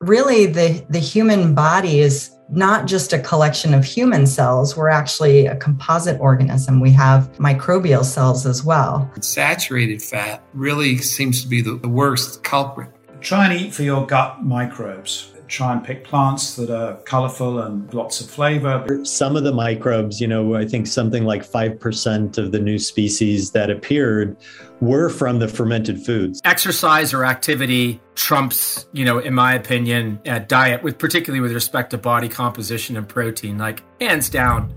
really the, the human body is not just a collection of human cells, we're actually a composite organism. We have microbial cells as well. Saturated fat really seems to be the, the worst culprit. Try and eat for your gut microbes try and pick plants that are colorful and lots of flavor. Some of the microbes, you know, I think something like 5% of the new species that appeared were from the fermented foods. Exercise or activity trumps, you know, in my opinion, uh, diet, with particularly with respect to body composition and protein, like hands down.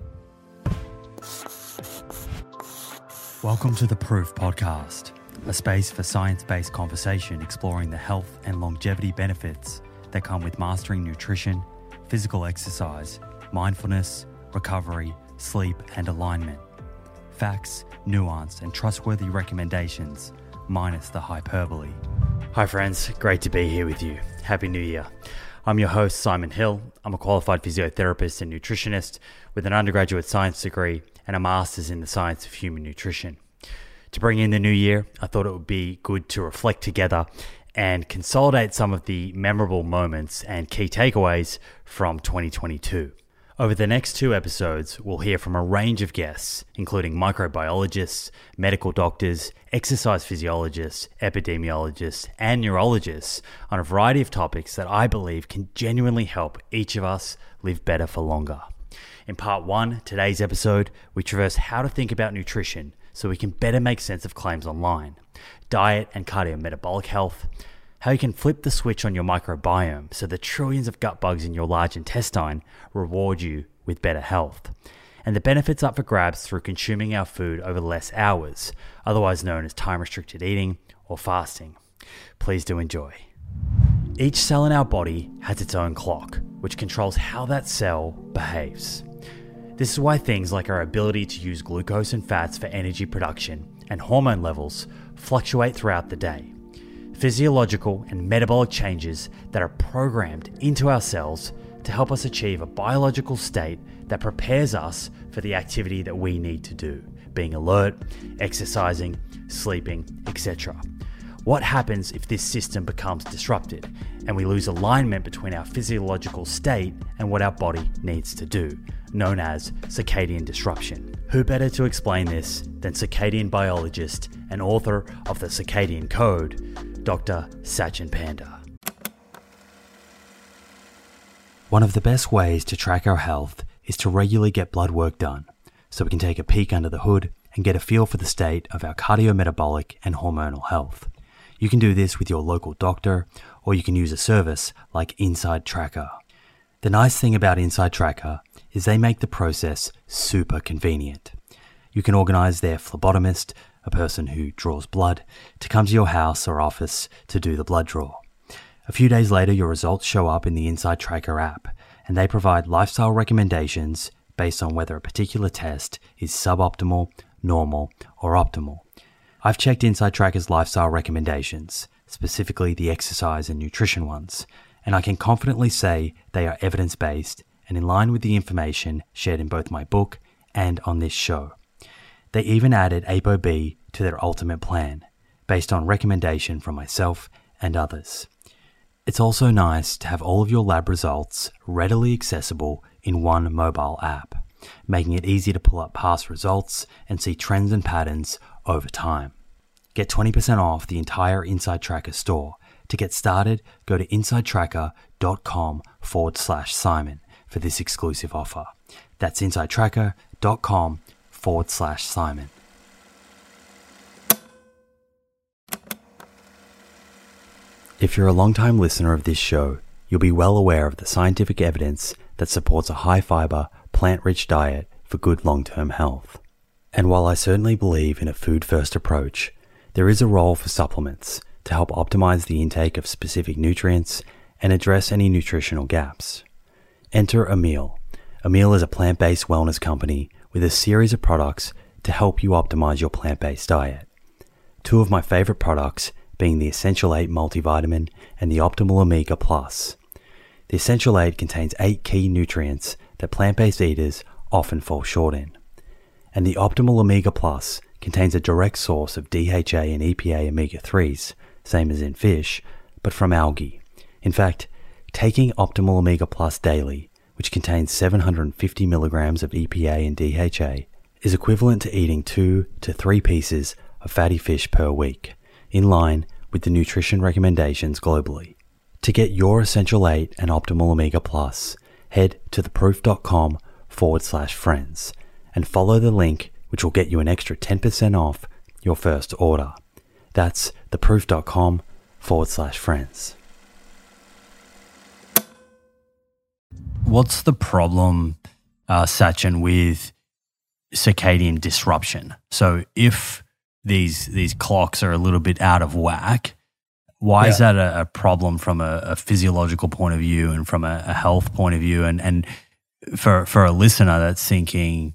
Welcome to the Proof Podcast, a space for science based conversation exploring the health and longevity benefits that come with mastering nutrition, physical exercise, mindfulness, recovery, sleep, and alignment. Facts, nuance, and trustworthy recommendations, minus the hyperbole. Hi, friends. Great to be here with you. Happy New Year. I'm your host, Simon Hill. I'm a qualified physiotherapist and nutritionist with an undergraduate science degree and a master's in the science of human nutrition. To bring in the new year, I thought it would be good to reflect together and consolidate some of the memorable moments and key takeaways from 2022. Over the next two episodes, we'll hear from a range of guests, including microbiologists, medical doctors, exercise physiologists, epidemiologists, and neurologists on a variety of topics that I believe can genuinely help each of us live better for longer. In part one, today's episode, we traverse how to think about nutrition so we can better make sense of claims online diet and cardiometabolic health, how you can flip the switch on your microbiome so the trillions of gut bugs in your large intestine reward you with better health, and the benefits up for grabs through consuming our food over less hours, otherwise known as time restricted eating or fasting. Please do enjoy. Each cell in our body has its own clock, which controls how that cell behaves. This is why things like our ability to use glucose and fats for energy production and hormone levels fluctuate throughout the day. Physiological and metabolic changes that are programmed into our cells to help us achieve a biological state that prepares us for the activity that we need to do, being alert, exercising, sleeping, etc. What happens if this system becomes disrupted and we lose alignment between our physiological state and what our body needs to do, known as circadian disruption? Who better to explain this than circadian biologist and author of the Circadian Code, Dr. Satchin Panda? One of the best ways to track our health is to regularly get blood work done so we can take a peek under the hood and get a feel for the state of our cardiometabolic and hormonal health. You can do this with your local doctor, or you can use a service like Inside Tracker. The nice thing about Inside Tracker is they make the process super convenient. You can organize their phlebotomist, a person who draws blood, to come to your house or office to do the blood draw. A few days later, your results show up in the Inside Tracker app, and they provide lifestyle recommendations based on whether a particular test is suboptimal, normal, or optimal. I've checked Inside Tracker's lifestyle recommendations, specifically the exercise and nutrition ones, and I can confidently say they are evidence based and in line with the information shared in both my book and on this show. They even added ApoB to their ultimate plan, based on recommendation from myself and others. It's also nice to have all of your lab results readily accessible in one mobile app, making it easy to pull up past results and see trends and patterns over time. Get 20% off the entire Inside Tracker store. To get started, go to insidetracker.com forward slash Simon for this exclusive offer. That's insidetracker.com forward slash Simon. If you're a long-time listener of this show, you'll be well aware of the scientific evidence that supports a high fiber, plant rich diet for good long term health. And while I certainly believe in a food first approach, there is a role for supplements to help optimize the intake of specific nutrients and address any nutritional gaps. Enter Emil. Emil is a plant based wellness company with a series of products to help you optimize your plant based diet. Two of my favorite products being the Essential 8 multivitamin and the Optimal Omega Plus. The Essential 8 contains 8 key nutrients that plant based eaters often fall short in and the Optimal Omega Plus contains a direct source of DHA and EPA omega 3s, same as in fish, but from algae. In fact, Taking Optimal Omega Plus daily, which contains 750 milligrams of EPA and DHA, is equivalent to eating two to three pieces of fatty fish per week, in line with the nutrition recommendations globally. To get your Essential 8 and Optimal Omega Plus, head to theproof.com forward slash friends and follow the link, which will get you an extra 10% off your first order. That's theproof.com forward slash friends. What's the problem, uh, Satchin, with circadian disruption? So if these these clocks are a little bit out of whack, why yeah. is that a, a problem from a, a, physiological point of view and from a, a, health point of view? And and for for a listener that's thinking,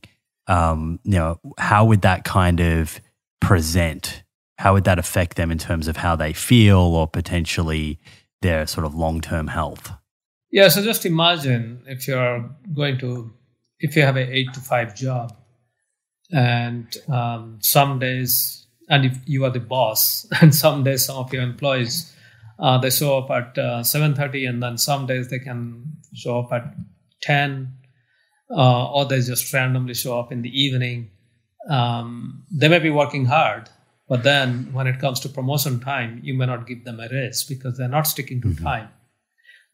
um, you know, how would that kind of present? How would that affect them in terms of how they feel or potentially their sort of long term health? Yeah, so just imagine if you're going to, if you have an eight to five job, and um, some days, and if you are the boss, and some days some of your employees, uh, they show up at uh, 7.30 and then some days they can show up at 10 uh, or they just randomly show up in the evening um, they may be working hard but then when it comes to promotion time you may not give them a raise because they're not sticking to mm-hmm. time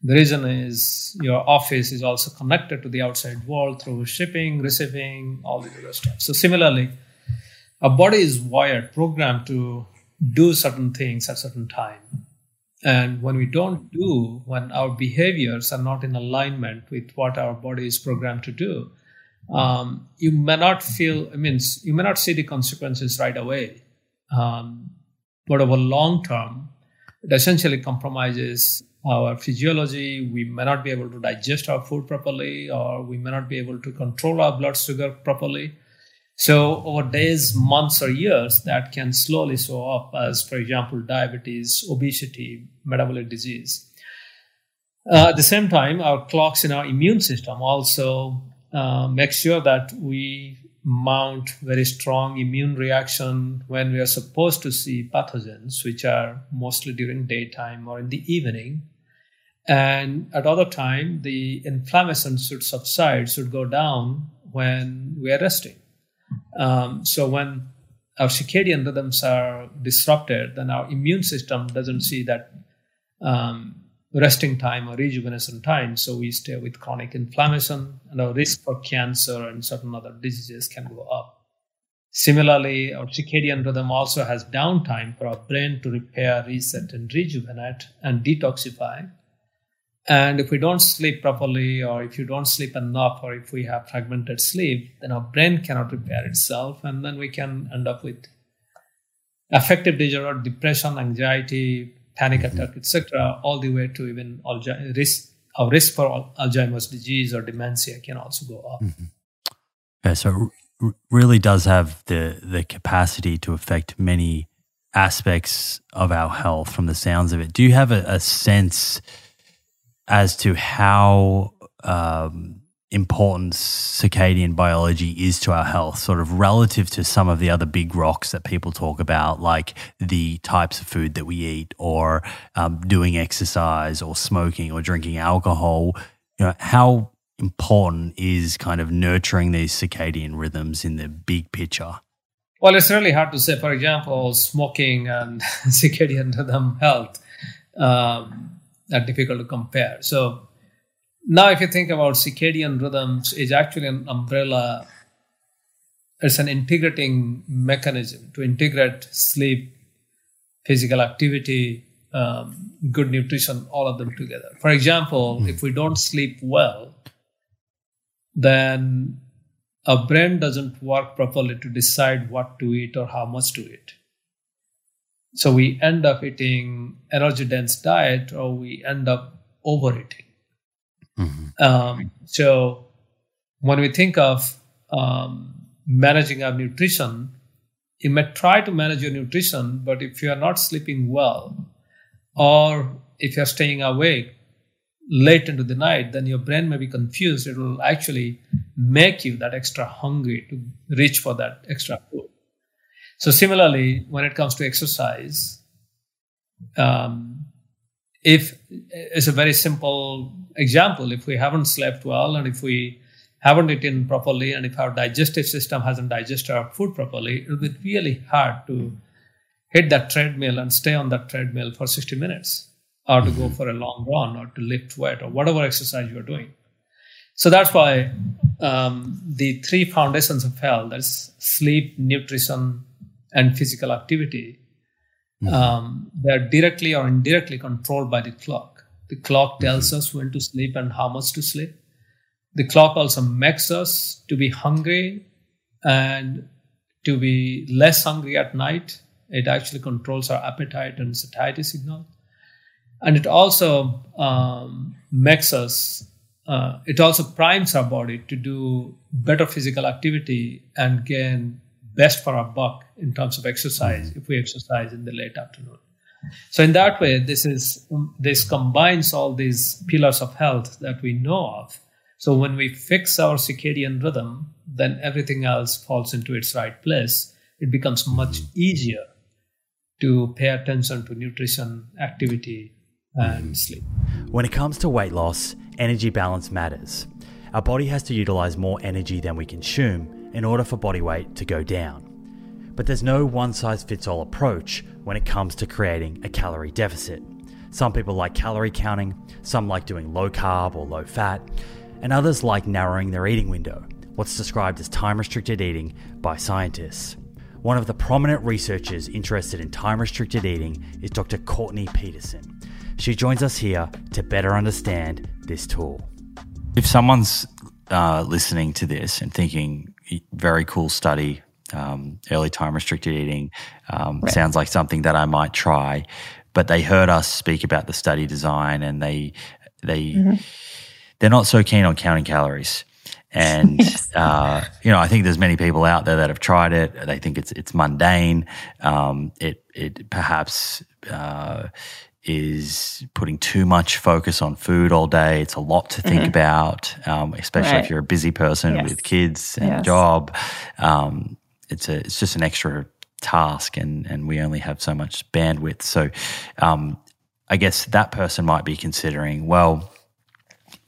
the reason is your office is also connected to the outside world through shipping, receiving, all the other stuff. So similarly, our body is wired, programmed to do certain things at certain time. And when we don't do, when our behaviors are not in alignment with what our body is programmed to do, um, you may not feel, I mean, you may not see the consequences right away. Um, but over long term, it essentially compromises our physiology. We may not be able to digest our food properly, or we may not be able to control our blood sugar properly. So, over days, months, or years, that can slowly show up as, for example, diabetes, obesity, metabolic disease. Uh, at the same time, our clocks in our immune system also uh, make sure that we mount very strong immune reaction when we are supposed to see pathogens, which are mostly during daytime or in the evening. And at other time, the inflammation should subside, should go down when we are resting. Um, so when our circadian rhythms are disrupted, then our immune system doesn't see that um, resting time or rejuvenation time. So we stay with chronic inflammation, and our risk for cancer and certain other diseases can go up. Similarly, our circadian rhythm also has downtime for our brain to repair, reset, and rejuvenate and detoxify. And if we don't sleep properly, or if you don't sleep enough, or if we have fragmented sleep, then our brain cannot repair itself, and then we can end up with affective disorder, depression, anxiety, panic mm-hmm. attack, etc., all the way to even Alzheimer's risk. Our risk for Alzheimer's disease or dementia can also go up. Mm-hmm. Yeah, so it really does have the the capacity to affect many aspects of our health. From the sounds of it, do you have a, a sense? As to how um, important circadian biology is to our health, sort of relative to some of the other big rocks that people talk about, like the types of food that we eat, or um, doing exercise, or smoking, or drinking alcohol. You know, how important is kind of nurturing these circadian rhythms in the big picture? Well, it's really hard to say. For example, smoking and circadian rhythm health. Um, are difficult to compare. So now, if you think about circadian rhythms, is actually an umbrella. It's an integrating mechanism to integrate sleep, physical activity, um, good nutrition, all of them together. For example, mm. if we don't sleep well, then our brain doesn't work properly to decide what to eat or how much to eat. So we end up eating energy dense diet or we end up overeating. Mm-hmm. Um, so when we think of um, managing our nutrition, you may try to manage your nutrition, but if you are not sleeping well, or if you're staying awake late into the night, then your brain may be confused. It will actually make you that extra hungry to reach for that extra food. So similarly, when it comes to exercise, um, if it's a very simple example, if we haven't slept well and if we haven't eaten properly and if our digestive system hasn't digested our food properly, it'll be really hard to hit that treadmill and stay on that treadmill for 60 minutes or to go mm-hmm. for a long run or to lift weight or whatever exercise you're doing. So that's why um, the three foundations of health that's sleep, nutrition, and physical activity mm-hmm. um, they're directly or indirectly controlled by the clock. The clock tells mm-hmm. us when to sleep and how much to sleep. The clock also makes us to be hungry and to be less hungry at night. It actually controls our appetite and satiety signal. And it also um, makes us, uh, it also primes our body to do better physical activity and gain best for our buck in terms of exercise mm-hmm. if we exercise in the late afternoon. So in that way, this is this combines all these pillars of health that we know of so when we fix our circadian rhythm, then everything else falls into its right place. It becomes much easier to pay attention to nutrition, activity, and sleep. When it comes to weight loss, energy balance matters. Our body has to utilize more energy than we consume in order for body weight to go down. But there's no one size fits all approach when it comes to creating a calorie deficit. Some people like calorie counting, some like doing low carb or low fat, and others like narrowing their eating window, what's described as time restricted eating by scientists. One of the prominent researchers interested in time restricted eating is Dr. Courtney Peterson. She joins us here to better understand this tool. If someone's uh, listening to this and thinking, very cool study, um, early time restricted eating um, right. sounds like something that I might try, but they heard us speak about the study design and they they mm-hmm they're not so keen on counting calories. And yes. uh, you know, I think there's many people out there that have tried it. They think it's it's mundane. Um, it it perhaps uh, is putting too much focus on food all day. It's a lot to think mm-hmm. about, um, especially right. if you're a busy person yes. with kids and yes. a job. Um, it's a it's just an extra task, and and we only have so much bandwidth. So, um, I guess that person might be considering, well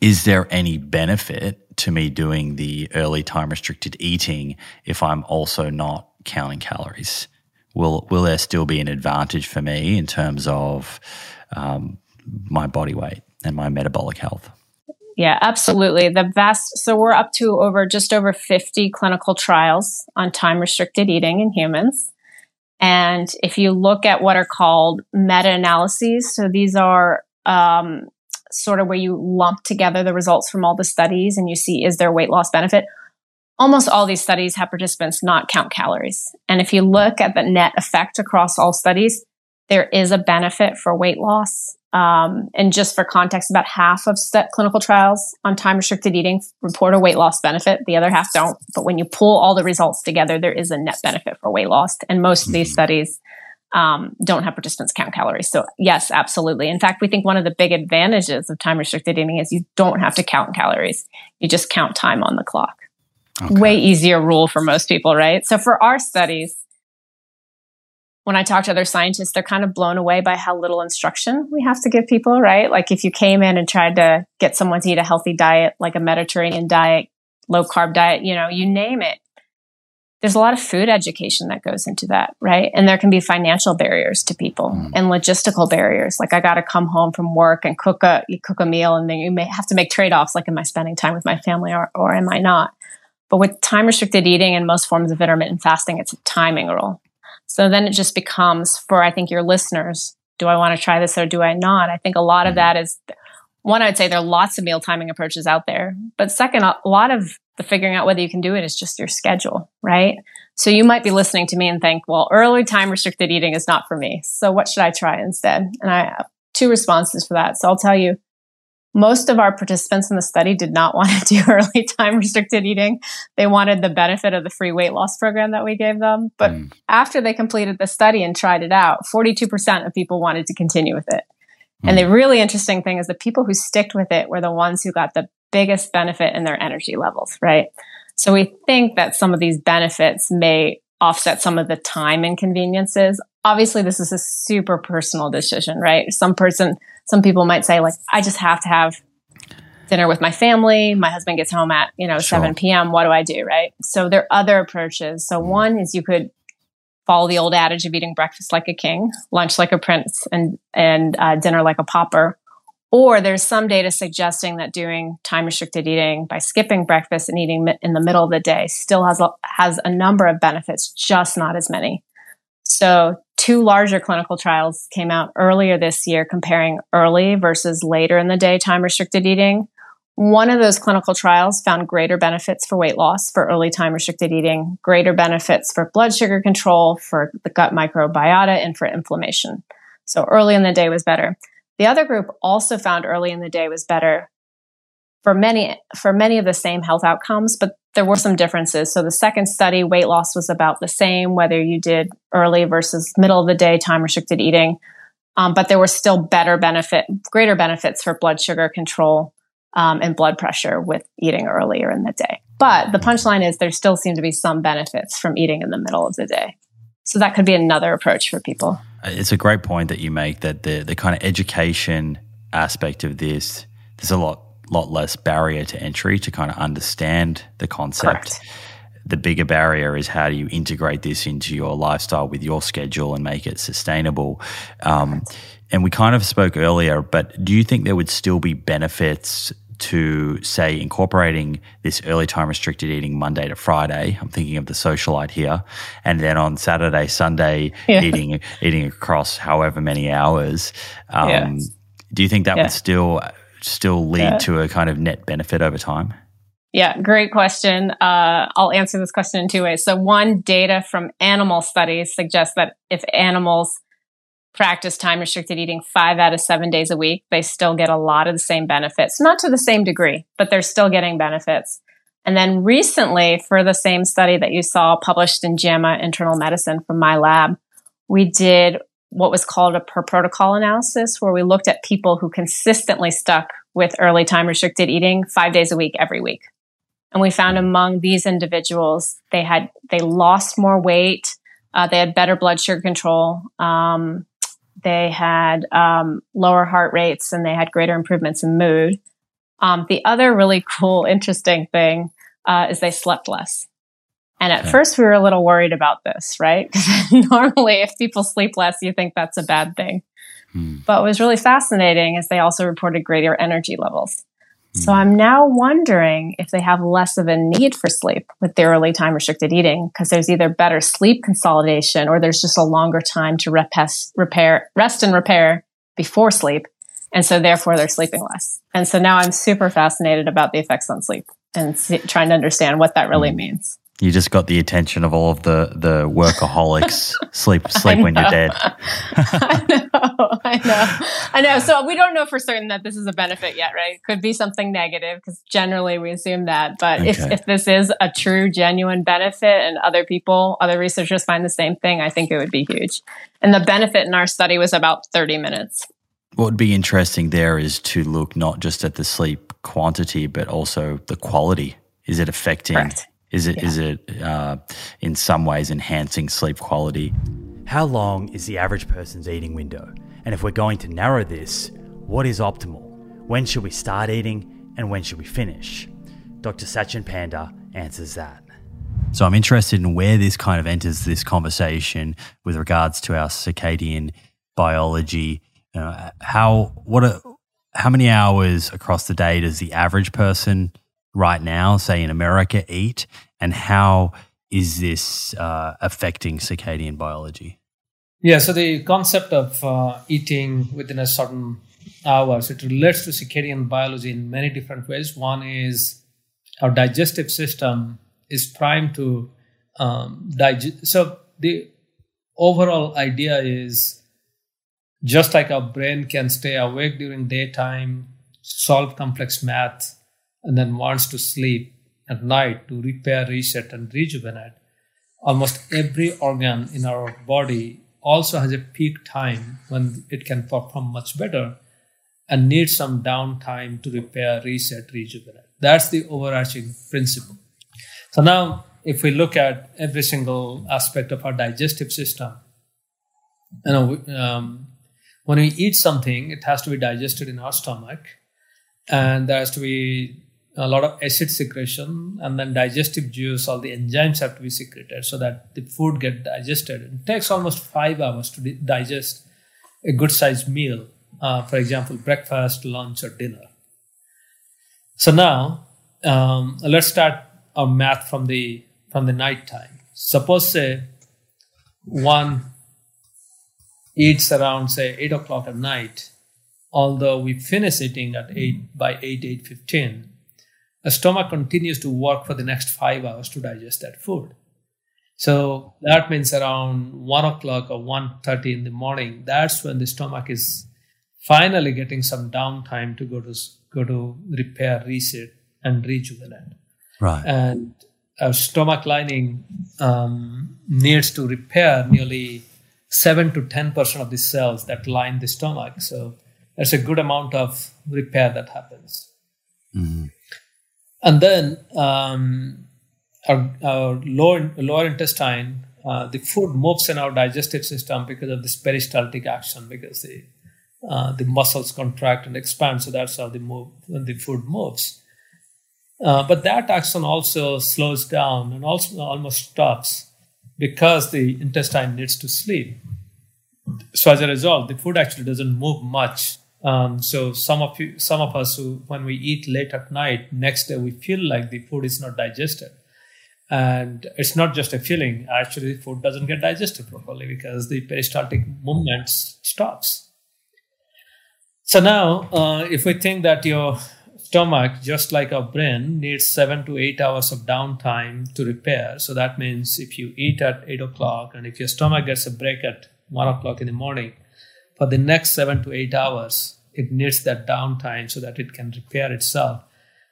is there any benefit to me doing the early time restricted eating if I'm also not counting calories? Will will there still be an advantage for me in terms of um, my body weight and my metabolic health? Yeah, absolutely. The vast, so we're up to over just over 50 clinical trials on time restricted eating in humans. And if you look at what are called meta analyses, so these are um, sort of where you lump together the results from all the studies and you see is there weight loss benefit almost all these studies have participants not count calories and if you look at the net effect across all studies there is a benefit for weight loss um, and just for context about half of st- clinical trials on time restricted eating report a weight loss benefit the other half don't but when you pull all the results together there is a net benefit for weight loss and most of these mm-hmm. studies um, don't have participants count calories. So yes, absolutely. In fact, we think one of the big advantages of time restricted eating is you don't have to count calories. You just count time on the clock. Okay. Way easier rule for most people, right? So for our studies, when I talk to other scientists, they're kind of blown away by how little instruction we have to give people, right? Like if you came in and tried to get someone to eat a healthy diet, like a Mediterranean diet, low carb diet, you know, you name it, there's a lot of food education that goes into that, right? And there can be financial barriers to people mm. and logistical barriers. Like I got to come home from work and cook a you cook a meal, and then you may have to make trade offs. Like, am I spending time with my family or, or am I not? But with time restricted eating and most forms of intermittent fasting, it's a timing rule. So then it just becomes for I think your listeners, do I want to try this or do I not? I think a lot of mm. that is one, I would say there are lots of meal timing approaches out there. But second, a lot of the figuring out whether you can do it is just your schedule, right? So you might be listening to me and think, well, early time restricted eating is not for me. So what should I try instead? And I have two responses for that. So I'll tell you, most of our participants in the study did not want to do early time restricted eating. They wanted the benefit of the free weight loss program that we gave them. But mm. after they completed the study and tried it out, 42% of people wanted to continue with it. Mm. And the really interesting thing is the people who sticked with it were the ones who got the biggest benefit in their energy levels, right? So we think that some of these benefits may offset some of the time inconveniences. Obviously, this is a super personal decision, right? Some person, some people might say, like, I just have to have dinner with my family. My husband gets home at, you know, sure. 7 p.m. What do I do? Right. So there are other approaches. So one is you could follow the old adage of eating breakfast like a king, lunch like a prince, and, and uh, dinner like a pauper. Or there's some data suggesting that doing time restricted eating by skipping breakfast and eating in the middle of the day still has a, has a number of benefits, just not as many. So two larger clinical trials came out earlier this year comparing early versus later in the day time restricted eating. One of those clinical trials found greater benefits for weight loss for early time restricted eating, greater benefits for blood sugar control, for the gut microbiota, and for inflammation. So early in the day was better. The other group also found early in the day was better for many for many of the same health outcomes, but there were some differences. So the second study, weight loss was about the same whether you did early versus middle of the day time restricted eating, um, but there were still better benefit, greater benefits for blood sugar control um, and blood pressure with eating earlier in the day. But the punchline is there still seem to be some benefits from eating in the middle of the day. So that could be another approach for people. It's a great point that you make that the the kind of education aspect of this, there's a lot lot less barrier to entry to kind of understand the concept. Correct. The bigger barrier is how do you integrate this into your lifestyle with your schedule and make it sustainable. Um, and we kind of spoke earlier, but do you think there would still be benefits to say incorporating this early time restricted eating Monday to Friday. I'm thinking of the socialite here, and then on Saturday, Sunday yeah. eating eating across however many hours. Um. Do you think that yeah. would still still lead to a kind of net benefit over time? Yeah, great question. Uh, I'll answer this question in two ways. So, one, data from animal studies suggests that if animals practice time restricted eating five out of seven days a week, they still get a lot of the same benefits, not to the same degree, but they're still getting benefits. And then recently, for the same study that you saw published in JAMA Internal Medicine from my lab, we did what was called a per protocol analysis, where we looked at people who consistently stuck with early time restricted eating five days a week, every week. And we found among these individuals, they had, they lost more weight. Uh, they had better blood sugar control. Um, they had um, lower heart rates and they had greater improvements in mood. Um, the other really cool, interesting thing uh, is they slept less. And at okay. first, we were a little worried about this, right? Because normally, if people sleep less, you think that's a bad thing. Hmm. But what was really fascinating is they also reported greater energy levels. So I'm now wondering if they have less of a need for sleep with their early time restricted eating because there's either better sleep consolidation or there's just a longer time to rest, repair, rest and repair before sleep. And so therefore they're sleeping less. And so now I'm super fascinated about the effects on sleep and see, trying to understand what that really hmm. means. You just got the attention of all of the the workaholics. sleep sleep when you're dead. I know, I know, I know. So we don't know for certain that this is a benefit yet, right? Could be something negative because generally we assume that. But okay. if if this is a true, genuine benefit, and other people, other researchers find the same thing, I think it would be huge. And the benefit in our study was about thirty minutes. What would be interesting there is to look not just at the sleep quantity, but also the quality. Is it affecting? Correct is it yeah. is it uh, in some ways enhancing sleep quality? How long is the average person's eating window? And if we're going to narrow this, what is optimal? When should we start eating and when should we finish? Dr. Satchin Panda answers that. So I'm interested in where this kind of enters this conversation with regards to our circadian biology. Uh, how what are, how many hours across the day does the average person right now, say in America, eat, and how is this uh, affecting circadian biology? Yeah, so the concept of uh, eating within a certain hours it relates to circadian biology in many different ways. One is our digestive system is primed to um, digest. So the overall idea is just like our brain can stay awake during daytime, solve complex math, and then wants to sleep at night to repair, reset, and rejuvenate. Almost every organ in our body also has a peak time when it can perform much better and needs some downtime to repair, reset, rejuvenate. That's the overarching principle. So now if we look at every single aspect of our digestive system, you know, um, when we eat something, it has to be digested in our stomach, and there has to be a lot of acid secretion and then digestive juice all the enzymes have to be secreted so that the food get digested. It takes almost five hours to digest a good sized meal uh, for example breakfast lunch or dinner. So now um, let's start our math from the from the night time. Suppose say one eats around say 8 o'clock at night although we finish eating at 8 by 8 8.15 our stomach continues to work for the next five hours to digest that food. So that means around one o'clock or 1.30 in the morning, that's when the stomach is finally getting some downtime to go to go to repair, reset, and rejuvenate. Right. And our stomach lining um, needs to repair nearly seven to ten percent of the cells that line the stomach. So there's a good amount of repair that happens. Mm-hmm. And then um, our, our lower, lower intestine, uh, the food moves in our digestive system because of this peristaltic action, because the uh, the muscles contract and expand. So that's how the move the food moves. Uh, but that action also slows down and also almost stops because the intestine needs to sleep. So as a result, the food actually doesn't move much. Um, so some of you, some of us who, when we eat late at night, next day we feel like the food is not digested, and it's not just a feeling. Actually, food doesn't get digested properly because the peristaltic movement stops. So now, uh, if we think that your stomach, just like our brain, needs seven to eight hours of downtime to repair. So that means if you eat at eight o'clock and if your stomach gets a break at one o'clock in the morning, for the next seven to eight hours, it needs that downtime so that it can repair itself.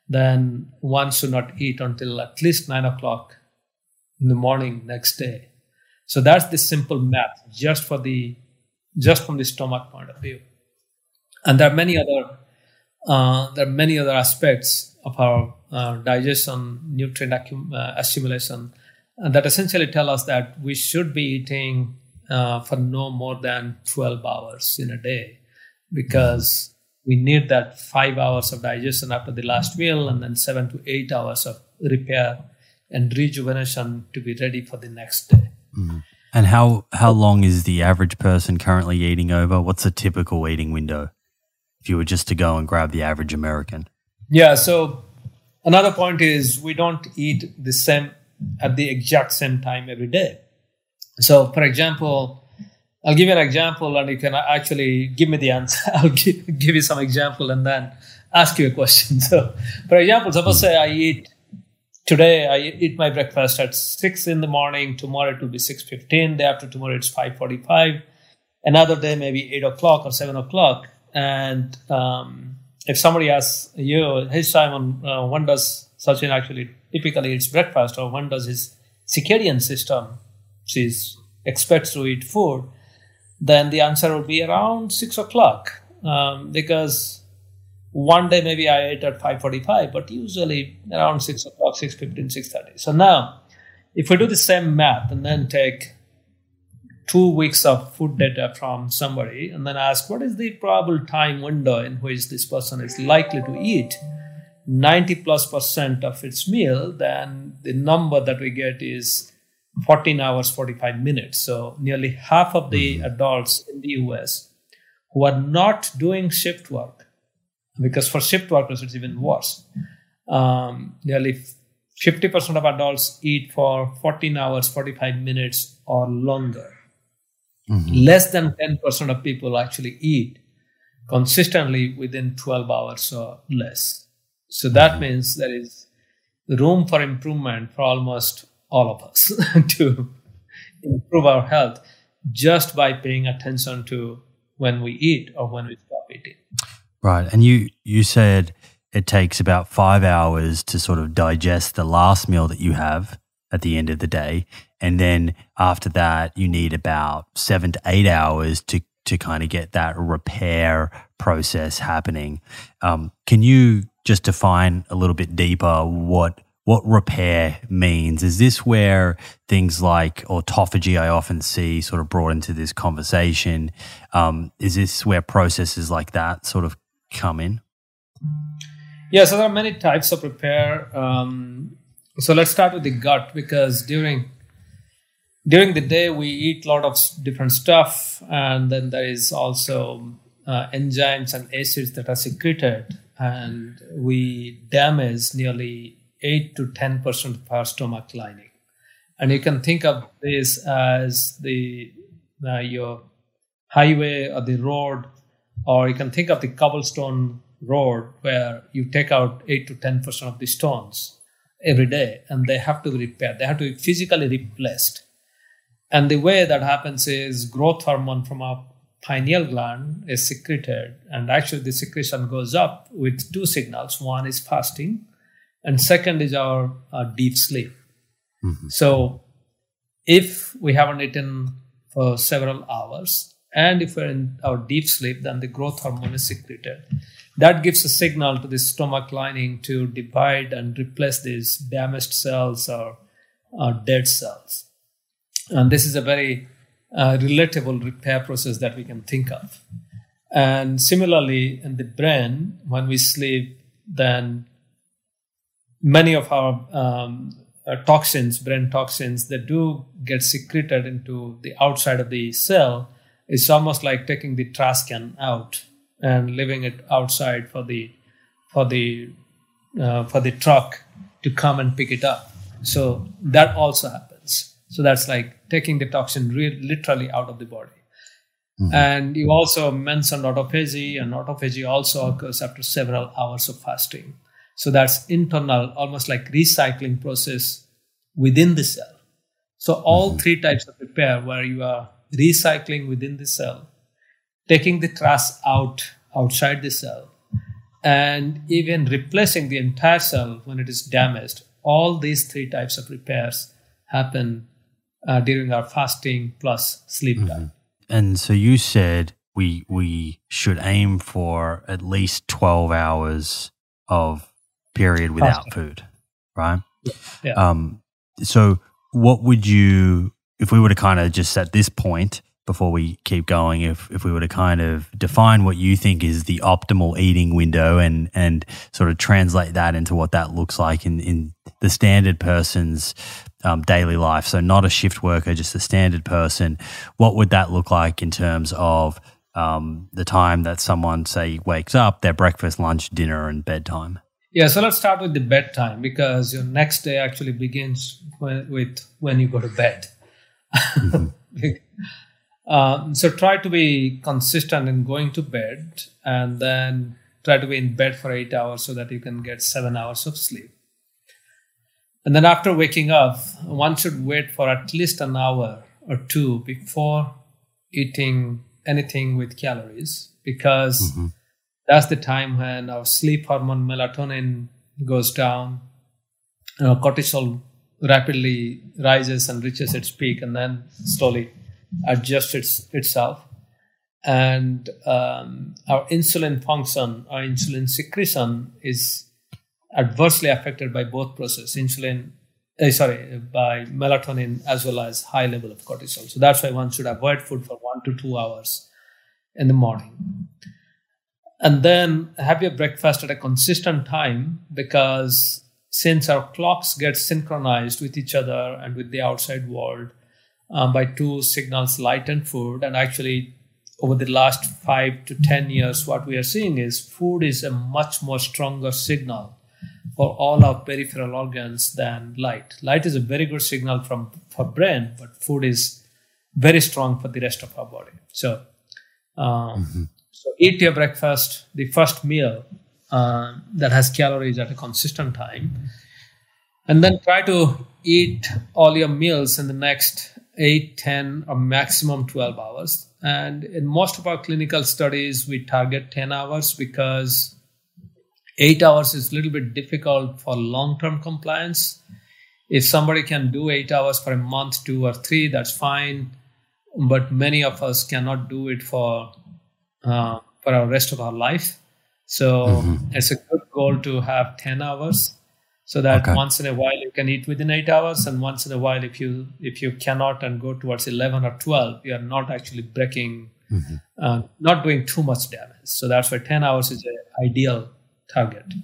Then one should not eat until at least nine o'clock in the morning next day. So that's the simple math, just for the just from the stomach point of view. And there are many other uh, there are many other aspects of our uh, digestion, nutrient accum- uh, assimilation, that essentially tell us that we should be eating uh, for no more than 12 hours in a day because we need that five hours of digestion after the last meal and then seven to eight hours of repair and rejuvenation to be ready for the next day. Mm. And how how long is the average person currently eating over? What's a typical eating window? If you were just to go and grab the average American. Yeah. So another point is we don't eat the same at the exact same time every day. So, for example, I'll give you an example, and you can actually give me the answer. I'll give, give you some example and then ask you a question. So, for example, suppose say I eat today. I eat my breakfast at six in the morning. Tomorrow it will be six fifteen. Day after tomorrow it's five forty-five. Another day maybe eight o'clock or seven o'clock. And um, if somebody asks you, "Hey Simon, uh, when does Satchin actually typically eats breakfast, or when does his circadian system she's expects to eat food?" Then the answer would be around six o'clock, um, because one day maybe I ate at five forty-five, but usually around six o'clock, 6.15, 6.30. So now, if we do the same math and then take two weeks of food data from somebody and then ask what is the probable time window in which this person is likely to eat 90 plus percent of its meal, then the number that we get is 14 hours 45 minutes. So nearly half of the mm-hmm. adults in the US who are not doing shift work, because for shift workers it's even worse. Um, nearly 50% of adults eat for 14 hours 45 minutes or longer mm-hmm. less than 10% of people actually eat consistently within 12 hours or less. So that mm-hmm. means there is room for improvement for almost all of us to improve our health just by paying attention to when we eat or when we stop eating. Right. And you you said it takes about five hours to sort of digest the last meal that you have at the end of the day. And then after that, you need about seven to eight hours to to kind of get that repair process happening. Um, can you just define a little bit deeper what what repair means. Is this where things like autophagy I often see sort of brought into this conversation? Um, is this where processes like that sort of come in? Yeah, so there are many types of repair. Um, so let's start with the gut because during during the day we eat a lot of different stuff, and then there is also uh, enzymes and acids that are secreted, and we damage nearly 8 to 10% of our stomach lining. And you can think of this as the uh, your highway or the road, or you can think of the cobblestone road where you take out 8 to 10% of the stones every day and they have to be repaired. They have to be physically replaced. And the way that happens is growth hormone from our pineal gland is secreted. And actually, the secretion goes up with two signals one is fasting, and second is our, our deep sleep. Mm-hmm. So, if we haven't eaten for several hours, and if we're in our deep sleep, then the growth hormone is secreted. That gives a signal to the stomach lining to divide and replace these damaged cells or, or dead cells. And this is a very uh, relatable repair process that we can think of. And similarly, in the brain, when we sleep, then many of our um, uh, toxins, brain toxins, that do get secreted into the outside of the cell. It's almost like taking the trash can out and leaving it outside for the for the uh, for the truck to come and pick it up. So that also happens. So that's like taking the toxin re- literally out of the body. Mm-hmm. And you also mentioned autophagy, and autophagy also occurs after several hours of fasting. So that's internal, almost like recycling process within the cell. So all mm-hmm. three types of repair where you are recycling within the cell, taking the trash out outside the cell, and even replacing the entire cell when it is damaged. All these three types of repairs happen uh, during our fasting plus sleep mm-hmm. time. And so you said we we should aim for at least twelve hours of period without food, right? Yeah. yeah. Um. So what would you, if we were to kind of just at this point before we keep going, if if we were to kind of define what you think is the optimal eating window and and sort of translate that into what that looks like in in the standard person's um, daily life. So not a shift worker, just a standard person. What would that look like in terms of um, the time that someone say wakes up, their breakfast, lunch, dinner, and bedtime? Yeah, so let's start with the bedtime because your next day actually begins when, with when you go to bed. Mm-hmm. um, so try to be consistent in going to bed and then try to be in bed for eight hours so that you can get seven hours of sleep. And then after waking up, one should wait for at least an hour or two before eating anything with calories because mm-hmm. That's the time when our sleep hormone melatonin goes down, our cortisol rapidly rises and reaches its peak and then slowly adjusts its, itself. And um, our insulin function, our insulin secretion is adversely affected by both process insulin uh, sorry by melatonin as well as high level of cortisol. So that's why one should avoid food for 1 to 2 hours in the morning and then have your breakfast at a consistent time because since our clocks get synchronized with each other and with the outside world um, by two signals light and food and actually over the last five to ten years what we are seeing is food is a much more stronger signal for all our peripheral organs than light. Light is a very good signal from for brain, but food is very strong for the rest of our body. So, um, mm-hmm. So eat your breakfast, the first meal uh, that has calories at a consistent time, and then try to eat all your meals in the next 8, 10, or maximum 12 hours. And in most of our clinical studies, we target 10 hours because eight hours is a little bit difficult for long term compliance. If somebody can do eight hours for a month, two or three, that's fine. But many of us cannot do it for uh, for our rest of our life. So mm-hmm. it's a good goal to have ten hours. so that Okay. once in a while you can eat within eight hours and once in a while if you if you cannot and go towards 11 or 12 you are not actually breaking uh, not doing too much damage so that's why 10 hours is an ideal target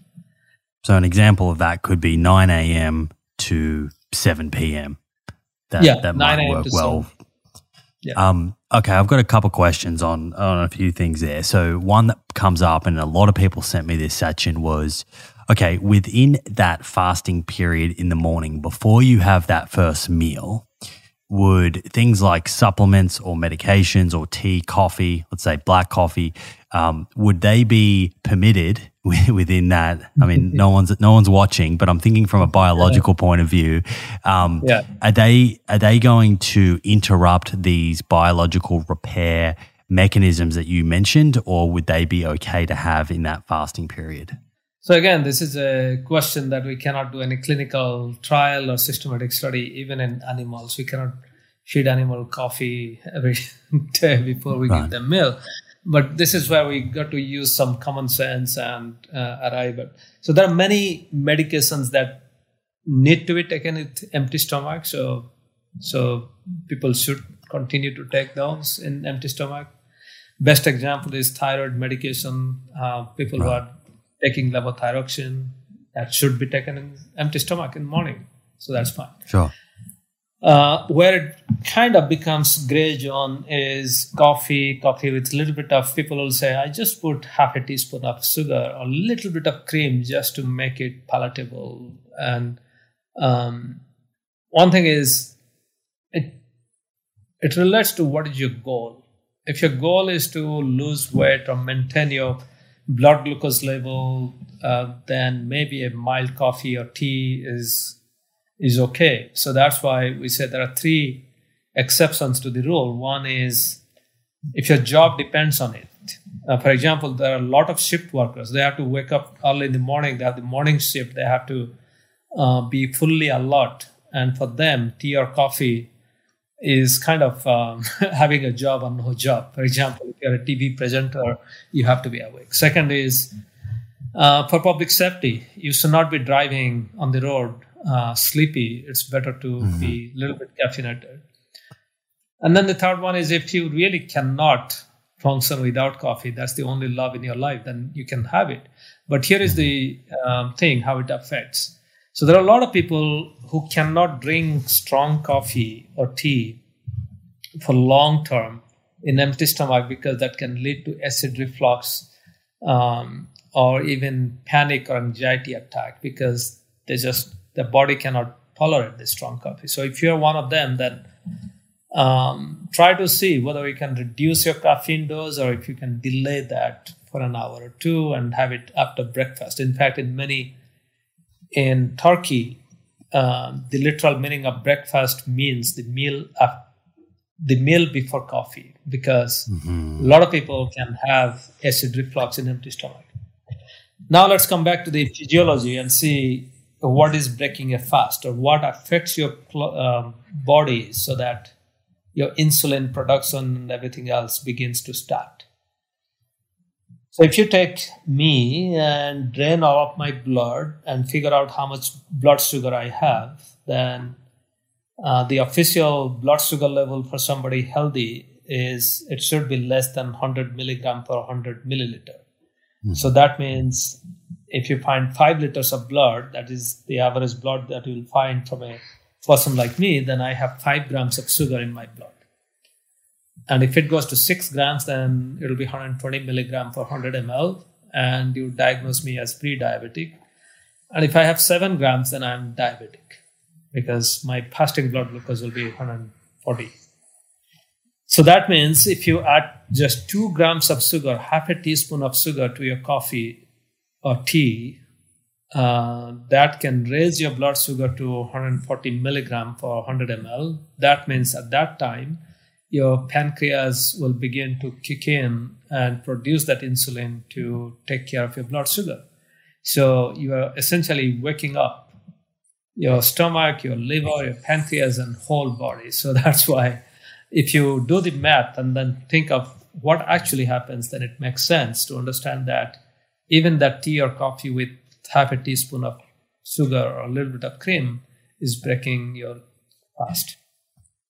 So an example of that could be 9 a.m. to 7 p.m. That, Yeah, that 9 might work to well. Yeah. Um, okay, I've got a couple questions on on a few things there. So one that comes up, and a lot of people sent me this, Satchin, was okay within that fasting period in the morning before you have that first meal. Would things like supplements or medications or tea, coffee, let's say black coffee, um, would they be permitted within that? I mean, no one's no one's watching, but I'm thinking from a biological point of view. Um, Yeah. are they are they going to interrupt these biological repair mechanisms that you mentioned, or would they be okay to have in that fasting period? So again, this is a question that we cannot do any clinical trial or systematic study, even in animals. We cannot feed animal coffee every day before we Right. give them milk. But this is where we got to use some common sense and uh, arrive at. So there are many medications that need to be taken with empty stomach. So so people should continue to take those in empty stomach. Best example is thyroid medication. Uh, people who are taking levothyroxine that should be taken in empty stomach in the morning. So that's fine. Sure. Uh, where it kind of becomes gray zone is coffee, coffee with a little bit of people will say, I just put half a teaspoon of sugar or a little bit of cream just to make it palatable. And um, one thing is, it it relates to what is your goal. If your goal is to lose weight or maintain your blood glucose level, uh, then maybe a mild coffee or tea is is okay. So that's why we say there are three exceptions to the rule. One is if your job depends on it. Uh, for example, there are a lot of shift workers. They have to wake up early in the morning. They have the morning shift. They have to uh, be fully alert. And for them, tea or coffee is kind of um, having a job or no job. For example, if you're a TV presenter, you have to be awake. Second is uh, for public safety, you should not be driving on the road uh, sleepy. It's better to be a little bit caffeinated. And then the third one is if you really cannot function without coffee, that's the only love in your life, then you can have it. But here is the um, thing how it affects. So there are a lot of people who cannot drink strong coffee or tea for long term in empty stomach because that can lead to acid reflux um, or even panic or anxiety attack because they just the body cannot tolerate the strong coffee. So if you're one of them, then um, try to see whether you can reduce your caffeine dose or if you can delay that for an hour or two and have it after breakfast. In fact, in many in Turkey, um, the literal meaning of breakfast means the meal af- the meal before coffee because a lot of people can have acid reflux in empty stomach. Now let's come back to the physiology and see what is breaking a fast or what affects your um, body so that your insulin production and everything else begins to start. So if you take me and drain all of my blood and figure out how much blood sugar I have, then uh, the official blood sugar level for somebody healthy is it should be less than 100 milligram per 100 milliliter. So hmm. that means if you find five liters of blood, that is the average blood that you will find from a person like me, then I have five grams of sugar in my blood. And if it goes to six grams, then it'll be 120 milligram for 100 ml, and you diagnose me as pre-diabetic. And if I have seven grams, then I'm diabetic because my fasting blood glucose will be 140. So that means if you add just two grams of sugar, half a teaspoon of sugar to your coffee or tea, uh, that can raise your blood sugar to 140 milligram for 100 ml. That means at that time, your pancreas will begin to kick in and produce that insulin to take care of your blood sugar. So you are essentially waking up your stomach, your liver, your pancreas, and whole body. So that's why if you do the math and then think of what actually happens, then it makes sense to understand that even that tea or coffee with half a teaspoon of sugar or a little bit of cream is breaking your fast.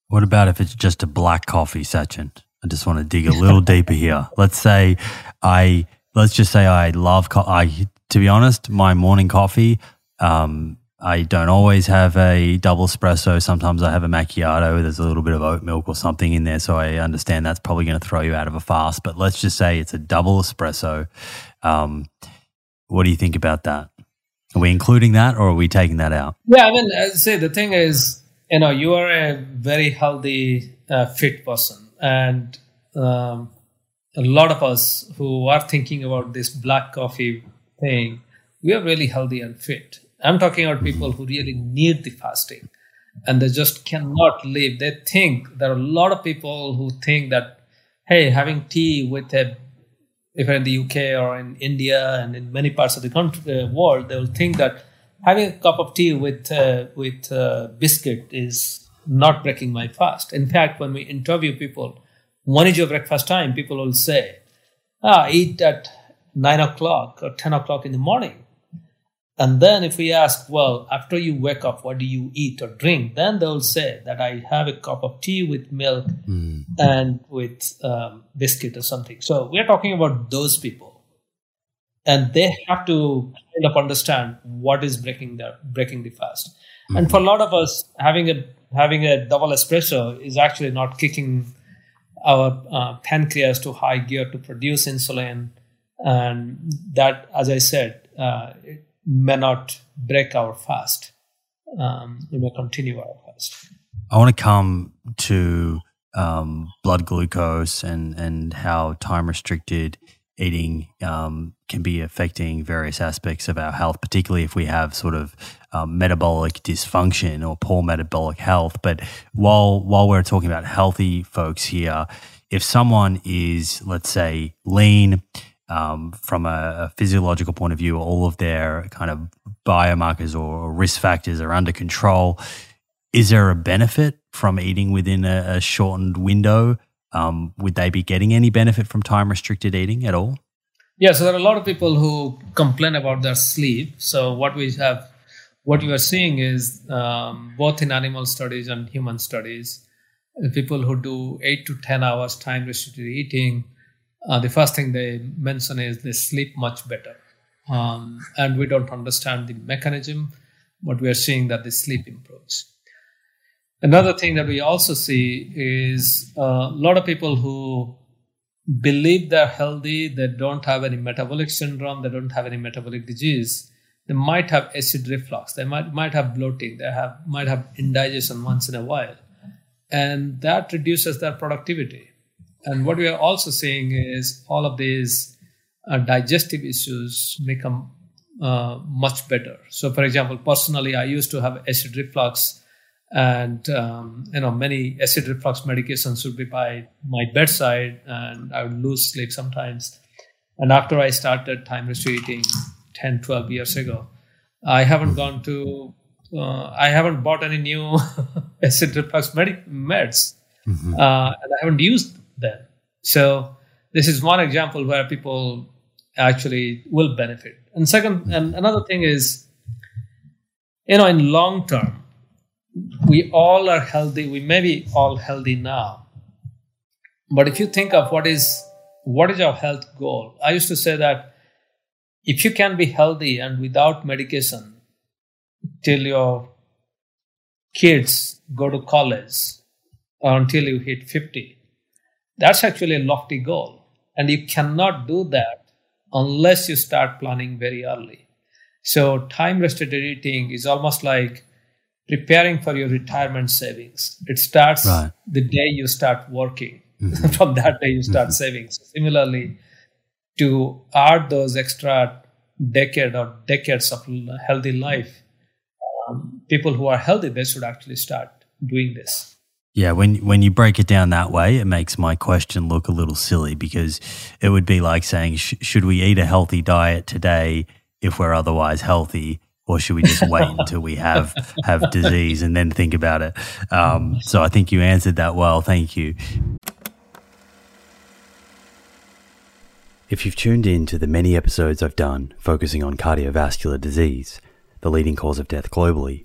What about if it's just a black coffee, Satchin? I just want to dig a little deeper here. Let's say I, let's just say I love, co- I, to be honest, my morning coffee, um, I don't always have a double espresso. Sometimes I have a macchiato. There's a little bit of oat milk or something in there. So I understand that's probably going to throw you out of a fast. But let's just say it's a double espresso. Um, what do you think about that? Are we including that or are we taking that out? Yeah, I mean, say the thing is, you know, you are a very healthy, uh, fit person. And um, a lot of us who are thinking about this black coffee thing, we are really healthy and fit I'm talking about people who really need the fasting and they just cannot live. They think there are a lot of people who think that, hey, having tea with a, if you're in the UK or in India and in many parts of the country, uh, world, they will think that having a cup of tea with uh, with uh, biscuit is not breaking my fast. In fact, when we interview people, when is your breakfast time? People will say, ah, eat at nine o'clock or ten o'clock in the morning. And then if we ask, well, after you wake up, what do you eat or drink? Then they'll say that I have a cup of tea with milk mm. and with um, biscuit or something. So we're talking about those people. And they have to kind of understand what is breaking the breaking the fast. Mm-hmm. And for a lot of us, having a having a double espresso is actually not kicking our uh, pancreas to high gear to produce insulin, and that, as I said, uh, it, may not break our fast. Um, we may continue our fast. I want to come to um, blood glucose and, and how time restricted eating um, can be affecting various aspects of our health, particularly if we have sort of um, metabolic dysfunction or poor metabolic health. But while while we're talking about healthy folks here, if someone is, let's say, lean, um, from a, a, physiological point of view, all of their kind of biomarkers or risk factors are under control. Is there a benefit from eating within a, a shortened window? Um, would they be getting any benefit from time restricted eating at all? Yeah, so there are a lot of people who complain about their sleep. So what we have, what you are seeing is um, both in animal studies and human studies, people who do eight to ten hours time restricted eating uh, the first thing they mention is they sleep much better. Um, and we don't understand the mechanism, but we are seeing that the sleep improves. Another thing that we also see is a lot of people who believe they're healthy, they don't have any metabolic syndrome, they don't have any metabolic disease. They might have acid reflux, they might might have bloating, they have might have indigestion once in a while, and that reduces their productivity. And what we are also seeing is all of these uh, digestive issues become uh, much better. So, for example, personally, I used to have acid reflux, and um, you know, many acid reflux medications would be by my bedside, and I would lose sleep sometimes. And after I started time restricting 10, 12 years ago, I haven't gone to, uh, I haven't bought any new acid reflux med- meds, mm-hmm. uh, and I haven't used then. So this is one example where people actually will benefit. And second, and another thing is, you know, in long term, we all are healthy. We may be all healthy now, but if you think of what is what is our health goal, I used to say that if you can be healthy and without medication till your kids go to college or until you hit 50 that's actually a lofty goal. And you cannot do that unless you start planning very early. So, time restricted eating is almost like preparing for your retirement savings. It starts right. the day you start working. Mm-hmm. From that day, you start mm-hmm. saving. So similarly, to add those extra decade or decades of healthy life, um, people who are healthy, they should actually start doing this. Yeah, when when you break it down that way, it makes my question look a little silly because it would be like saying, sh- should we eat a healthy diet today if we're otherwise healthy, or should we just wait until we have have disease and then think about it? Um, so I think you answered that well. Thank you. If you've tuned in to the many episodes I've done focusing on cardiovascular disease, the leading cause of death globally,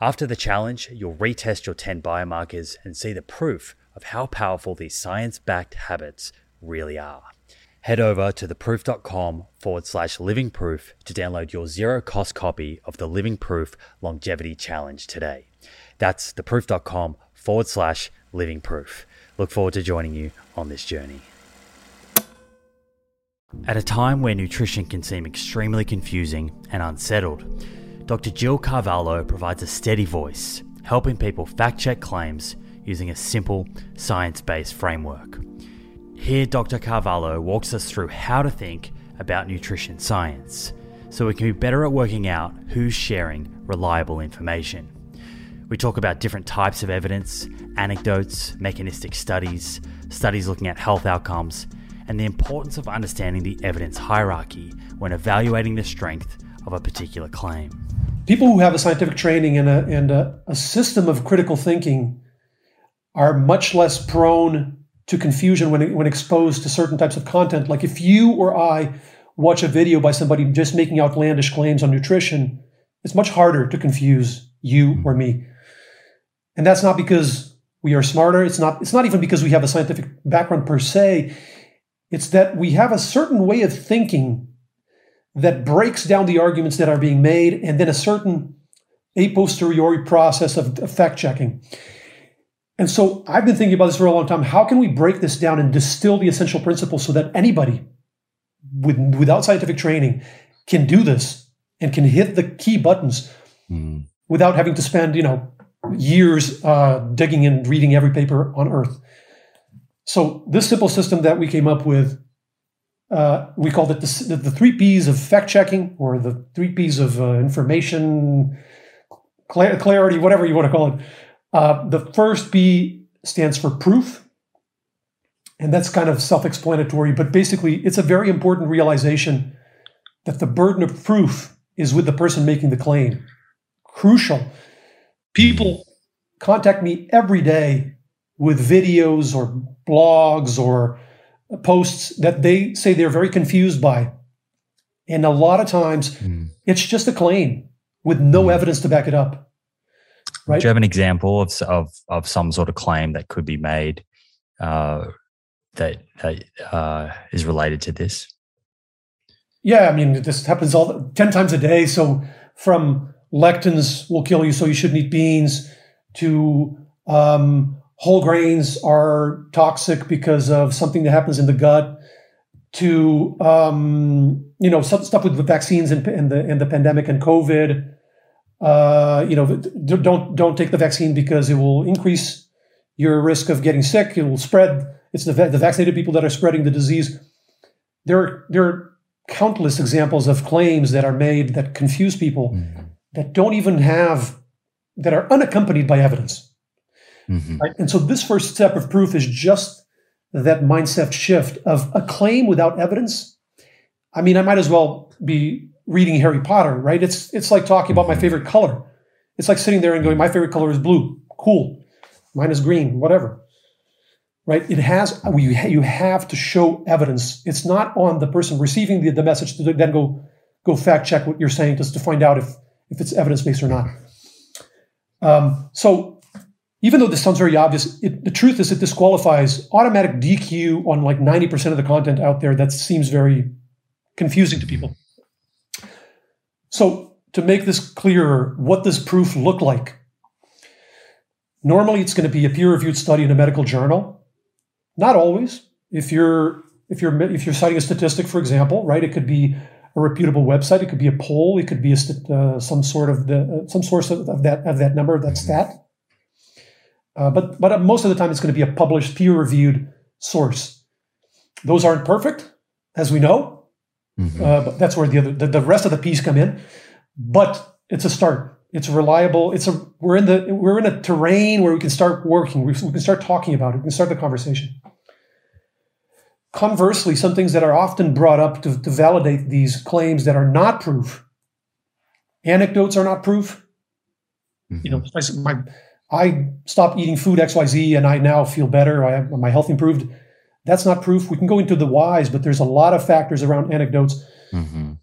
After the challenge, you'll retest your 10 biomarkers and see the proof of how powerful these science backed habits really are. Head over to theproof.com forward slash living proof to download your zero cost copy of the Living Proof Longevity Challenge today. That's theproof.com forward slash living proof. Look forward to joining you on this journey. At a time where nutrition can seem extremely confusing and unsettled, Dr. Gil Carvalho provides a steady voice, helping people fact check claims using a simple, science based framework. Here, Dr. Carvalho walks us through how to think about nutrition science so we can be better at working out who's sharing reliable information. We talk about different types of evidence, anecdotes, mechanistic studies, studies looking at health outcomes, and the importance of understanding the evidence hierarchy when evaluating the strength of a particular claim. People who have a scientific training and a, and a, a system of critical thinking are much less prone to confusion when, when exposed to certain types of content. Like if you or I watch a video by somebody just making outlandish claims on nutrition, it's much harder to confuse you or me. And that's not because we are smarter. It's not, it's not even because we have a scientific background per se. It's that we have a certain way of thinking that breaks down the arguments that are being made and then a certain a posteriori process of, of fact checking. And so I've been thinking about this for a long time. How can we break this down and distill the essential principles so that anybody with, without scientific training can do this and can hit the key buttons mm. without having to spend, you know, years uh, digging and reading every paper on earth. So this simple system that we came up with, uh, we called it the, the, three P's of fact checking or the three P's of uh, information clarity, whatever you want to call it. Uh, the first P stands for proof. And that's kind of self explanatory, but basically, it's a very important realization that the burden of proof is with the person making the claim. Crucial. People contact me every day with videos or blogs or posts that they say they're very confused by. And a lot of times, mm. it's just a claim with no mm. evidence to back it up. Right? Do you have an example of of of some sort of claim that could be made uh, that that uh, is related to this? Yeah, I mean, this happens all ten times a day. So from lectins will kill you, so you shouldn't eat beans, to um, whole grains are toxic because of something that happens in the gut, to um, you know stuff with the vaccines and, and the and the pandemic and COVID. Uh, you know, don't don't take the vaccine because it will increase your risk of getting sick. It will spread. It's the, the vaccinated people that are spreading the disease. There, are, there are countless examples of claims that are made that confuse people mm-hmm. that don't even have that are unaccompanied by evidence. Mm-hmm. Right? And so this first step of proof is just that mindset shift of a claim without evidence. I mean, I might as well be reading Harry Potter, right? It's it's like talking about my mm-hmm. favorite color. It's like sitting there and going, my favorite color is blue. Cool. Mine is green, whatever. Right? It has you you have to show evidence. It's not on the person receiving the, the message to then go go fact check what you're saying just to find out if if it's evidence based or not. Um, so even though this sounds very obvious, it, the truth is it disqualifies automatic DQ on like 90% of the content out there that seems very confusing to people. So to make this clearer, what does proof look like? Normally, it's going to be a peer-reviewed study in a medical journal. Not always. If you're if you're if you're citing a statistic, for example, right, it could be a reputable website. It could be a poll. It could be a, uh, some sort of the uh, some source of, of, that of that number, that's that stat. Uh, but but most of the time, it's going to be a published, peer-reviewed source. Those aren't perfect, as we know. Mm-hmm. Uh, but that's where the other the, the rest of the piece come in. But it's a start. It's reliable. It's a we're in the we're in a terrain where we can start working. We, we can start talking about it. We can start the conversation. Conversely, some things that are often brought up to, to validate these claims that are not proof. Anecdotes are not proof. Mm-hmm. You know, my, I stopped eating food X Y Z and I now feel better. I have, my health improved. That's not proof. We can go into the whys, but there's a lot of factors around anecdotes. Mm-hmm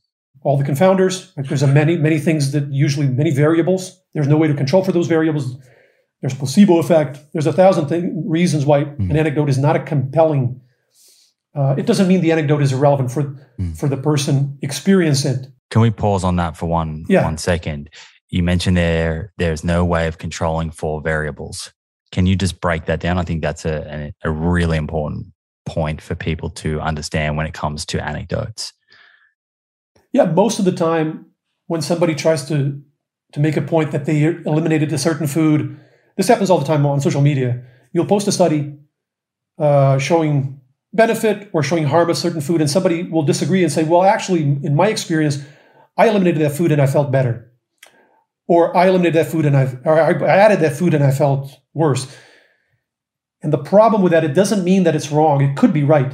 all the confounders. There's a many, many things that usually many variables. There's no way to control for those variables. There's placebo effect. There's a thousand th- reasons why mm. an anecdote is not a compelling. Uh, it doesn't mean the anecdote is irrelevant for mm. for the person experiencing it. Can we pause on that for one yeah. one second? You mentioned there there's no way of controlling for variables. Can you just break that down? I think that's a, a, really important point for people to understand when it comes to anecdotes yeah, most of the time when somebody tries to to make a point that they eliminated a certain food, this happens all the time on social media. You'll post a study uh, showing benefit or showing harm of certain food, and somebody will disagree and say, "Well, actually, in my experience, I eliminated that food and I felt better," or "I eliminated that food and I or I added that food and I felt worse." And the problem with that, it doesn't mean that it's wrong. It could be right.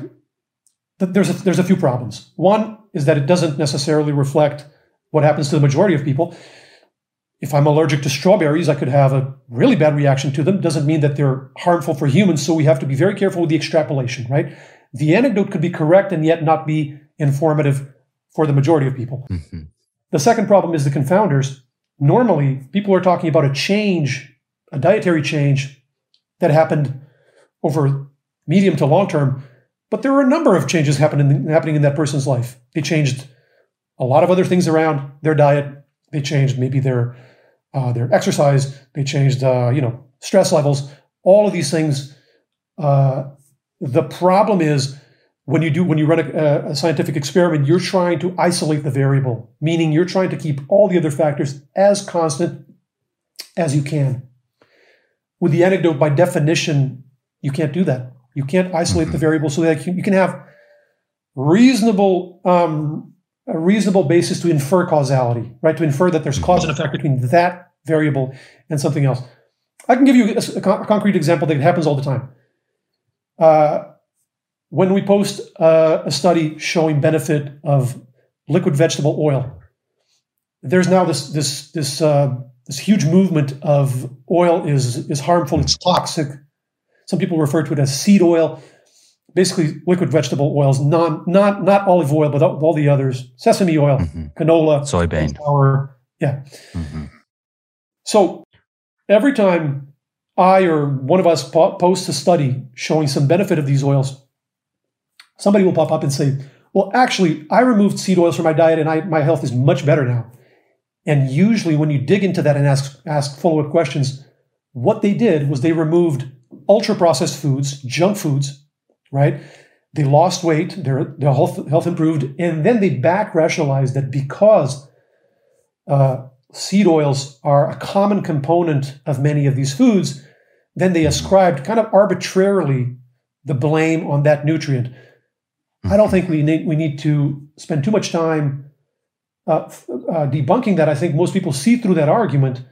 There's a, there's a few problems. One, is that it doesn't necessarily reflect what happens to the majority of people. If I'm allergic to strawberries, I could have a really bad reaction to them. Doesn't mean that they're harmful for humans. So we have to be very careful with the extrapolation, right? The anecdote could be correct and yet not be informative for the majority of people. Mm-hmm. The second problem is the confounders. Normally, people are talking about a change, a dietary change that happened over medium to long term but there were a number of changes happening happening in that person's life. They changed a lot of other things around their diet. They changed maybe their uh, their exercise. They changed uh, you know stress levels. All of these things. Uh, the problem is when you do when you run a, a, scientific experiment, you're trying to isolate the variable, meaning you're trying to keep all the other factors as constant as you can. With the anecdote, by definition, you can't do that. You can't isolate mm-hmm. the variable so that you can have reasonable um, a reasonable basis to infer causality, right? To infer that there's cause and effect between that variable and something else. I can give you a, a, a concrete example that happens all the time. Uh, when we post uh, a study showing benefit of liquid vegetable oil, there's now this this this uh, this huge movement of oil is is harmful, it's toxic, some people refer to it as seed oil. Basically, liquid vegetable oils, non, not not olive oil, but all the others: sesame oil, mm-hmm. canola, soybean, flour. Yeah. Mm-hmm. So every time I or one of us po- posts a study showing some benefit of these oils, somebody will pop up and say, Well, actually, I removed seed oils from my diet and I, my health is much better now. And usually, when you dig into that and ask, ask follow up questions, what they did was they removed ultra processed foods, junk foods, right? They lost weight, their, their health, health improved, and then they back rationalized that because uh, seed oils are a common component of many of these foods, then they ascribed kind of arbitrarily the blame on that nutrient. I don't think we need we need to spend too much time uh, uh, debunking that. I think most people see through that argument,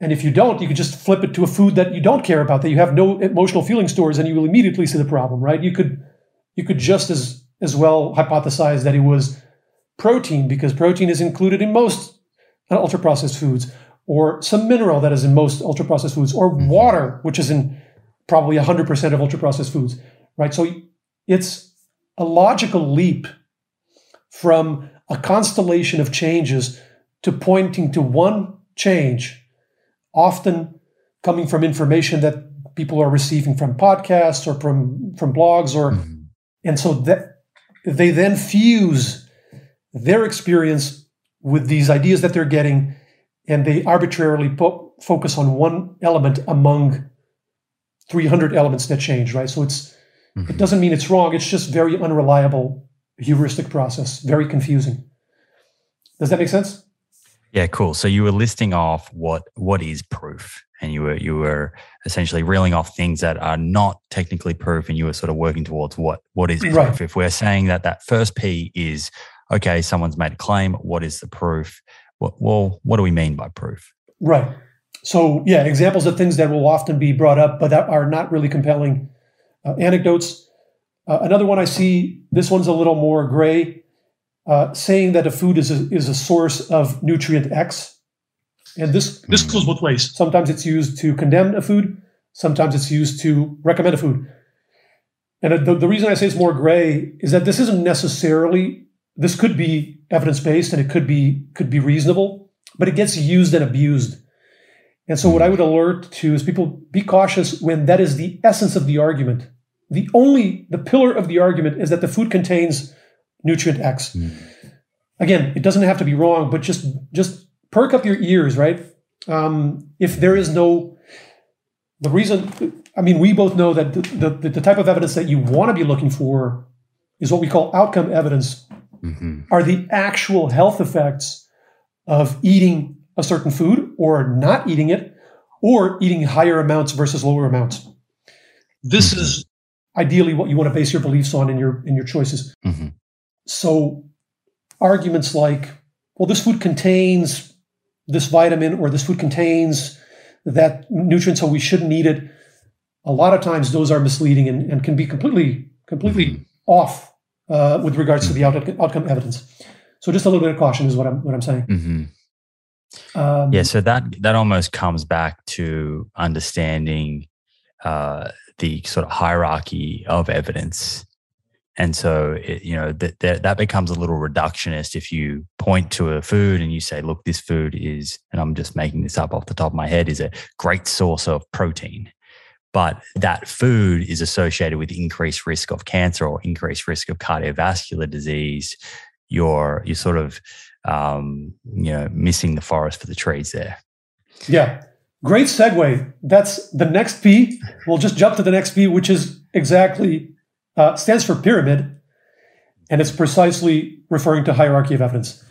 and if you don't, you could just flip it to a food that you don't care about, that you have no emotional feelings towards, and you will immediately see the problem. Right? You could you could just as as well hypothesize that it was protein because protein is included in most ultra processed foods, or some mineral that is in most ultra processed foods, or water, which is in probably 100% of ultra processed foods. Right? So it's a logical leap from a constellation of changes to pointing to one change, often coming from information that people are receiving from podcasts or from, from blogs or mm-hmm. and so that they then fuse their experience with these ideas that they're getting and they arbitrarily po- focus on one element among 300 elements that change right so it's Mm-hmm. It doesn't mean it's wrong. It's just very unreliable heuristic process, very confusing. Does that make sense? Yeah, cool. So you were listing off what what is proof, and you were you were essentially reeling off things that are not technically proof, and you were sort of working towards what what is proof. Right. If we're saying that that first P is okay, someone's made a claim. What is the proof? Well, what do we mean by proof? Right. So yeah, examples of things that will often be brought up, but that are not really compelling uh, anecdotes. Uh, another one I see, this one's a little more gray, uh, saying that a food is a, is a source of nutrient X. And this, this goes both ways. Sometimes it's used to condemn a food, sometimes it's used to recommend a food. And the, the reason I say it's more gray is that this isn't necessarily, this could be evidence based and it could be, could be reasonable, but it gets used and abused. And so, what I would alert to is people be cautious when that is the essence of the argument. The only, the pillar of the argument is that the food contains nutrient X. Mm. Again, it doesn't have to be wrong, but just just perk up your ears, right? Um, if there is no, the reason, I mean, we both know that the, the, the type of evidence that you want to be looking for is what we call outcome evidence, mm-hmm. are the actual health effects of eating a certain food or not eating it or eating higher amounts versus lower amounts. This mm-hmm. is ideally what you want to base your beliefs on in your in your choices. Mm-hmm. So arguments like, well, this food contains this vitamin or this food contains that nutrient, so we shouldn't eat it. A lot of times those are misleading and, and can be completely, completely mm-hmm. off uh, with regards to the out- outcome evidence. So just a little bit of caution is what I'm what I'm saying. Um, yeah, so that that almost comes back to understanding uh, the sort of hierarchy of evidence, and so it, you know that, that that becomes a little reductionist if you point to a food and you say, "Look, this food is," and I'm just making this up off the top of my head, is a great source of protein. But that food is associated with increased risk of cancer or increased risk of cardiovascular disease. You're you're sort of um, you know, missing the forest for the trees there. Yeah. Great segue. That's the next P. We'll just jump to the next P, which is exactly uh, stands for pyramid, and it's precisely referring to hierarchy of evidence.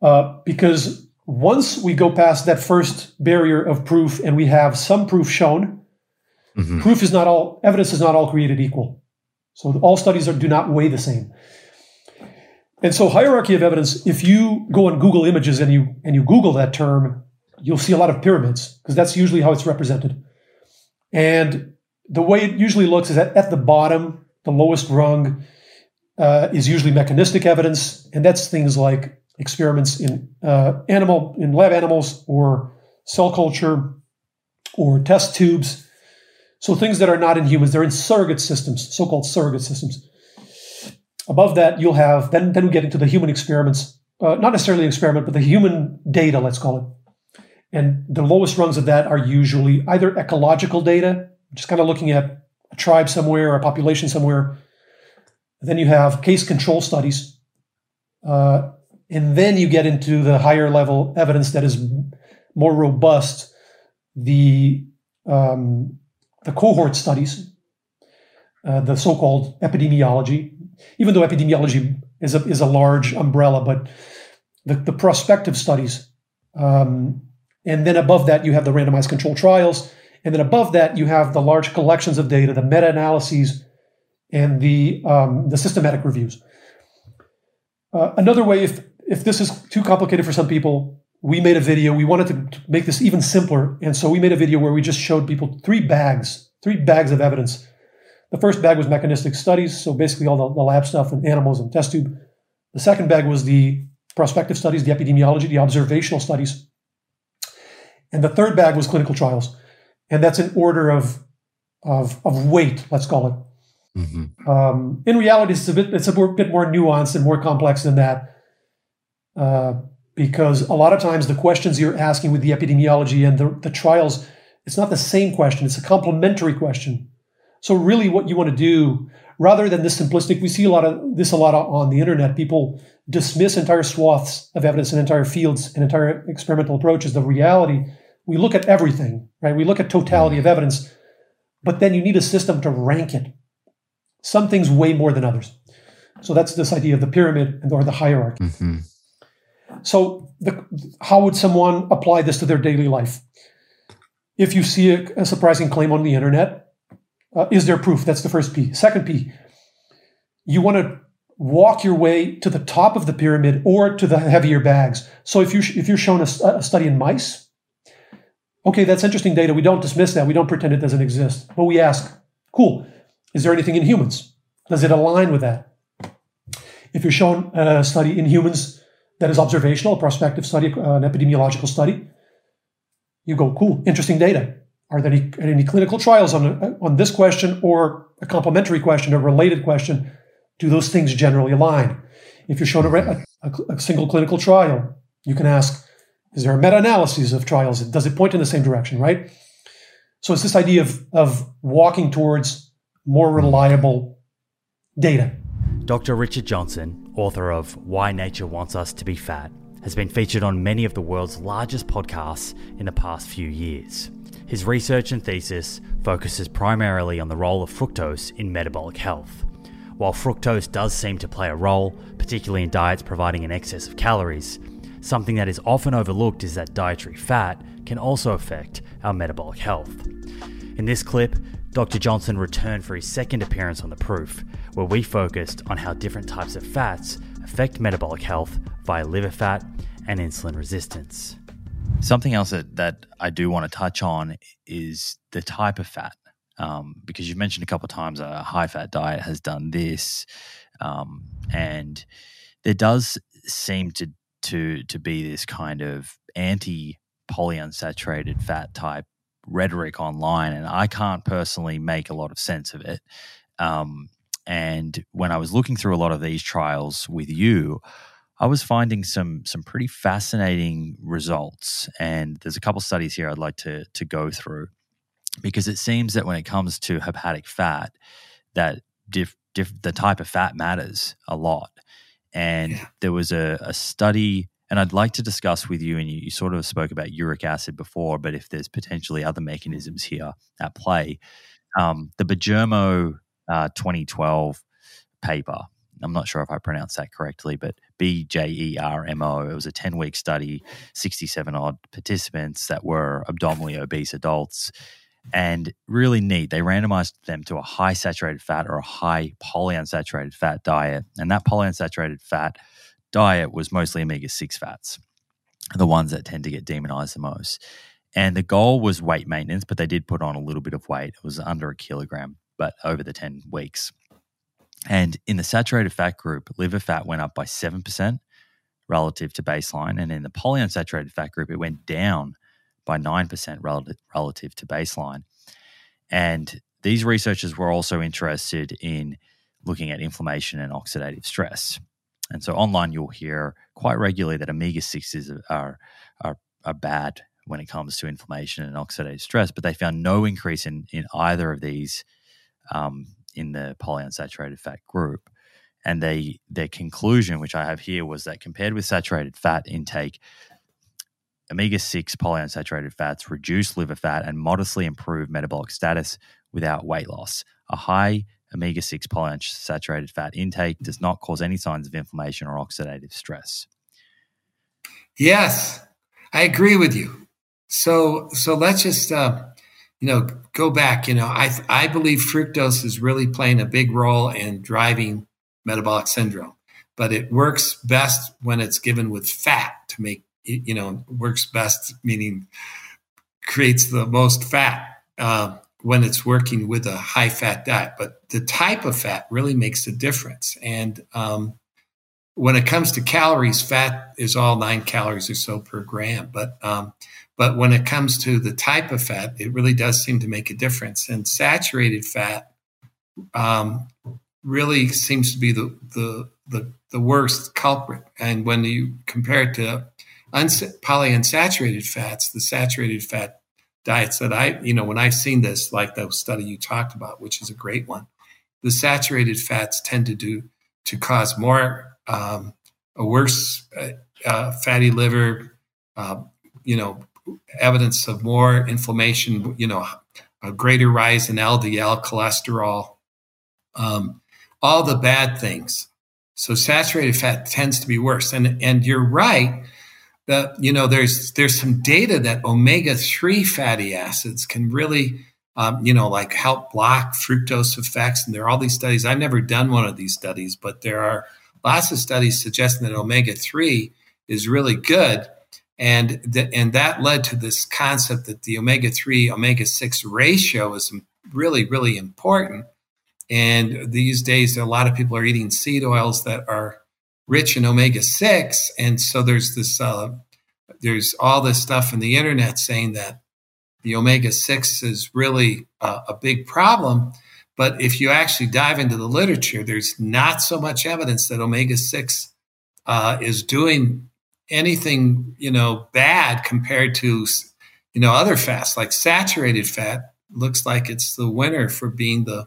Uh, because once we go past that first barrier of proof and we have some proof shown, mm-hmm. proof is not all evidence is not all created equal. So all studies are, do not weigh the same. And so hierarchy of evidence, if you go on Google Images and you and you Google that term, you'll see a lot of pyramids because that's usually how it's represented. And the way it usually looks is that at the bottom, the lowest rung, uh, is usually mechanistic evidence, and that's things like experiments in uh, animal in lab animals or cell culture or test tubes. So things that are not in humans, they're in surrogate systems, so-called surrogate systems. Above that, you'll have then then we get into the human experiments, uh, not necessarily experiment, but the human data, let's call it. And the lowest rungs of that are usually either ecological data, just kind of looking at a tribe somewhere, or a population somewhere. Then you have case control studies. Uh, and then you get into the higher level evidence that is more robust, the, um, the cohort studies, uh, the so called epidemiology. Even though epidemiology is a, is a large umbrella, but the, the prospective studies. Um, and then above that, you have the randomized control trials. And then above that, you have the large collections of data, the meta analyses, and the, um, the systematic reviews. Uh, another way, if, if this is too complicated for some people, we made a video. We wanted to make this even simpler. And so we made a video where we just showed people three bags, three bags of evidence. The first bag was mechanistic studies. So basically all the, the lab stuff and animals and test tube. The second bag was the prospective studies, the epidemiology, the observational studies. And the third bag was clinical trials. And that's in order of, of, of weight, let's call it. Mm-hmm. Um, in reality, it's a bit it's a bit more nuanced and more complex than that, uh, because a lot of times the questions you're asking with the epidemiology and the, the trials, it's not the same question; it's a complementary question. So really, what you want to do, rather than this simplistic, we see a lot of this a lot on the internet. People dismiss entire swaths of evidence and entire fields and entire experimental approaches. The reality, we look at everything, right? We look at totality of evidence, but then you need a system to rank it. Some things weigh more than others. So that's this idea of the pyramid and or the hierarchy. Mm-hmm. So, the, how would someone apply this to their daily life? If you see a, a surprising claim on the internet, uh, is there proof? That's the first P. Second P, you want to walk your way to the top of the pyramid or to the heavier bags. So if you if you're shown a, a, study in mice, okay, that's interesting data. We don't dismiss that. We don't pretend it doesn't exist. But we ask, cool, is there anything in humans? Does it align with that? If you're shown a study in humans that is observational, a prospective study, an epidemiological study, you go, cool, interesting data. Are there any, any clinical trials on, on this question or a complementary question, a related question? do those things generally align? If you're shown a, a, a single clinical trial, you can ask, is there a meta-analysis of trials? Does it point in the same direction, right? So it's this idea of, of walking towards more reliable data. Dr. Richard Johnson, author of Why Nature Wants Us to Be Fat, has been featured on many of the world's largest podcasts in the past few years. His research and thesis focuses primarily on the role of fructose in metabolic health. While fructose does seem to play a role, particularly in diets providing an excess of calories, something that is often overlooked is that dietary fat can also affect our metabolic health. In this clip, Dr. Johnson returned for his second appearance on The Proof, where we focused on how different types of fats affect metabolic health via liver fat and insulin resistance. Something else that, that I do want to touch on is the type of fat um, because you've mentioned a couple of times a high fat diet has done this, um, and there does seem to to to be this kind of anti polyunsaturated fat type rhetoric online, and I can't personally make a lot of sense of it. Um, and when I was looking through a lot of these trials with you, I was finding some some pretty fascinating results. And there's a couple studies here I'd like to to go through because it seems that when it comes to hepatic fat, that diff, diff, the type of fat matters a lot. And yeah. there was a, a, study, and I'd like to discuss with you, and you, you, sort of spoke about uric acid before, but if there's potentially other mechanisms here at play, um, the Bajermo uh, 2012 paper. I'm not sure if I pronounced that correctly, but B J E R M O. It was a 10 week study, 67 odd participants that were abdominally obese adults and really neat. They randomized them to a high saturated fat or a high polyunsaturated fat diet. And that polyunsaturated fat diet was mostly omega 6 fats, the ones that tend to get demonized the most. And the goal was weight maintenance, but they did put on a little bit of weight. It was under a kilogram, but over the 10 weeks. And in the saturated fat group, liver fat went up by 7% relative to baseline. And in the polyunsaturated fat group, it went down by 9% relative, to baseline. And these researchers were also interested in looking at inflammation and oxidative stress. And so online, you'll hear quite regularly that omega 6s are, are, are bad when it comes to inflammation and oxidative stress, but they found no increase in, in either of these um, in the polyunsaturated fat group. And they their conclusion, which I have here, was that compared with saturated fat intake, omega 6 polyunsaturated fats reduce liver fat and modestly improve metabolic status without weight loss. A high omega 6 polyunsaturated fat intake does not cause any signs of inflammation or oxidative stress. Yes, I agree with you. So, so let's just, uh, you know, go back. You know, I I believe fructose is really playing a big role in driving metabolic syndrome, but it works best when it's given with fat to make you know works best, meaning creates the most fat uh, when it's working with a high fat diet. But the type of fat really makes a difference, and um, when it comes to calories, fat is all nine calories or so per gram. But um, but when it comes to the type of fat, it really does seem to make a difference. And saturated fat um, really seems to be the, the, the the worst culprit. And when you compare it to uns- polyunsaturated fats, the saturated fat diets that I, you know, when I've seen this, like the study you talked about, which is a great one, the saturated fats tend to do to cause more um, a worse uh, uh, fatty liver, uh, you know, evidence of more inflammation, you know, a greater rise in LDL cholesterol, um, all the bad things. So saturated fat tends to be worse. And and you're right that you know there's there's some data that omega three fatty acids can really um, you know like help block fructose effects. And there are all these studies. I've never done one of these studies, but there are lots of studies suggesting that omega three is really good and th- and that led to this concept that the omega three omega six ratio is really really important. And these days, a lot of people are eating seed oils that are rich in omega six, and so there's this uh, there's all this stuff in the internet saying that the omega six is really uh, a big problem. But if you actually dive into the literature, there's not so much evidence that omega six uh, is doing anything you know bad compared to you know other fats like saturated fat looks like it's the winner for being the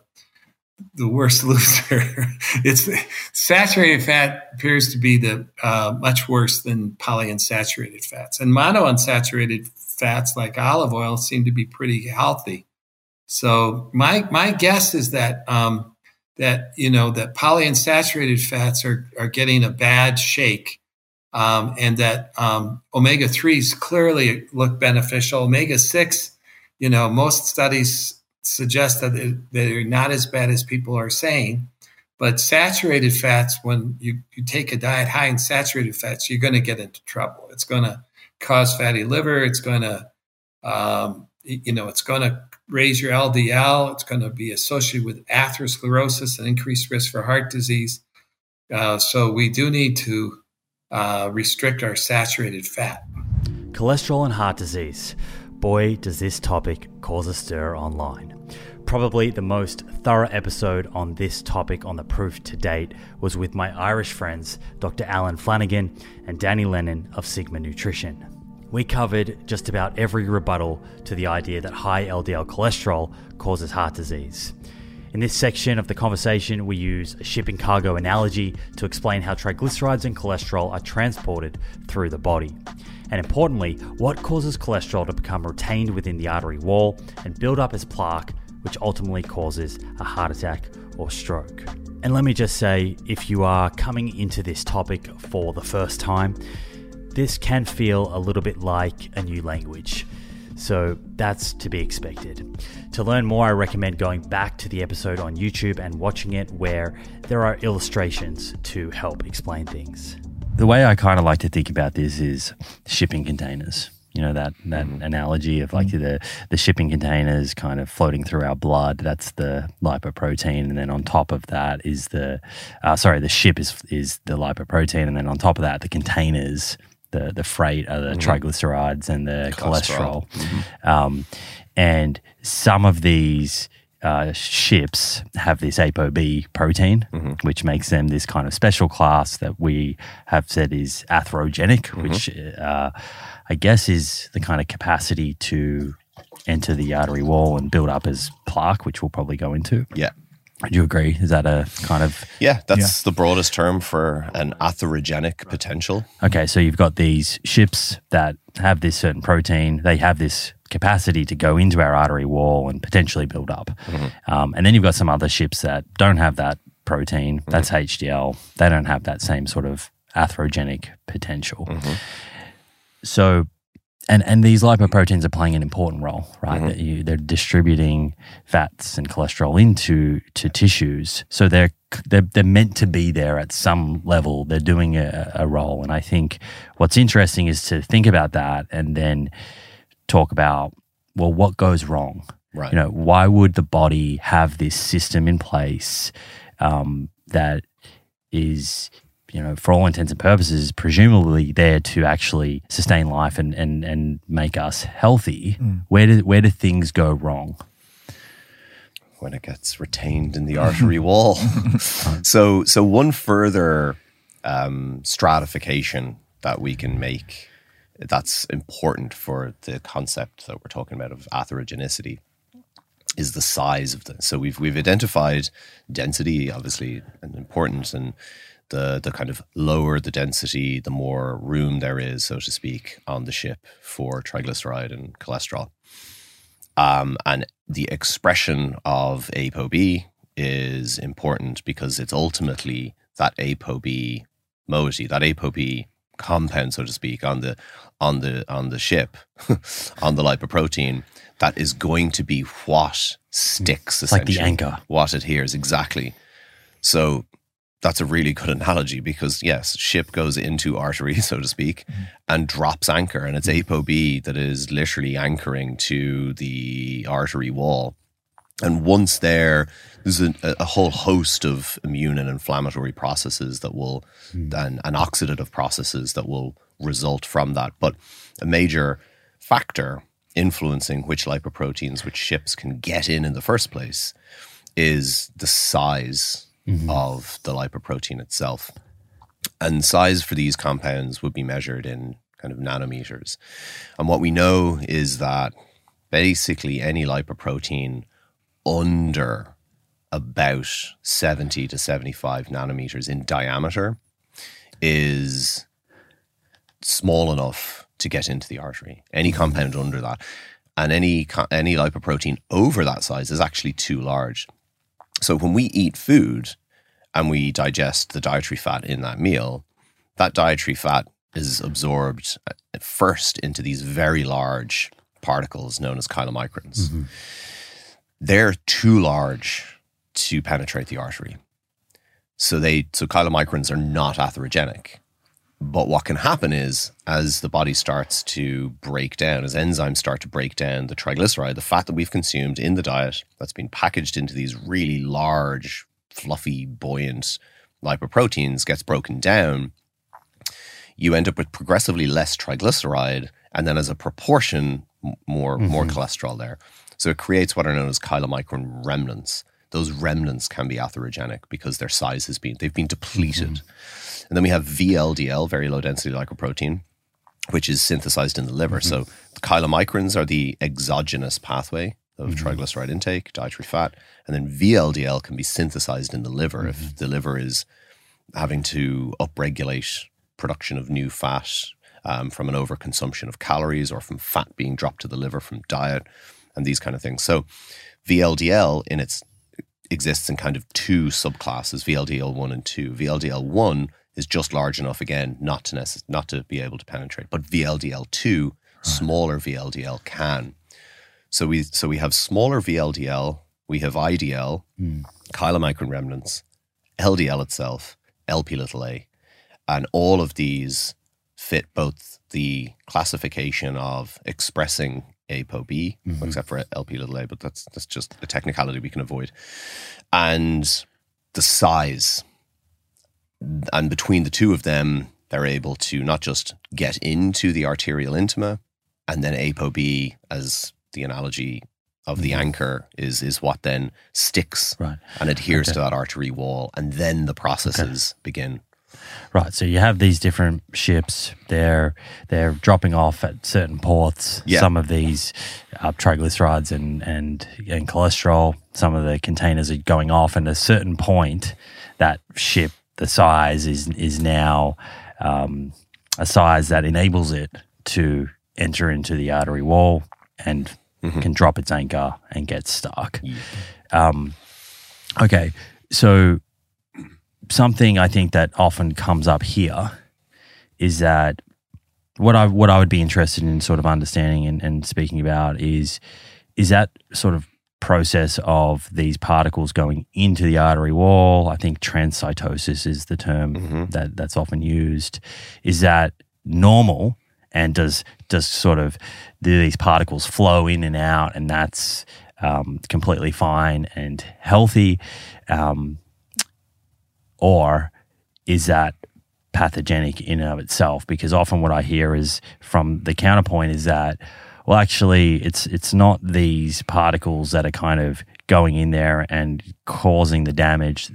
the worst loser. it's saturated fat appears to be the uh, much worse than polyunsaturated fats, and monounsaturated fats like olive oil seem to be pretty healthy. So my my guess is that um, that you know that polyunsaturated fats are are getting a bad shake um, and that um, omega 3s clearly look beneficial. Omega 6, you know, most studies suggest that they're not as bad as people are saying. But saturated fats, when you, you take a diet high in saturated fats, you're going to get into trouble. It's going to cause fatty liver. It's going to, um, you know, it's going to raise your LDL. It's going to be associated with atherosclerosis and increased risk for heart disease. Uh, so we do need to uh, restrict our saturated fat. Cholesterol and heart disease. Boy, does this topic cause a stir online. Probably the most thorough episode on this topic on the proof to date was with my Irish friends, Dr. Alan Flanagan and Danny Lennon of Sigma Nutrition. We covered just about every rebuttal to the idea that high LDL cholesterol causes heart disease. In this section of the conversation, we use a shipping cargo analogy to explain how triglycerides and cholesterol are transported through the body. And importantly, what causes cholesterol to become retained within the artery wall and build up as plaque, which ultimately causes a heart attack or stroke. And let me just say if you are coming into this topic for the first time, this can feel a little bit like a new language. So that's to be expected. To learn more, I recommend going back to the episode on YouTube and watching it where there are illustrations to help explain things. The way I kind of like to think about this is shipping containers. You know that that mm-hmm. analogy of like mm-hmm. the the shipping containers kind of floating through our blood. That's the lipoprotein, and then on top of that is the uh, sorry, the ship is is the lipoprotein, and then on top of that, the containers the the freight are the mm-hmm. triglycerides and the cholesterol, cholesterol. Mm-hmm. Um, and some of these uh, ships have this ApoB protein, Mm-hmm. which makes them this kind of special class that we have said is atherogenic, Mm-hmm. which uh, I guess is the kind of capacity to enter the artery wall and build up as plaque, which we'll probably go into. Yeah. Do you agree? Is that a kind of Yeah, that's the broadest term for an atherogenic potential. Okay, so you've got these ships that have this certain protein. They have this capacity to go into our artery wall and potentially build up. Mm-hmm. Um, and then you've got some other ships that don't have that protein. Mm-hmm. That's HDL. They don't have that same sort of atherogenic potential. Mm-hmm. So, and and these lipoproteins are playing an important role, right? That you, they're distributing fats and cholesterol into to tissues, so they're they're they're meant to be there at some level. They're doing a, a role, and I think what's interesting is to think about that and then talk about well, what goes wrong. Right. You know, why would the body have this system in place um, that is, you know, for all intents and purposes, presumably there to actually sustain life and and and make us healthy? Where do where do things go wrong? when it gets retained in the artery wall. so, so one further um, stratification that we can make that's important for the concept that we're talking about of atherogenicity is the size of the. So we've we've identified density, obviously, and important, and the the kind of lower the density, the more room there is, so to speak, on the ship for triglyceride and cholesterol. Um, and the expression of ApoB is important because it's ultimately that ApoB moiety, that ApoB compound, so to speak, on the on the on the ship, on the lipoprotein, that is going to be what sticks. It's like the anchor. What adheres exactly. So that's a really good analogy because yes, ship goes into artery, so to speak, mm-hmm. and drops anchor, and it's mm-hmm. ApoB that is literally anchoring to the artery wall. And once there, there's a, a whole host of immune and inflammatory processes that will, mm. and, and oxidative processes that will result from that. But a major factor influencing which lipoproteins, which ships can get in in the first place, is the size Mm-hmm. of the lipoprotein itself. And size for these compounds would be measured in kind of nanometers. And what we know is that basically any lipoprotein under about 70 to 75 nanometers in diameter is small enough to get into the artery. Any compound under that, and any any lipoprotein over that size is actually too large. So when we eat food and we digest the dietary fat in that meal, that dietary fat is absorbed at first into these very large particles known as chylomicrons. Mm-hmm. They're too large to penetrate the artery. So they so chylomicrons are not atherogenic. But what can happen is as the body starts to break down, as enzymes start to break down the triglyceride, the fat that we've consumed in the diet that's been packaged into these really large, fluffy, buoyant lipoproteins gets broken down, you end up with progressively less triglyceride and then as a proportion more more mm-hmm. cholesterol there. So it creates what are known as chylomicron remnants. Those remnants can be atherogenic because their size has been they've been depleted. Hmm. And then we have VLDL, very low density lipoprotein, which is synthesized in the liver. Hmm. So the chylomicrons are the exogenous pathway of hmm. triglyceride intake, dietary fat, and then VLDL can be synthesized in the liver if the liver is having to upregulate production of new fat um, from an overconsumption of calories or from fat being dropped to the liver from diet and these kind of things. So VLDL in its exists in kind of two subclasses, VLDL one and two. VLDL one is just large enough again not to necess- not to be able to penetrate, but VLDL two, smaller VLDL can. So we so we have smaller VLDL, we have IDL, hmm. chylomicron remnants, LDL itself, LP little a, and all of these fit both the classification of expressing ApoB, mm-hmm. except for LP little a, but that's that's just a technicality we can avoid, and the size. And between the two of them, they're able to not just get into the arterial intima, and then ApoB, as the analogy of the mm-hmm. anchor is is what then sticks Right. and adheres Okay. to that artery wall, and then the processes begin. Right. So you have these different ships. They're they're dropping off at certain ports. Yeah. Some of these uh, triglycerides and, and and cholesterol. Some of the containers are going off, and at a certain point, that ship, the size is is now um, a size that enables it to enter into the artery wall and can drop its anchor and get stuck. Um, okay, so something I think that often comes up here is that what I what I would be interested in sort of understanding and, and speaking about is is that sort of process of these particles going into the artery wall. I think transcytosis is the term that that's often used. Is that normal? And does does sort of do these particles flow in and out, and that's um, completely fine and healthy, um, or is that pathogenic in and of itself? Because often what I hear is from the counterpoint is that well, actually, it's it's not these particles that are kind of going in there and causing the damage.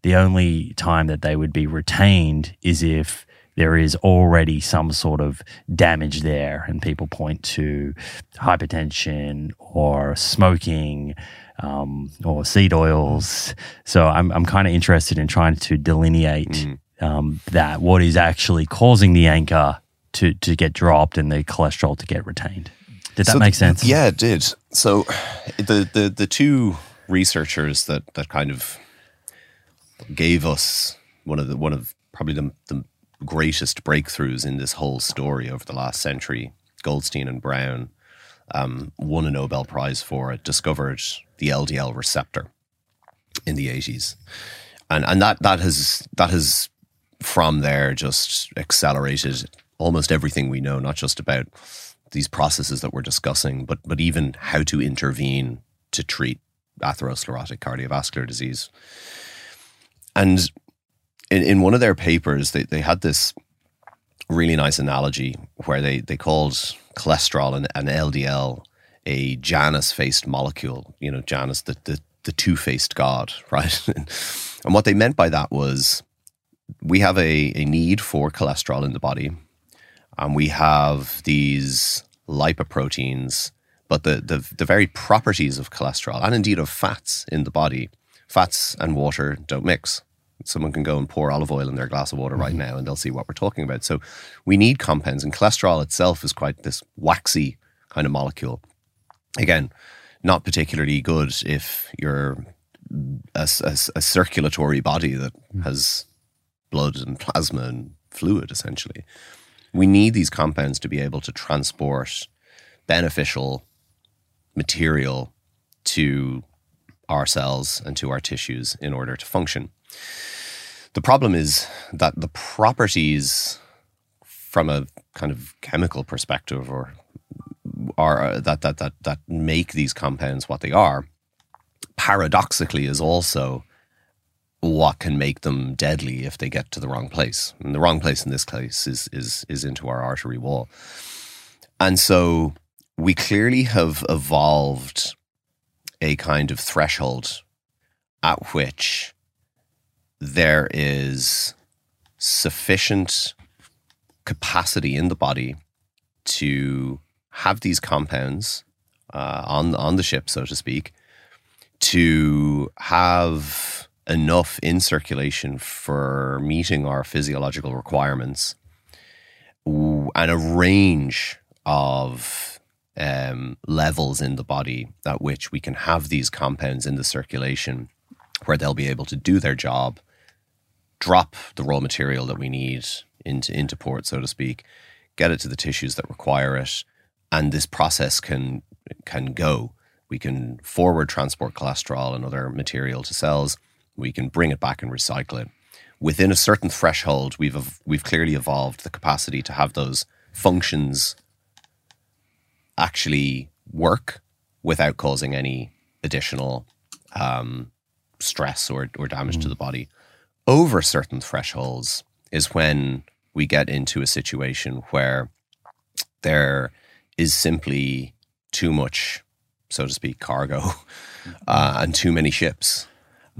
The only time that they would be retained is if there is already some sort of damage there, and people point to hypertension or smoking um, or seed oils. So I'm I'm kind of interested in trying to delineate um, that what is actually causing the anchor to to get dropped and the cholesterol to get retained. Did that So make sense? Yeah, it did. So the the the two researchers that that kind of gave us one of the one of probably the, the greatest breakthroughs in this whole story over the last century, Goldstein and Brown, um, won a Nobel Prize for it, discovered the LDL receptor in the eighties, and and that that has that has from there just accelerated almost everything we know, not just about these processes that we're discussing, but but even how to intervene to treat atherosclerotic cardiovascular disease. And in, in one of their papers, they, they had this really nice analogy where they, they called cholesterol and, and LDL a Janus faced molecule, you know, Janus, the, the, the two faced God, right? and what they meant by that was we have a, a need for cholesterol in the body, and we have these lipoproteins, but the, the, the very properties of cholesterol and indeed of fats in the body, fats and water don't mix. Someone can go and pour olive oil in their glass of water right mm-hmm. now and they'll see what we're talking about. So we need compounds, and cholesterol itself is quite this waxy kind of molecule. Again, not particularly good if you're a, a, a circulatory body that mm. has blood and plasma and fluid, essentially. We need these compounds to be able to transport beneficial material to our cells and to our tissues in order to function. The problem is that the properties from a kind of chemical perspective or are uh, that that that that make these compounds what they are paradoxically is also what can make them deadly if they get to the wrong place. And the wrong place in this case is is is into our artery wall. And so we clearly have evolved a kind of threshold at which there is sufficient capacity in the body to have these compounds uh, on on the ship, so to speak, to have enough in circulation for meeting our physiological requirements and a range of um, levels in the body at which we can have these compounds in the circulation where they'll be able to do their job, drop the raw material that we need into, into port, so to speak, get it to the tissues that require it, and this process can can go. We can forward transport cholesterol and other material to cells. We can bring it back and recycle it. Within a certain threshold, we've we've clearly evolved the capacity to have those functions actually work without causing any additional um, stress or, or damage to the body. Over certain thresholds is when we get into a situation where there is simply too much so to speak, cargo uh, and too many ships.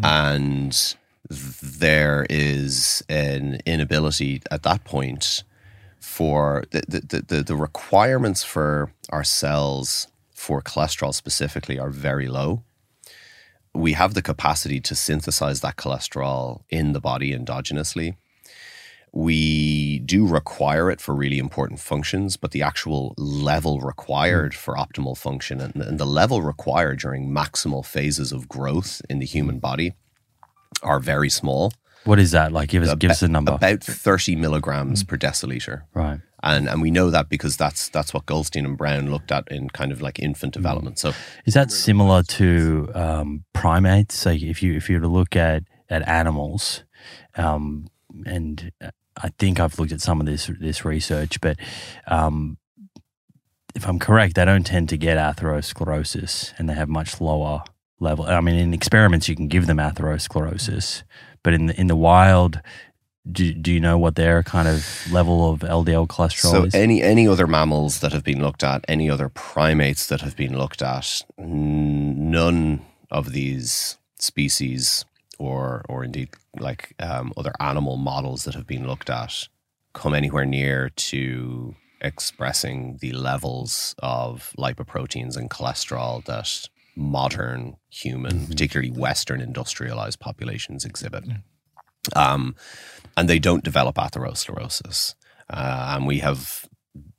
And there is an inability at that point for the, the, the, the requirements for our cells for cholesterol specifically are very low. We have the capacity to synthesize that cholesterol in the body endogenously. We do require it for really important functions, but the actual level required for optimal function and, and the level required during maximal phases of growth in the human body are very small. What is that? Like, give us, give us a number. About 30 milligrams per deciliter. Right. And, and we know that because that's that's what Goldstein and Brown looked at in kind of like infant development. So Is that similar to um, primates? Like, if you if you were to look at at animals, um, and I think I've looked at some of this this research, but um, if I'm correct, they don't tend to get atherosclerosis, and they have much lower level. I mean, in experiments, you can give them atherosclerosis, but in the in the wild, do, do you know what their kind of level of LDL cholesterol So is? any any other mammals that have been looked at, any other primates that have been looked at, n- none of these species or or indeed like um, other animal models that have been looked at come anywhere near to expressing the levels of lipoproteins and cholesterol that modern human, particularly Western industrialized populations exhibit. Um, and they don't develop atherosclerosis. Uh, and we have,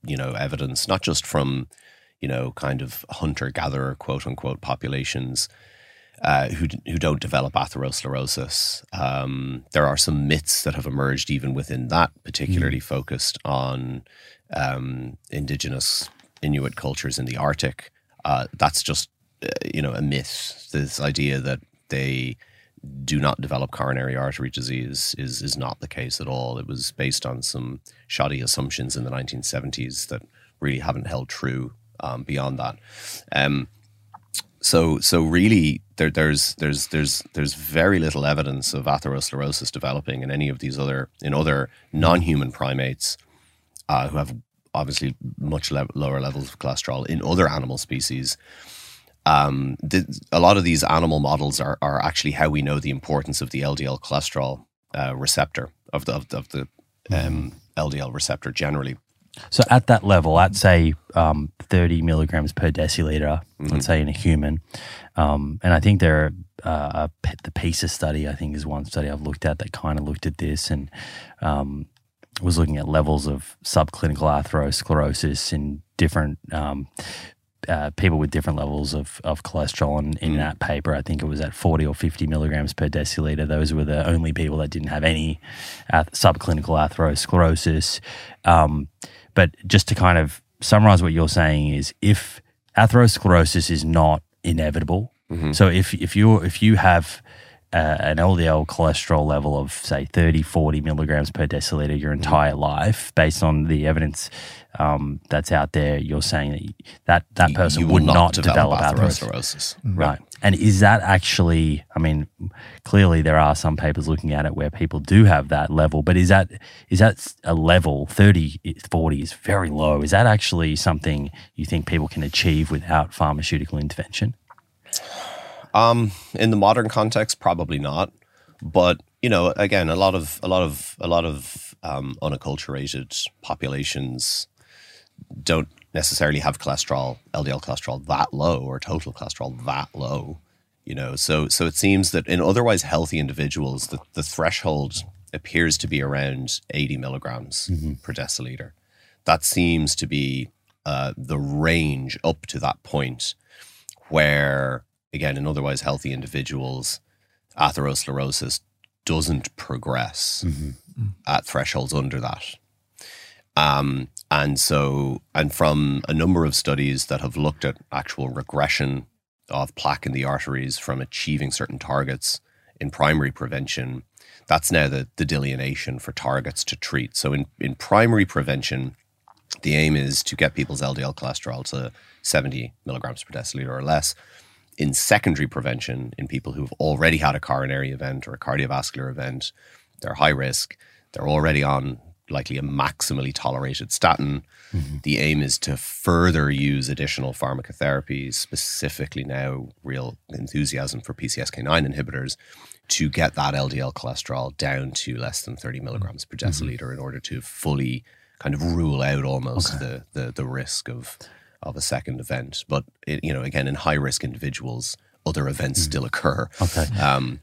you know, evidence not just from, you know, kind of hunter gatherer, quote unquote, populations uh, who, who don't develop atherosclerosis. Um, there are some myths that have emerged even within that, particularly focused on um, indigenous Inuit cultures in the Arctic. Uh, that's just, uh, you know, a myth. This idea that they do not develop coronary artery disease is is not the case at all. It was based on some shoddy assumptions in the 1970s that really haven't held true um, beyond that. Um, so so really there, there's there's there's there's very little evidence of atherosclerosis developing in any of these other in other non-human primates uh, who have obviously much le- lower levels of cholesterol in other animal species um, the, a lot of these animal models are, are actually how we know the importance of the LDL cholesterol uh, receptor of the of the, of the um, LDL receptor generally. So at that level, at say um, 30 milligrams per deciliter, let's say in a human, um, and I think there uh, a P- the PESA study, I think is one study I've looked at that kind of looked at this and um, was looking at levels of subclinical atherosclerosis in different um, uh, people with different levels of, of cholesterol. And in that paper, I think it was at 40 or 50 milligrams per deciliter. Those were the only people that didn't have any ath- subclinical atherosclerosis. Um, but just to kind of summarize what you're saying is if atherosclerosis is not inevitable, so if, if you if you have uh, an LDL cholesterol level of say 30, 40 milligrams per deciliter your entire life, based on the evidence um, that's out there, you're saying that that, that person you will would not not, develop develop, atherosclerosis. atherosclerosis. Right. And is that actually, I mean, clearly there are some papers looking at it where people do have that level, but is that is that a level 30, 40 is very low. Is that actually something you think people can achieve without pharmaceutical intervention? Um, in the modern context, probably not. But you know, again, a lot of a lot of a lot of um, unacculturated populations don't necessarily have cholesterol, LDL cholesterol that low, or total cholesterol that low. You know, so so it seems that in otherwise healthy individuals, the, the threshold appears to be around eighty milligrams per deciliter. That seems to be uh, the range up to that point where, again, in otherwise healthy individuals, atherosclerosis doesn't progress at thresholds under that. Um, and so, and from a number of studies that have looked at actual regression of plaque in the arteries from achieving certain targets in primary prevention, that's now the, the delineation for targets to treat. So, in, in primary prevention, the aim is to get people's LDL cholesterol to 70 milligrams per deciliter or less. In secondary prevention, in people who've already had a coronary event or a cardiovascular event, they're high risk, they're already on likely a maximally tolerated statin. Mm-hmm. The aim is to further use additional pharmacotherapies, specifically now real enthusiasm for PCSK9 inhibitors, to get that LDL cholesterol down to less than 30 milligrams per mm-hmm. deciliter mm-hmm. in order to fully kind of rule out almost okay. the, the the risk of of a second event. But it, you know, again, in high risk individuals, other events mm-hmm. still occur. Okay. Um,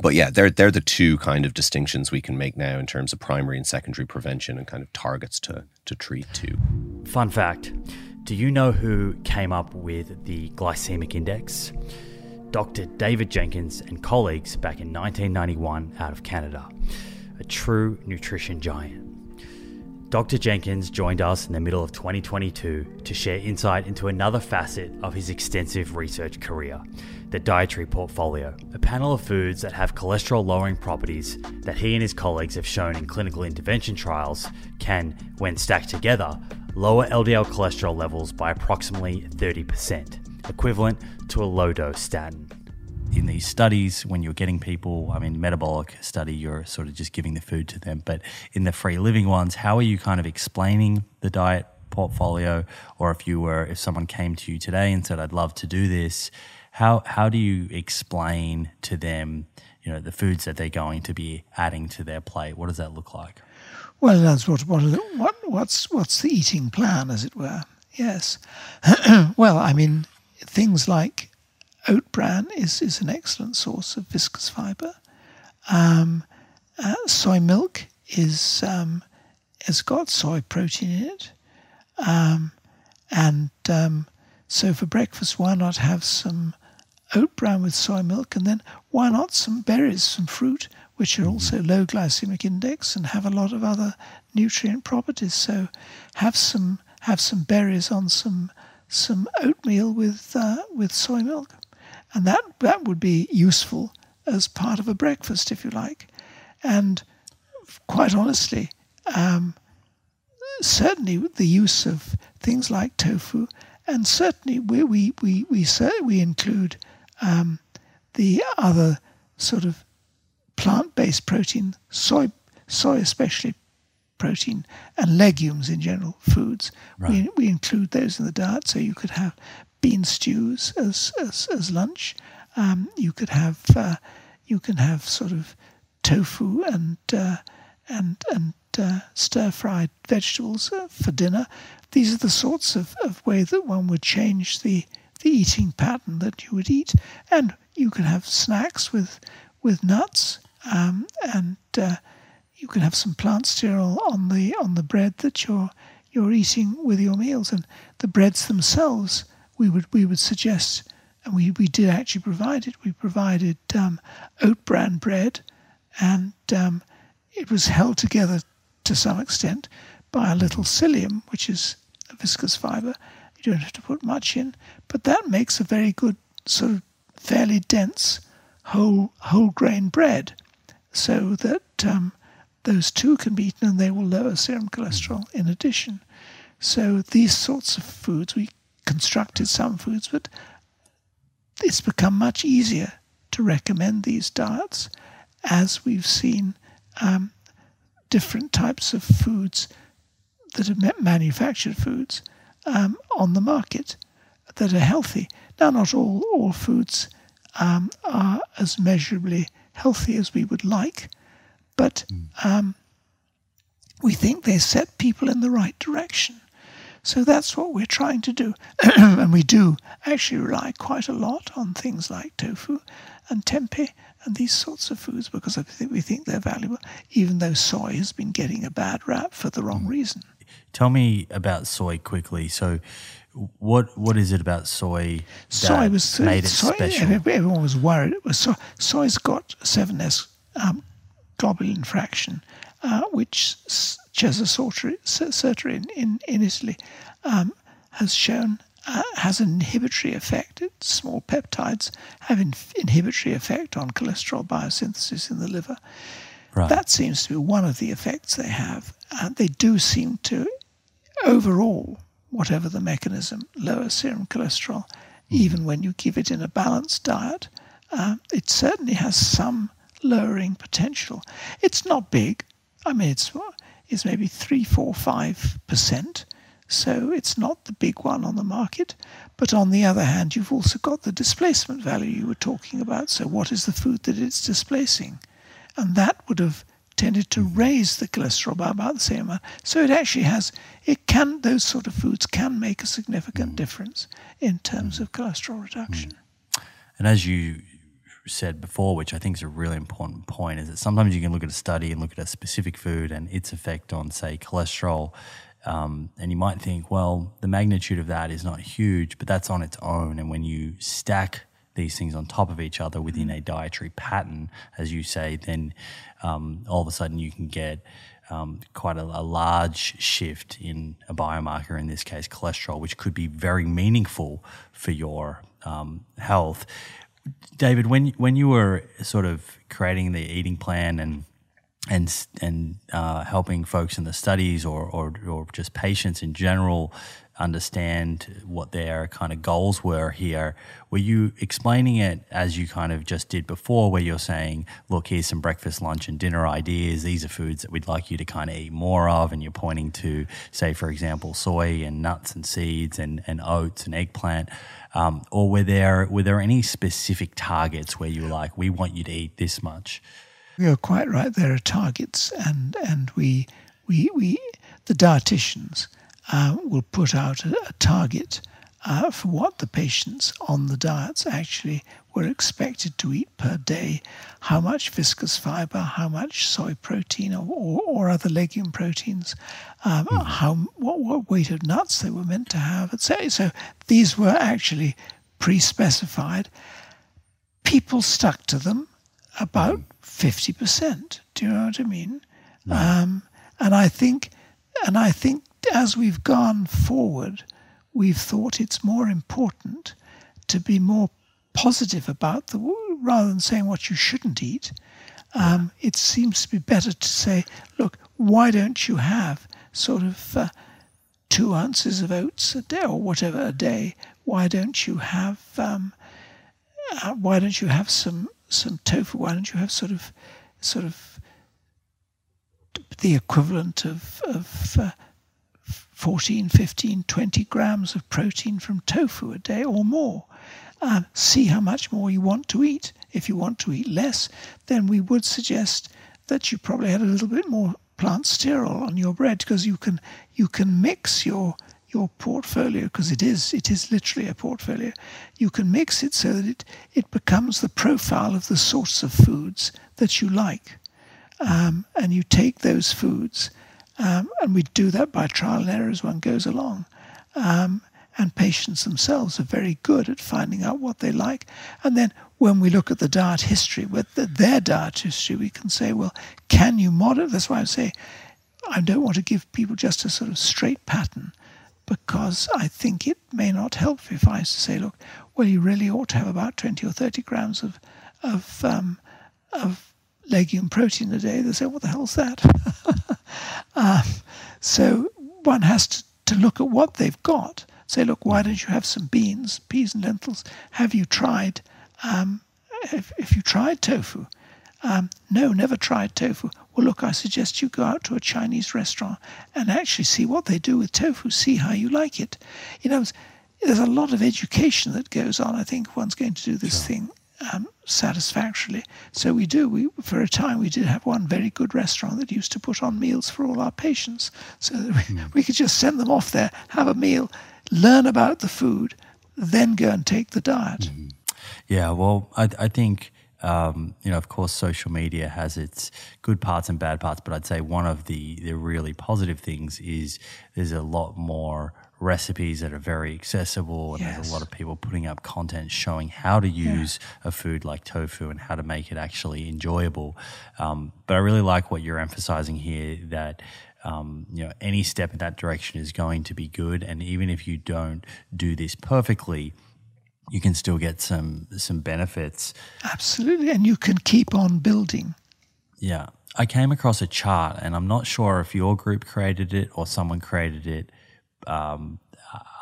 but yeah, they're they're the two kind of distinctions we can make now in terms of primary and secondary prevention and kind of targets to to treat too. Fun fact: Do you know who came up with the glycemic index? Dr. David Jenkins and colleagues back in 1991 out of Canada, a true nutrition giant. Dr. Jenkins joined us in the middle of 2022 to share insight into another facet of his extensive research career the dietary portfolio, a panel of foods that have cholesterol lowering properties that he and his colleagues have shown in clinical intervention trials can, when stacked together, lower LDL cholesterol levels by approximately 30%, equivalent to a low dose statin in these studies when you're getting people i mean metabolic study you're sort of just giving the food to them. But in the free living ones how are you kind of explaining the diet portfolio? Or if you were if someone came to you today and said i'd love to do this how how do you explain to them you know the foods that they're going to be adding to their plate? What does that look like? Well that's what what, what what's what's the eating plan as it were? Yes. Well i mean things like oat bran is, is an excellent source of viscous fiber. Um, uh, soy milk is um, has got soy protein in it, um, and um, so for breakfast, why not have some oat bran with soy milk, and then why not some berries, some fruit, which are mm-hmm. also low glycemic index and have a lot of other nutrient properties. So have some have some berries on some some oatmeal with uh, with soy milk and that that would be useful as part of a breakfast, if you like. And quite honestly, um, certainly the use of things like tofu, and certainly we we we we, we include um, the other sort of plant-based protein, soy soy especially protein, and legumes in general foods. Right. We we include those in the diet, so you could have bean stews as as, as lunch. Um, you could have uh, you can have sort of tofu and uh, and and uh, stir fried vegetables uh, for dinner. These are the sorts of, of way that one would change the the eating pattern that you would eat, and you can have snacks with with nuts um, and uh, you can have some plant cereal on the on the bread that you're you're eating with your meals, and the breads themselves we would we would suggest, and we, we did actually provide it. We provided um, oat bran bread, and um, it was held together to some extent by a little psyllium, which is a viscous fiber. You don't have to put much in, but that makes a very good sort of fairly dense whole whole grain bread, so that um, those two can be eaten and they will lower serum cholesterol in addition. So these sorts of foods we constructed some foods, but it's become much easier to recommend these diets as we've seen um, different types of foods that are manufactured foods um, on the market that are healthy. Now, not all, all foods um, are as measurably healthy as we would like, but hmm. um, we think they set people in the right direction. So that's what we're trying to do. and we do actually rely quite a lot on things like tofu and tempeh and these sorts of foods because I think we think they're valuable, even though soy has been getting a bad rap for the wrong reason. Tell me about soy quickly. So, what what is it about soy that soy was, made it soy, special? Everyone was worried. It was soy, soy's got 7S um, globulin fraction, uh, which Cesare Sirtori in, in, in Italy um, has shown uh, has an inhibitory effect. It's Small peptides have an inhibitory effect on cholesterol biosynthesis in the liver. Right. That seems to be one of the effects they have. Uh, they do seem to, overall, whatever the mechanism, lower serum cholesterol, mm. even when you give it in a balanced diet. Uh, it certainly has some lowering potential. It's not big. I mean, it's is maybe three, four, five percent. So it's not the big one on the market. But on the other hand, you've also got the displacement value you were talking about. So what is the food that it's displacing? And that would have tended to raise the cholesterol by about the same amount. So it actually has, it can, those sort of foods can make a significant mm. difference in terms of cholesterol reduction. Mm. And as you said before, which I think is a really important point, is that sometimes you can look at a study and look at a specific food and its effect on, say, cholesterol. Um, and you might think, well, the magnitude of that is not huge, but that's on its own. And when you stack these things on top of each other within a dietary pattern, as you say, then um, all of a sudden you can get um, quite a, a, large shift in a biomarker, in this case cholesterol, which could be very meaningful for your um, health. David, when when you were sort of creating the eating plan and and and uh, helping folks in the studies or, or or just patients in general understand what their kind of goals were here. Were you explaining it as you kind of just did before, where you're saying, look, here's some breakfast, lunch, and dinner ideas. These are foods that we'd like you to kind of eat more of. And you're pointing to, say, for example, soy and nuts and seeds and, and oats and eggplant. Um, or were there were there any specific targets where you were like, we want you to eat this much? You're quite right. There are targets, and and we we we the dietitians uh, will put out a, a target uh, for what the patients on the diets actually were expected to eat per day, how much viscous fiber, how much soy protein or, or, or other legume proteins, um, mm-hmm. how what, what weight of nuts they were meant to have, etc. So these were actually pre-specified. People stuck to them about fifty percent. Do you know what I mean? Um, and I think, and I think as we've gone forward, we've thought it's more important to be more positive about the rather than saying what you shouldn't eat. Um, it seems to be better to say, look, why don't you have sort of uh, two ounces of oats a day or whatever a day? Why don't you have um, uh, why don't you have some some tofu? Why don't you have sort of sort of the equivalent of of uh, 14, 15, 20 grams of protein from tofu a day or more. Um, see how much more you want to eat. If you want to eat less, then we would suggest that you probably had a little bit more plant sterol on your bread because you can you can mix your your portfolio because it is it is literally a portfolio. You can mix it so that it it becomes the profile of the sorts of foods that you like, um, and you take those foods um, and we do that by trial and error as one goes along. Um, and patients themselves are very good at finding out what they like. And then when we look at the diet history, with the, their diet history, we can say, well, can you model? That's why I say I don't want to give people just a sort of straight pattern because I think it may not help if I say, look, well, you really ought to have about 20 or 30 grams of, of, um, of legume protein a day. They say, what the hell's that? uh, so one has to, to look at what they've got. Say, look, why don't you have some beans, peas and lentils? Have you tried, um, if, if you tried tofu? Um, no, never tried tofu. Well, look, I suggest you go out to a Chinese restaurant and actually see what they do with tofu, see how you like it. You know, there's a lot of education that goes on. I think one's going to do this sure. thing um, satisfactorily. So we do. We for a time we did have one very good restaurant that used to put on meals for all our patients, so that we, mm. we could just send them off there, have a meal, learn about the food, then go and take the diet. Mm. Yeah, well, I, I think. Um, you know, of course, social media has its good parts and bad parts, but I'd say one of the, the really positive things is there's a lot more recipes that are very accessible and yes. there's a lot of people putting up content showing how to use yeah. a food like tofu and how to make it actually enjoyable. Um, but i really like what you're emphasizing here that um, you know any step in that direction is going to be good. And even if you don't do this perfectly you can still get some some benefits. Absolutely. And you can keep on building. Yeah. I came across a chart and i'm not sure if your group created it or someone created it um,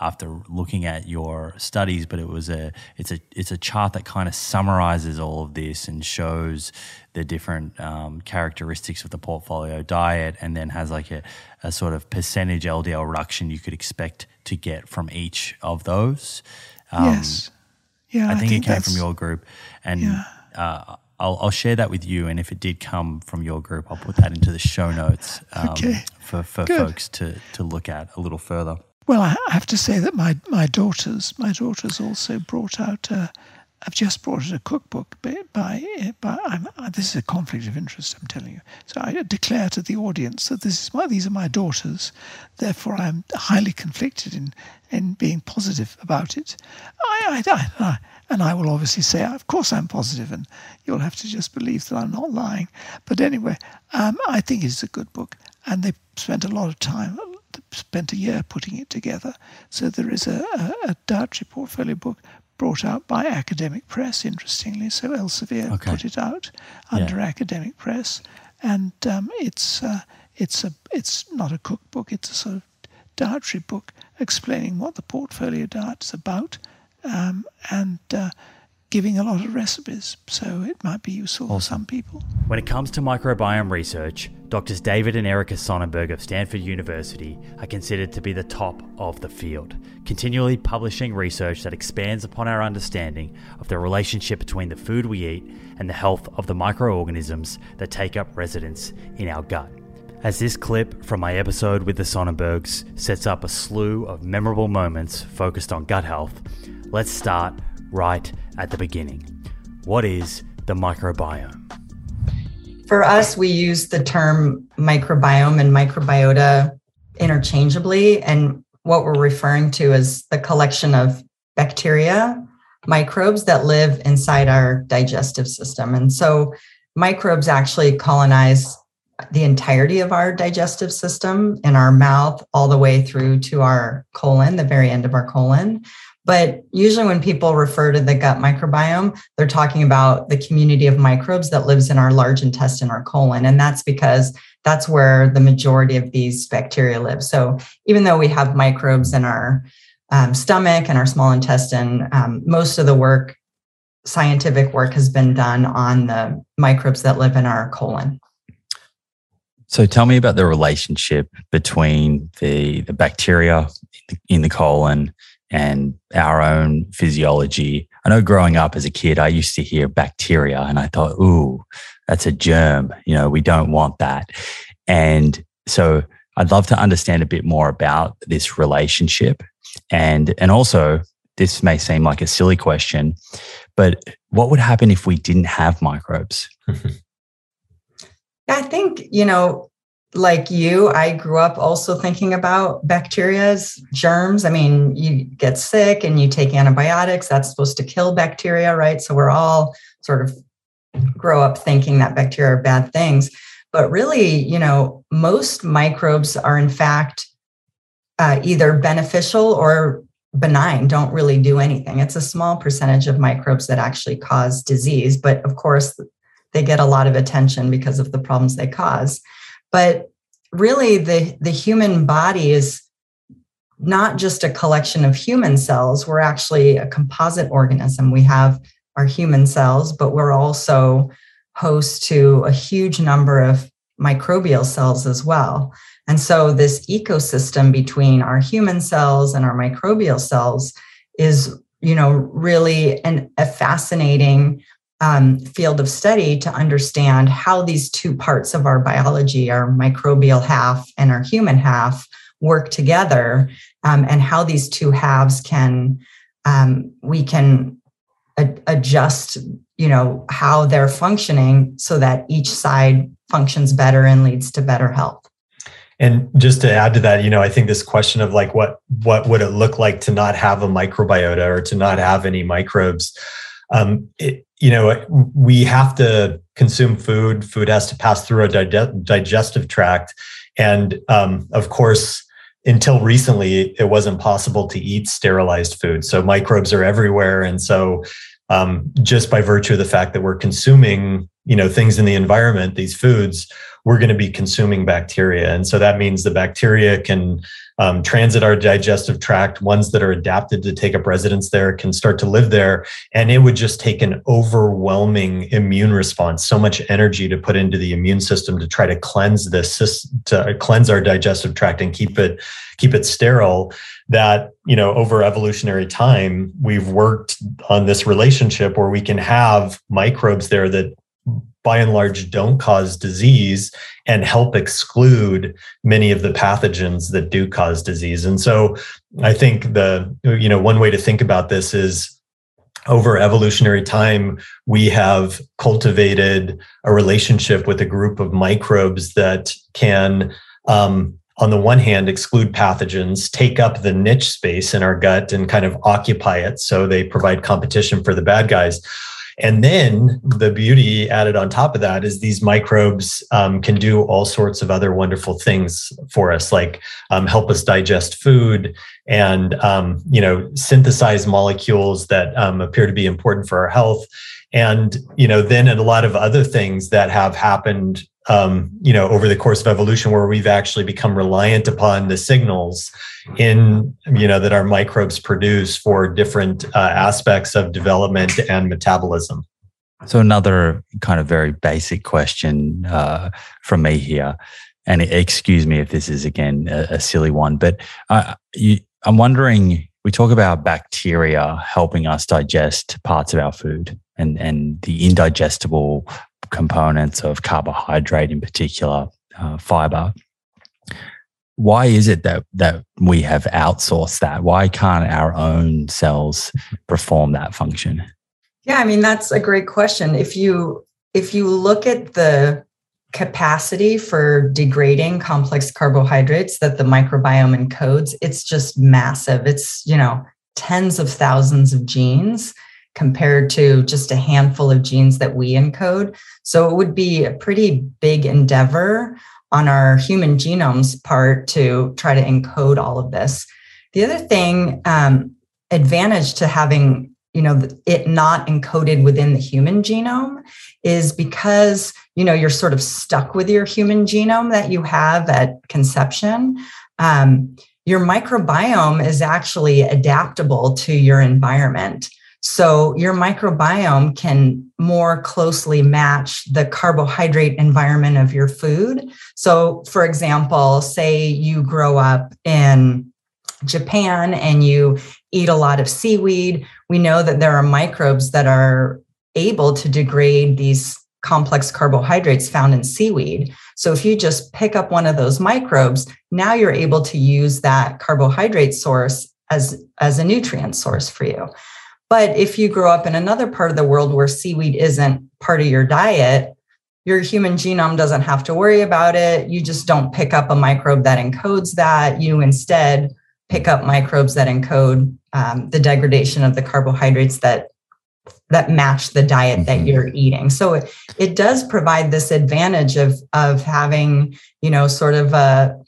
after looking at your studies, but it was a it's a it's a chart that kind of summarizes all of this and shows the different um, characteristics of the portfolio diet, and then has like a, a sort of percentage LDL reduction you could expect to get from each of those. Um, yes. Yeah, I think, I think it came from your group, and yeah. uh, I'll, I'll, share that with you. And if it did come from your group, I'll put that into the show notes um, okay. for, for folks to, to look at a little further. Well, I have to say that my, my daughters, my daughters also brought out. I've just brought out a cookbook by by. by I'm, uh, this is a conflict of interest. I'm telling you. So I declare to the audience that this is my these are my daughters. Therefore, I'm highly conflicted in in being positive about it. I, I, I, and I will obviously say, of course, I'm positive, and you'll have to just believe that I'm not lying. But anyway, um, I think it's a good book, and they spent a lot of time spent a year putting it together. So there is a, a, a dietary portfolio book brought out by Academic Press, interestingly. So Elsevier okay. put it out under yeah. Academic Press, and um, it's uh, it's a it's not a cookbook. It's a sort of dietary book explaining what the portfolio diet is about, um, and uh, giving a lot of recipes, so it might be useful for some people. When it comes to microbiome research, Doctors David and Erica Sonnenburg of Stanford University are considered to be the top of the field, continually publishing research that expands upon our understanding of the relationship between the food we eat and the health of the microorganisms that take up residence in our gut. As this clip from my episode with the Sonnenburgs sets up a slew of memorable moments focused on gut health, let's start right at the beginning. What is the microbiome? For us, we use the term microbiome and microbiota interchangeably. And what we're referring to is the collection of bacteria, microbes that live inside our digestive system. And so microbes actually colonize the entirety of our digestive system in our mouth all the way through to our colon, the very end of our colon. But usually, when people refer to the gut microbiome, they're talking about the community of microbes that lives in our large intestine or colon. And that's because that's where the majority of these bacteria live. So, even though we have microbes in our um, stomach and our small intestine, um, most of the work, scientific work, has been done on the microbes that live in our colon. So tell me about the relationship between the, the bacteria in the colon and our own physiology. I know growing up as a kid, I used to hear bacteria and I thought, ooh, that's a germ. You know, we don't want that. And so I'd love to understand a bit more about this relationship. And, and also, this may seem like a silly question, but what would happen if we didn't have microbes? I think, you know, like you, I grew up also thinking about bacteria, germs. I mean, you get sick and you take antibiotics, that's supposed to kill bacteria, right? So we're all sort of grow up thinking that bacteria are bad things. But really, you know, most microbes are in fact uh, either beneficial or benign, don't really do anything. It's a small percentage of microbes that actually cause disease. But of course, they get a lot of attention because of the problems they cause. But really, the, the human body is not just a collection of human cells. We're actually a composite organism. We have our human cells, but we're also host to a huge number of microbial cells as well. And so, this ecosystem between our human cells and our microbial cells is, you know, really an, a fascinating um, field of study to understand how these two parts of our biology, our microbial half and our human half, work together, um, and how these two halves can um, we can a- adjust, you know, how they're functioning so that each side functions better and leads to better health. And just to add to that, you know, I think this question of like what what would it look like to not have a microbiota or to not have any microbes um, it, you know, we have to consume food. Food has to pass through a dig- digestive tract, and um, of course, until recently, it wasn't possible to eat sterilized food. So microbes are everywhere, and so um, just by virtue of the fact that we're consuming you know things in the environment these foods we're going to be consuming bacteria. And so that means the bacteria can um, transit our digestive tract. Ones that are adapted to take up residence there can start to live there. And it would just take an overwhelming immune response so much energy to put into the immune system to try to cleanse this to cleanse our digestive tract and keep it keep it sterile that you know over evolutionary time we've worked on this relationship where we can have microbes there that by and large don't cause disease and help exclude many of the pathogens that do cause disease and so i think the you know one way to think about this is over evolutionary time we have cultivated a relationship with a group of microbes that can um, on the one hand, exclude pathogens, take up the niche space in our gut and kind of occupy it. So they provide competition for the bad guys. And then the beauty added on top of that is these microbes um, can do all sorts of other wonderful things for us, like um, help us digest food and um, you know synthesize molecules that um, appear to be important for our health. And you know, then and a lot of other things that have happened um, you know, over the course of evolution, where we've actually become reliant upon the signals in, you know, that our microbes produce for different uh, aspects of development and metabolism. So another kind of very basic question uh, from me here, and excuse me if this is again a, a silly one, but uh, you, I'm wondering. We talk about bacteria helping us digest parts of our food and and the indigestible components of carbohydrate, in particular, uh, fiber. Why is it that that we have outsourced that? Why can't our own cells perform that function? Yeah, I mean that's a great question. If you if you look at the capacity for degrading complex carbohydrates that the microbiome encodes, it's just massive. It's, you know, tens of thousands of genes compared to just a handful of genes that we encode. So it would be a pretty big endeavor on our human genome's part to try to encode all of this. The other thing, um, advantage to having you know it not encoded within the human genome is because you know you're sort of stuck with your human genome that you have at conception um, your microbiome is actually adaptable to your environment so your microbiome can more closely match the carbohydrate environment of your food. So, for example, say you grow up in Japan and you eat a lot of seaweed, we know that there are microbes that are able to degrade these complex carbohydrates found in seaweed. So if you just pick up one of those microbes, now you're able to use that carbohydrate source as, as a nutrient source for you. But if you grow up in another part of the world where seaweed isn't part of your diet, your human genome doesn't have to worry about it. You just don't pick up a microbe that encodes that. You instead pick up microbes that encode um, the degradation of the carbohydrates that that match the diet that mm-hmm. you're eating. So it, it does provide this advantage of of having, you know, sort of a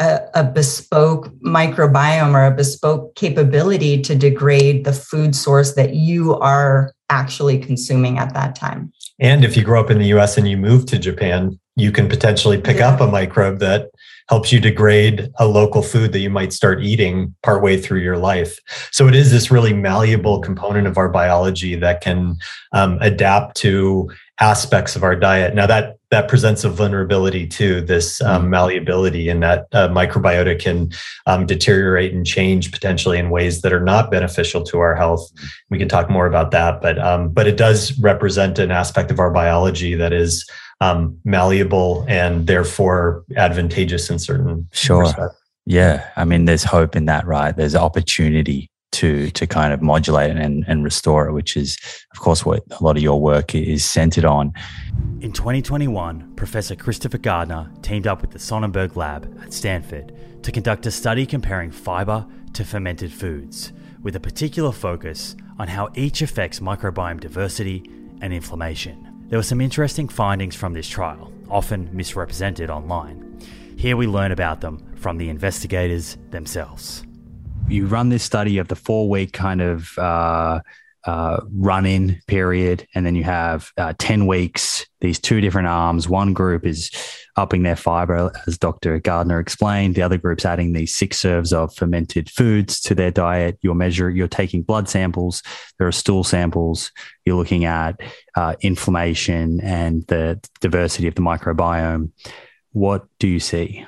a, a, bespoke microbiome or a bespoke capability to degrade the food source that you are actually consuming at that time. And if you grow up in the US and you move to Japan, you can potentially pick yeah. up a microbe that helps you degrade a local food that you might start eating partway through your life. So it is this really malleable component of our biology that can um, adapt to aspects of our diet. Now that that presents a vulnerability to this um, mm-hmm. malleability, and that uh, microbiota can um, deteriorate and change potentially in ways that are not beneficial to our health. We can talk more about that, but um, but it does represent an aspect of our biology that is um, malleable and therefore advantageous in certain sure. Respects. Yeah, I mean, there's hope in that, right? There's opportunity to to kind of modulate and, and restore it, which is, of course, what a lot of your work is centered on. In 2021, Professor Christopher Gardner teamed up with the Sonnenburg Lab at Stanford to conduct a study comparing fiber to fermented foods, with a particular focus on how each affects microbiome diversity and inflammation. There were some interesting findings from this trial, often misrepresented online. Here we learn about them from the investigators themselves you run this study of the four week kind of uh, uh, run in period, and then you have uh, 10 weeks, these two different arms. One group is upping their fiber, as Dr. Gardner explained. The other group's adding these six serves of fermented foods to their diet. You're measuring, you're taking blood samples, there are stool samples, you're looking at uh, inflammation and the diversity of the microbiome. What do you see?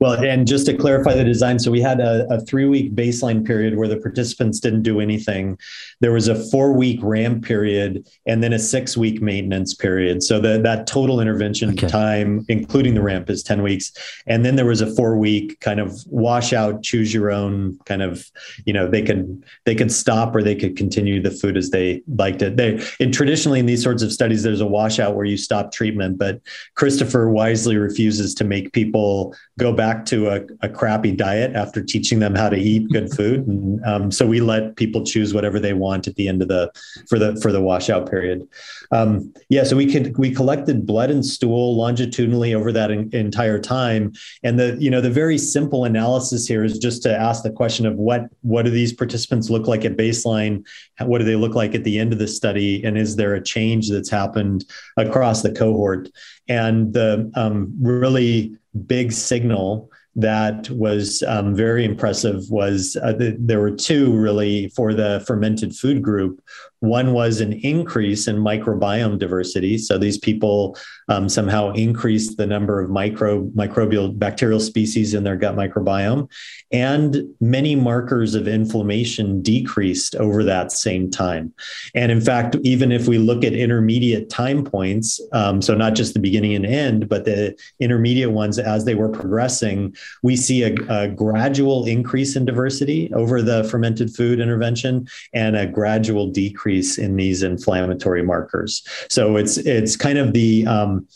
Well, and just to clarify the design, so we had a, a three week baseline period where the participants didn't do anything. There was a four week ramp period and then a six week maintenance period. So the, that total intervention okay. time, including the ramp, is 10 weeks. And then there was a four week kind of washout, choose your own kind of, you know, they could they could stop or they could continue the food as they liked it. They and traditionally in these sorts of studies, there's a washout where you stop treatment, but Christopher wisely refuses to make people go back to a, a crappy diet after teaching them how to eat good food. And um, so we let people choose whatever they want at the end of the for the for the washout period. Um, yeah, so we could we collected blood and stool longitudinally over that in, entire time. And the you know the very simple analysis here is just to ask the question of what what do these participants look like at baseline? What do they look like at the end of the study? And is there a change that's happened across the cohort? And the um, really big signal that was um, very impressive was uh, the, there were two really for the fermented food group. One was an increase in microbiome diversity. So these people um, somehow increased the number of micro microbial bacterial species in their gut microbiome, and many markers of inflammation decreased over that same time. And in fact, even if we look at intermediate time points, um, so not just the beginning and end, but the intermediate ones as they were progressing, we see a, a gradual increase in diversity over the fermented food intervention and a gradual decrease increase in these inflammatory markers. So it's it's kind of the um,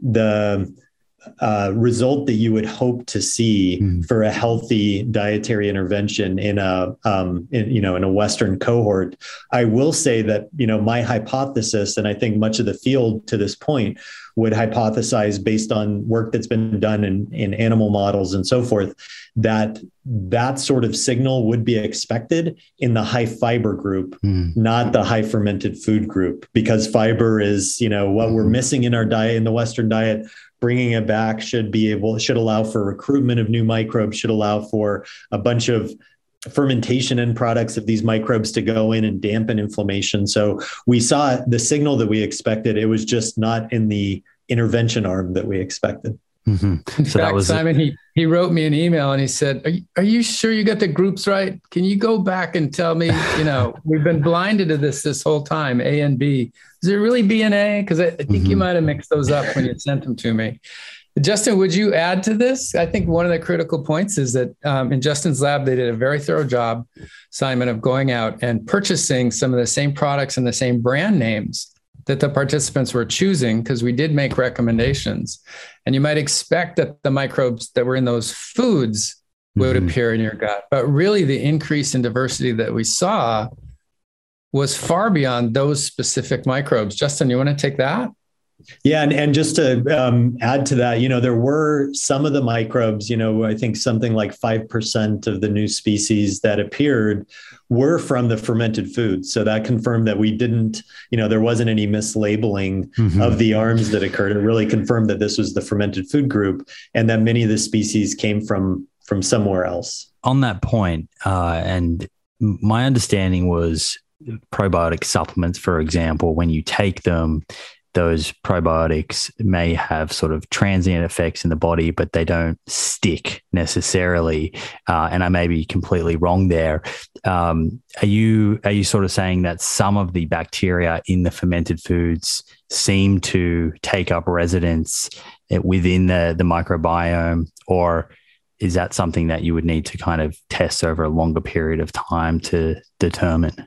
the uh, result that you would hope to see mm. for a healthy dietary intervention in a um, in, you know in a Western cohort. I will say that you know my hypothesis, and I think much of the field to this point would hypothesize based on work that's been done in, in animal models and so forth that that sort of signal would be expected in the high fiber group mm. not the high fermented food group because fiber is you know what mm. we're hmm. missing in our diet in the western diet bringing it back should be able should allow for recruitment of new microbes should allow for a bunch of fermentation end products of these microbes to go in and dampen inflammation. So we saw the signal that we expected. It was just not in the intervention arm that we expected. Mm-hmm. So fact, that was Simon. He he wrote me an email and he said, are you, "Are you sure you got the groups right? Can you go back and tell me? You know, we've been blinded to this this whole time. A and B. Is it really B and A? Because I, I, think mm-hmm. you might have mixed those up when you sent them to me. Justin, would you add to this? I think one of the critical points is that um, in Justin's lab, they did a very thorough job, Simon, of going out and purchasing some of the same products and the same brand names that the participants were choosing because we did make recommendations. And you might expect that the microbes that were in those foods would mm-hmm. appear in your gut. But really, the increase in diversity that we saw was far beyond those specific microbes. Justin, you want to take that? Yeah, and, and just to um, add to that, you know, there were some of the microbes, you know, I think something like 5% of the new species that appeared were from the fermented food. So that confirmed that we didn't, you know, there wasn't any mislabeling mm-hmm. of the arms that occurred. It really confirmed that this was the fermented food group and that many of the species came from from somewhere else. On that point, uh, and my understanding was probiotic supplements, for example, when you take them, those probiotics may have sort of transient effects in the body, but they don't stick necessarily. Uh, and I may be completely wrong there. Um, are you are you sort of saying that some of the bacteria in the fermented foods seem to take up residence within the the microbiome, or is that something that you would need to kind of test over a longer period of time to determine?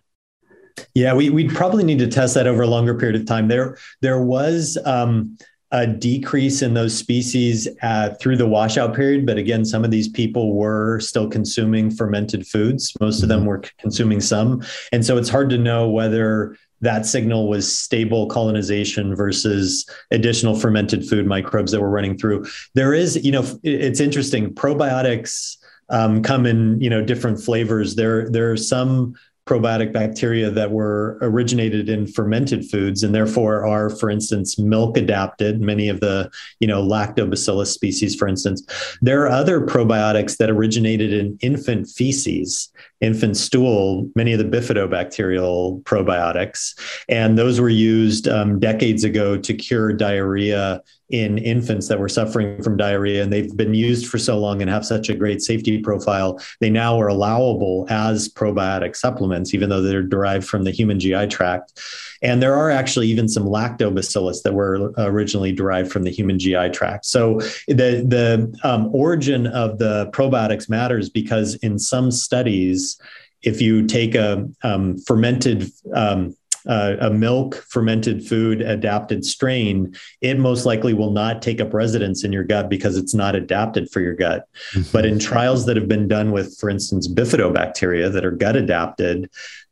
Yeah, we we'd probably need to test that over a longer period of time. There there was um, a decrease in those species uh, through the washout period, but again, some of these people were still consuming fermented foods. Most of them mm-hmm. were consuming some, and so it's hard to know whether that signal was stable colonization versus additional fermented food microbes that were running through. There is, you know, it's interesting. Probiotics um, come in, you know, different flavors. There, there are some probiotic bacteria that were originated in fermented foods and therefore are, for instance, milk adapted, many of the, you know, lactobacillus species, for instance. There are other probiotics that originated in infant feces, infant stool, many of the bifidobacterial probiotics. And those were used um, decades ago to cure diarrhea in infants that were suffering from diarrhea and they've been used for so long and have such a great safety profile they now are allowable as probiotic supplements even though they're derived from the human gi tract. And there are actually even some lactobacillus that were originally derived from the human gi tract. So the the um, origin of the probiotics matters because in some studies if you take a um, fermented um, uh, a milk fermented food adapted strain, it most likely will not take up residence in your gut because it's not adapted for your gut. Mm-hmm. But in trials that have been done with, for instance, bifidobacteria that are gut adapted,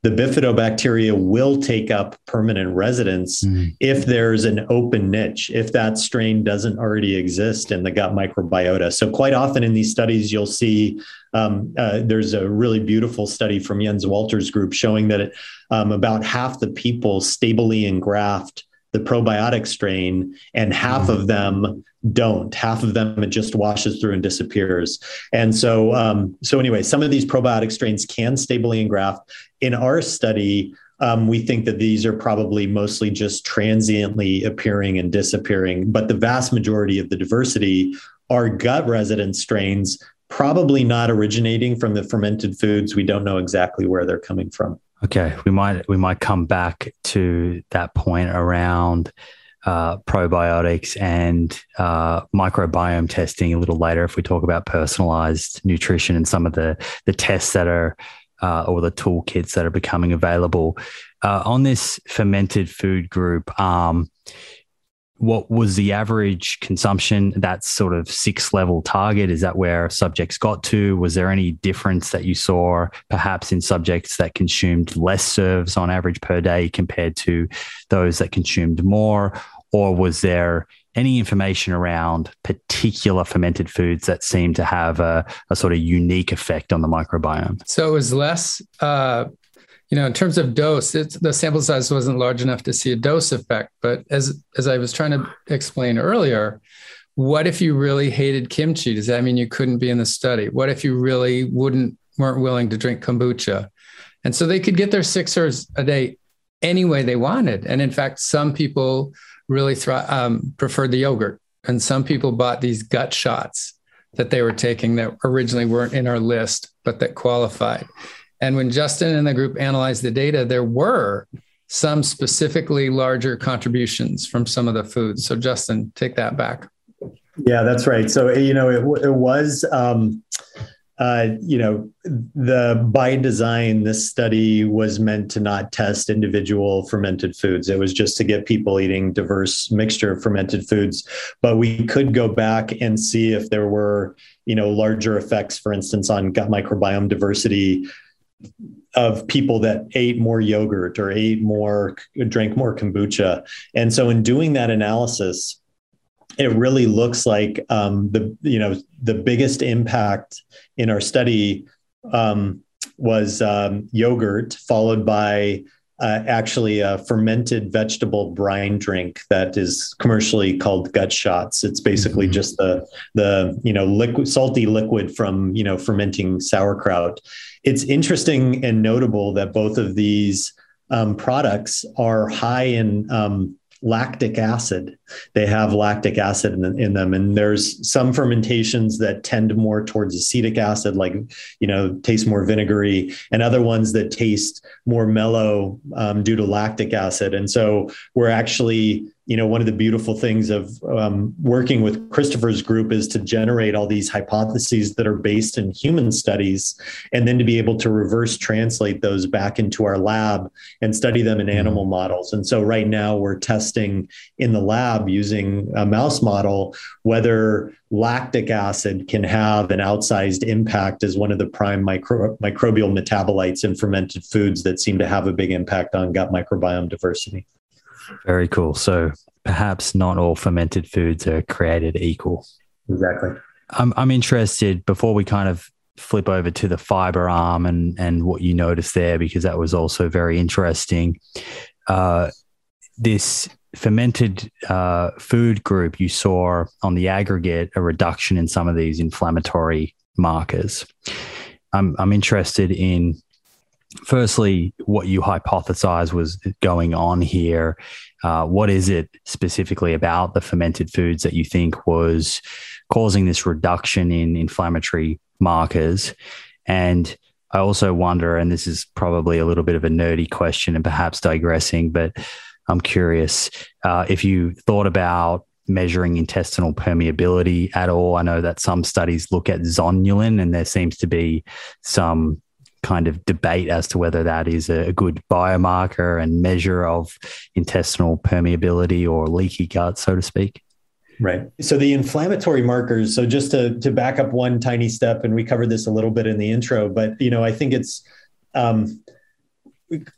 the bifidobacteria will take up permanent residence mm. if there's an open niche, if that strain doesn't already exist in the gut microbiota. So, quite often in these studies, you'll see um, uh, there's a really beautiful study from Jens Walter's group showing that um, about half the people stably engraft the probiotic strain, and half of them don't. Half of them it just washes through and disappears. And so, um, so anyway, some of these probiotic strains can stably engraft. In our study, um, we think that these are probably mostly just transiently appearing and disappearing, but the vast majority of the diversity are gut resident strains, probably not originating from the fermented foods. We don't know exactly where they're coming from. Okay, we might we might come back to that point around uh, probiotics and uh, microbiome testing a little later if we talk about personalized nutrition and some of the the tests that are uh, or the toolkits that are becoming available. Uh, on this fermented food group. Um, what was the average consumption? That sort of six level target. Is that where subjects got to? Was there any difference that you saw perhaps in subjects that consumed less serves on average per day compared to those that consumed more? Or was there any information around particular fermented foods that seem to have a, a sort of unique effect on the microbiome so it was less uh, you know, in terms of dose, the sample size wasn't large enough to see a dose effect. But as as I was trying to explain earlier, what if you really hated kimchi? Does that mean you couldn't be in the study? What if you really wouldn't weren't willing to drink kombucha? And so they could get their six serves a day any way they wanted. And in fact, some people really um, preferred the yogurt, and some people bought these gut shots that they were taking that originally weren't in our list, but that qualified. And when Justin and the group analyzed the data, there were some specifically larger contributions from some of the foods. So, Justin, take that back. Yeah, that's right. So, you know, it, it was, um, uh, you know, the by design, this study was meant to not test individual fermented foods. It was just to get people eating diverse mixture of fermented foods. But we could go back and see if there were, you know, larger effects, for instance, on gut microbiome diversity of people that ate more yogurt or ate more drank more kombucha and so in doing that analysis it really looks like um, the you know the biggest impact in our study um, was um, yogurt followed by uh, actually a fermented vegetable brine drink that is commercially called gut shots. It's basically mm-hmm. just the the you know liquid salty liquid from you know fermenting sauerkraut. It's interesting and notable that both of these um, products are high in um, lactic acid. They have lactic acid in, in, them, and there's some fermentations that tend more towards acetic acid, like you know, taste more vinegary, and other ones that taste more mellow um, due to lactic acid. And so we're actually you know, one of the beautiful things of um, working with Christopher's group is to generate all these hypotheses that are based in human studies, and then to be able to reverse translate those back into our lab and study them in animal mm-hmm. models. And so, right now, we're testing in the lab using a mouse model whether lactic acid can have an outsized impact as one of the prime micro- microbial metabolites in fermented foods that seem to have a big impact on gut microbiome diversity. Very cool. So perhaps not all fermented foods are created equal. Exactly. I'm, I'm interested before we kind of flip over to the fiber arm and and what you noticed there because that was also very interesting. Uh, this fermented uh, food group, you saw on the aggregate a reduction in some of these inflammatory markers. I'm I'm interested in firstly what you hypothesize was going on here. Uh, what is it specifically about the fermented foods that you think was causing this reduction in inflammatory markers? And I also wonder, and this is probably a little bit of a nerdy question and perhaps digressing, but I'm curious uh, if you thought about measuring intestinal permeability at all. I know that some studies look at zonulin, and there seems to be some kind of debate as to whether that is a good biomarker and measure of intestinal permeability or leaky gut, so to speak. Right. So the inflammatory markers. So just to to back up one tiny step, and we covered this a little bit in the intro, but you know, I think it's um,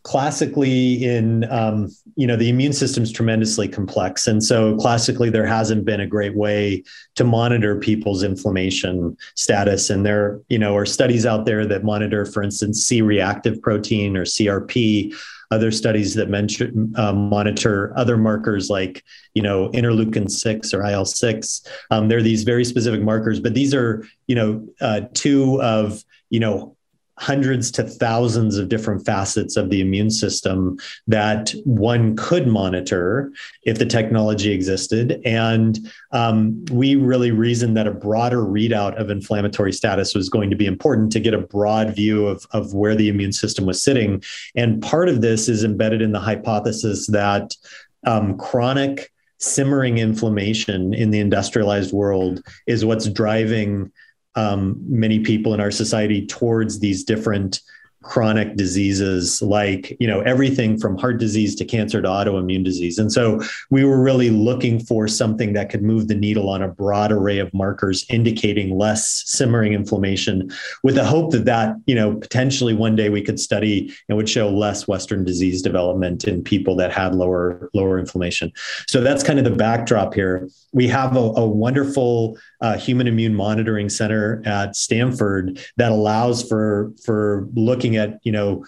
classically in um, you know the immune system is tremendously complex. And so classically there hasn't been a great way to monitor people's inflammation status. And there you know are studies out there that monitor for instance c-reactive protein or crp other studies that mention, uh, monitor other markers like you know interleukin 6 or il-6 um, there are these very specific markers but these are you know uh, two of you know hundreds to thousands of different facets of the immune system that one could monitor if the technology existed. And um, we really reasoned that a broader readout of inflammatory status was going to be important to get a broad view of, of where the immune system was sitting. And part of this is embedded in the hypothesis that um, chronic simmering inflammation in the industrialized world is what's driving um, many people in our society towards these different chronic diseases like you know everything from heart disease to cancer to autoimmune disease. And so we were really looking for something that could move the needle on a broad array of markers indicating less simmering inflammation with the hope that that you know potentially one day we could study and would show less western disease development in people that had lower lower inflammation. So that's kind of the backdrop here. We have a, a wonderful uh, human immune monitoring center at stanford that allows for for looking at, you know,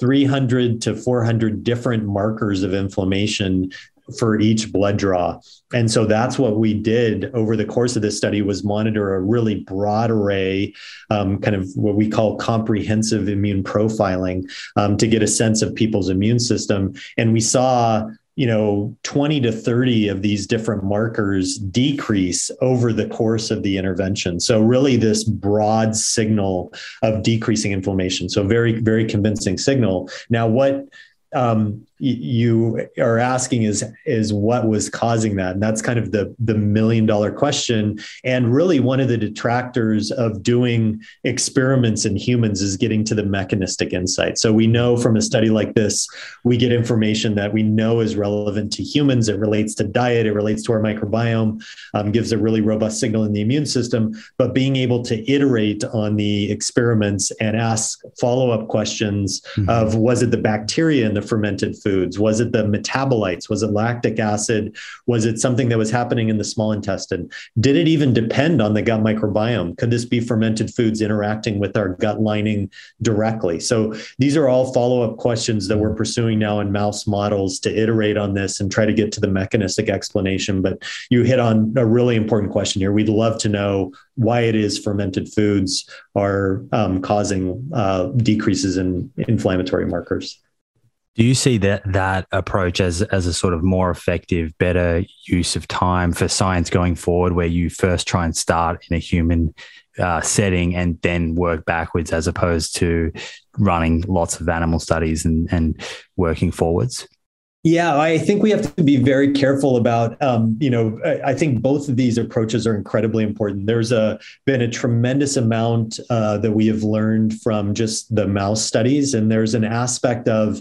300 to 400 different markers of inflammation for each blood draw. And so that's what we did over the course of this study was monitor a really broad array, um, kind of what we call comprehensive immune profiling um, to get a sense of people's immune system. And we saw you know 20 to 30 of these different markers decrease over the course of the intervention. So really this broad signal of decreasing inflammation so very very convincing signal. Now what um, you are asking is is what was causing that? And that's kind of the the million dollar question. And really one of the detractors of doing experiments in humans is getting to the mechanistic insight. So we know from a study like this we get information that we know is relevant to humans. It relates to diet. It relates to our microbiome um, gives a really robust signal in the immune system. But being able to iterate on the experiments and ask follow-up questions mm-hmm. of was it the bacteria in the fermented food foods? Was it the metabolites? Was it lactic acid? Was it something that was happening in the small intestine? Did it even depend on the gut microbiome? Could this be fermented foods interacting with our gut lining directly? So these are all follow up questions that we're pursuing now in mouse models to iterate on this and try to get to the mechanistic explanation. But you hit on a really important question here. We'd love to know why it is fermented foods are um, causing uh, decreases in inflammatory markers. Do you see that that approach as as a sort of more effective, better use of time for science going forward, where you first try and start in a human uh, setting and then work backwards, as opposed to running lots of animal studies and and working forwards? Yeah, I think we have to be very careful about, um, you know, I think both of these approaches are incredibly important. There's a been a tremendous amount uh, that we have learned from just the mouse studies, and there's an aspect of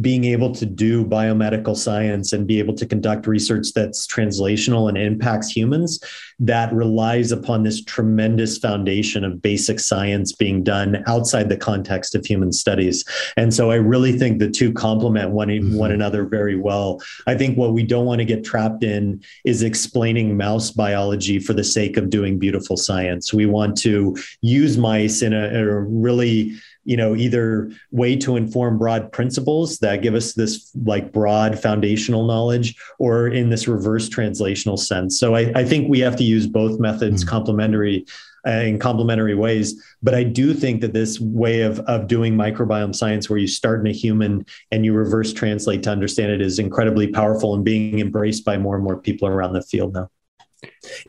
being able to do biomedical science and be able to conduct research that's translational and impacts humans that relies upon this tremendous foundation of basic science being done outside the context of human studies. And so I really think the two complement one, mm-hmm. one another very well. I think what we don't want to get trapped in is explaining mouse biology for the sake of doing beautiful science. We want to use mice in a, a really you know either way to inform broad principles that give us this like broad foundational knowledge or in this reverse translational sense. So i, I think we have to use both methods mm-hmm. complementary uh, in complementary ways. But i do think that this way of, of doing microbiome science where you start in a human and you reverse translate to understand it is incredibly powerful and being embraced by more and more people around the field now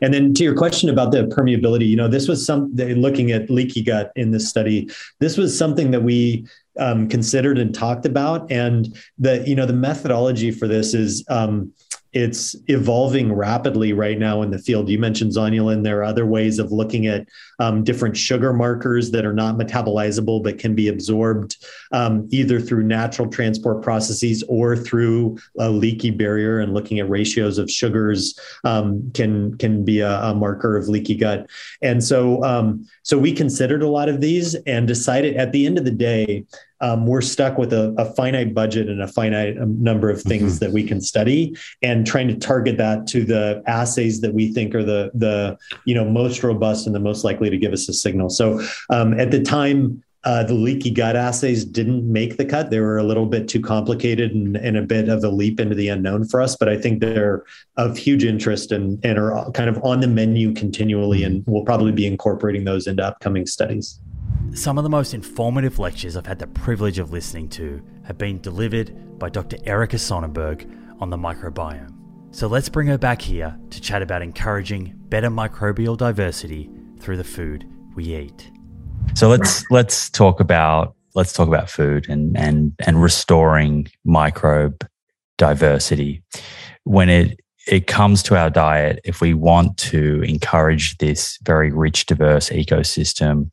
and then to your question about the permeability, you know, this was some looking at leaky gut in this study. This was something that we um, considered and talked about, and the you know the methodology for this is. Um, it's evolving rapidly right now in the field. You mentioned zonulin. There are other ways of looking at um, different sugar markers that are not metabolizable but can be absorbed um, either through natural transport processes or through a leaky barrier. And looking at ratios of sugars um, can can be a, a, marker of leaky gut. And so um, so we considered a lot of these and decided at the end of the day um, we're stuck with a, a, finite budget and a finite um, number of things mm-hmm. that we can study and trying to target that to the assays that we think are the the you know most robust and the most likely to give us a signal so um, at the time uh, the leaky gut assays didn't make the cut. They were a little bit too complicated and, and, a bit of a leap into the unknown for us. But I think they're of huge interest and, and are kind of on the menu continually. And we'll probably be incorporating those into upcoming studies. Some of the most informative lectures I've had the privilege of listening to have been delivered by Dr. Erica Sonnenburg on the microbiome. So let's bring her back here to chat about encouraging better microbial diversity through the food we eat. So let's let's talk about let's talk about food and and and restoring microbe diversity. When it it comes to our diet, if we want to encourage this very rich, diverse ecosystem,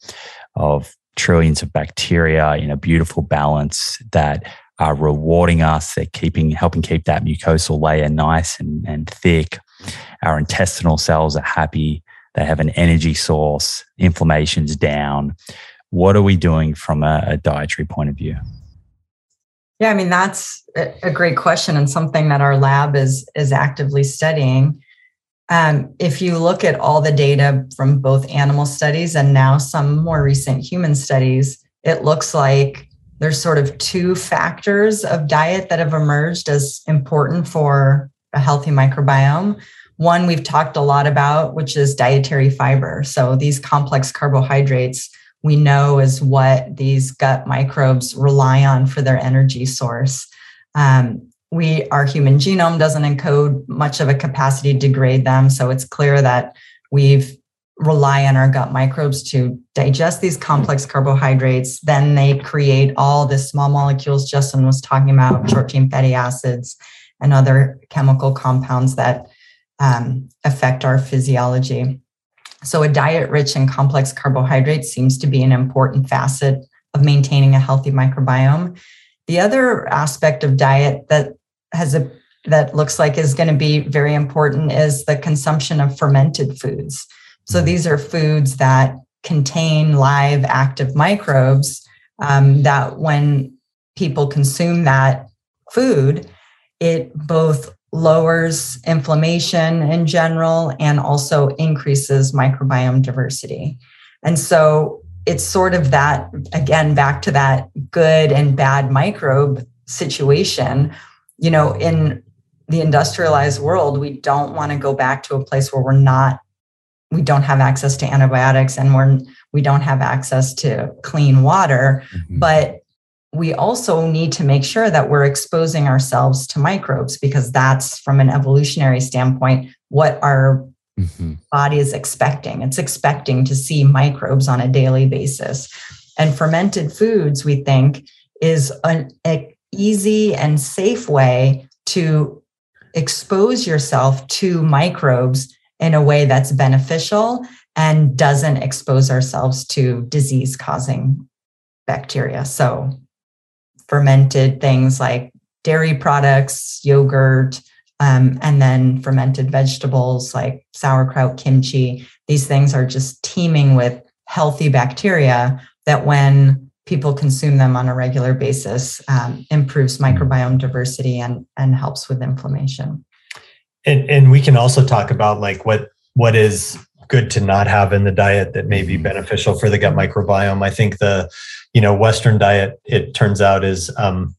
of trillions of bacteria in a beautiful balance that are rewarding us. They're keeping, helping keep that mucosal layer nice and, and thick. Our intestinal cells are happy. They have an energy source. Inflammation's down. What are we doing from a, a dietary point of view? Yeah, I mean that's a great question and something that our lab is is actively studying. Um, if you look at all the data from both animal studies and now some more recent human studies, it looks like there's sort of two factors of diet that have emerged as important for a healthy microbiome. One we've talked a lot about, which is dietary fiber. So these complex carbohydrates we know is what these gut microbes rely on for their energy source. Um, we our human genome doesn't encode much of a capacity to degrade them. So it's clear that we've rely on our gut microbes to digest these complex carbohydrates. Then they create all the small molecules justin was talking about short chain fatty acids and other chemical compounds that um, affect our physiology. So a diet rich in complex carbohydrates seems to be an important facet of maintaining a healthy microbiome the other aspect of diet that has a that looks like is going to be very important is the consumption of fermented foods. So mm-hmm. these are foods that contain live active microbes um, that when people consume that food, it both lowers inflammation in general and also increases microbiome diversity. And so it's sort of that, again, back to that good and bad microbe situation. You know, in the industrialized world, we don't want to go back to a place where we're not, we don't have access to antibiotics and we're, we don't have access to clean water. Mm-hmm. But we also need to make sure that we're exposing ourselves to microbes because that's from an evolutionary standpoint what our mm-hmm. body is expecting. It's expecting to see microbes on a daily basis. And fermented foods, we think, is an, an easy and safe way to expose yourself to microbes in a way that's beneficial and doesn't expose ourselves to disease causing bacteria. So fermented things like dairy products, yogurt, um, and then fermented vegetables like sauerkraut, kimchi. These things are just teeming with healthy bacteria that, when people consume them on a regular basis, um, improves microbiome diversity and and helps with inflammation. And and we can also talk about like what what is good to not have in the diet that may be beneficial for the gut microbiome. I think the you know Western diet it turns out is um,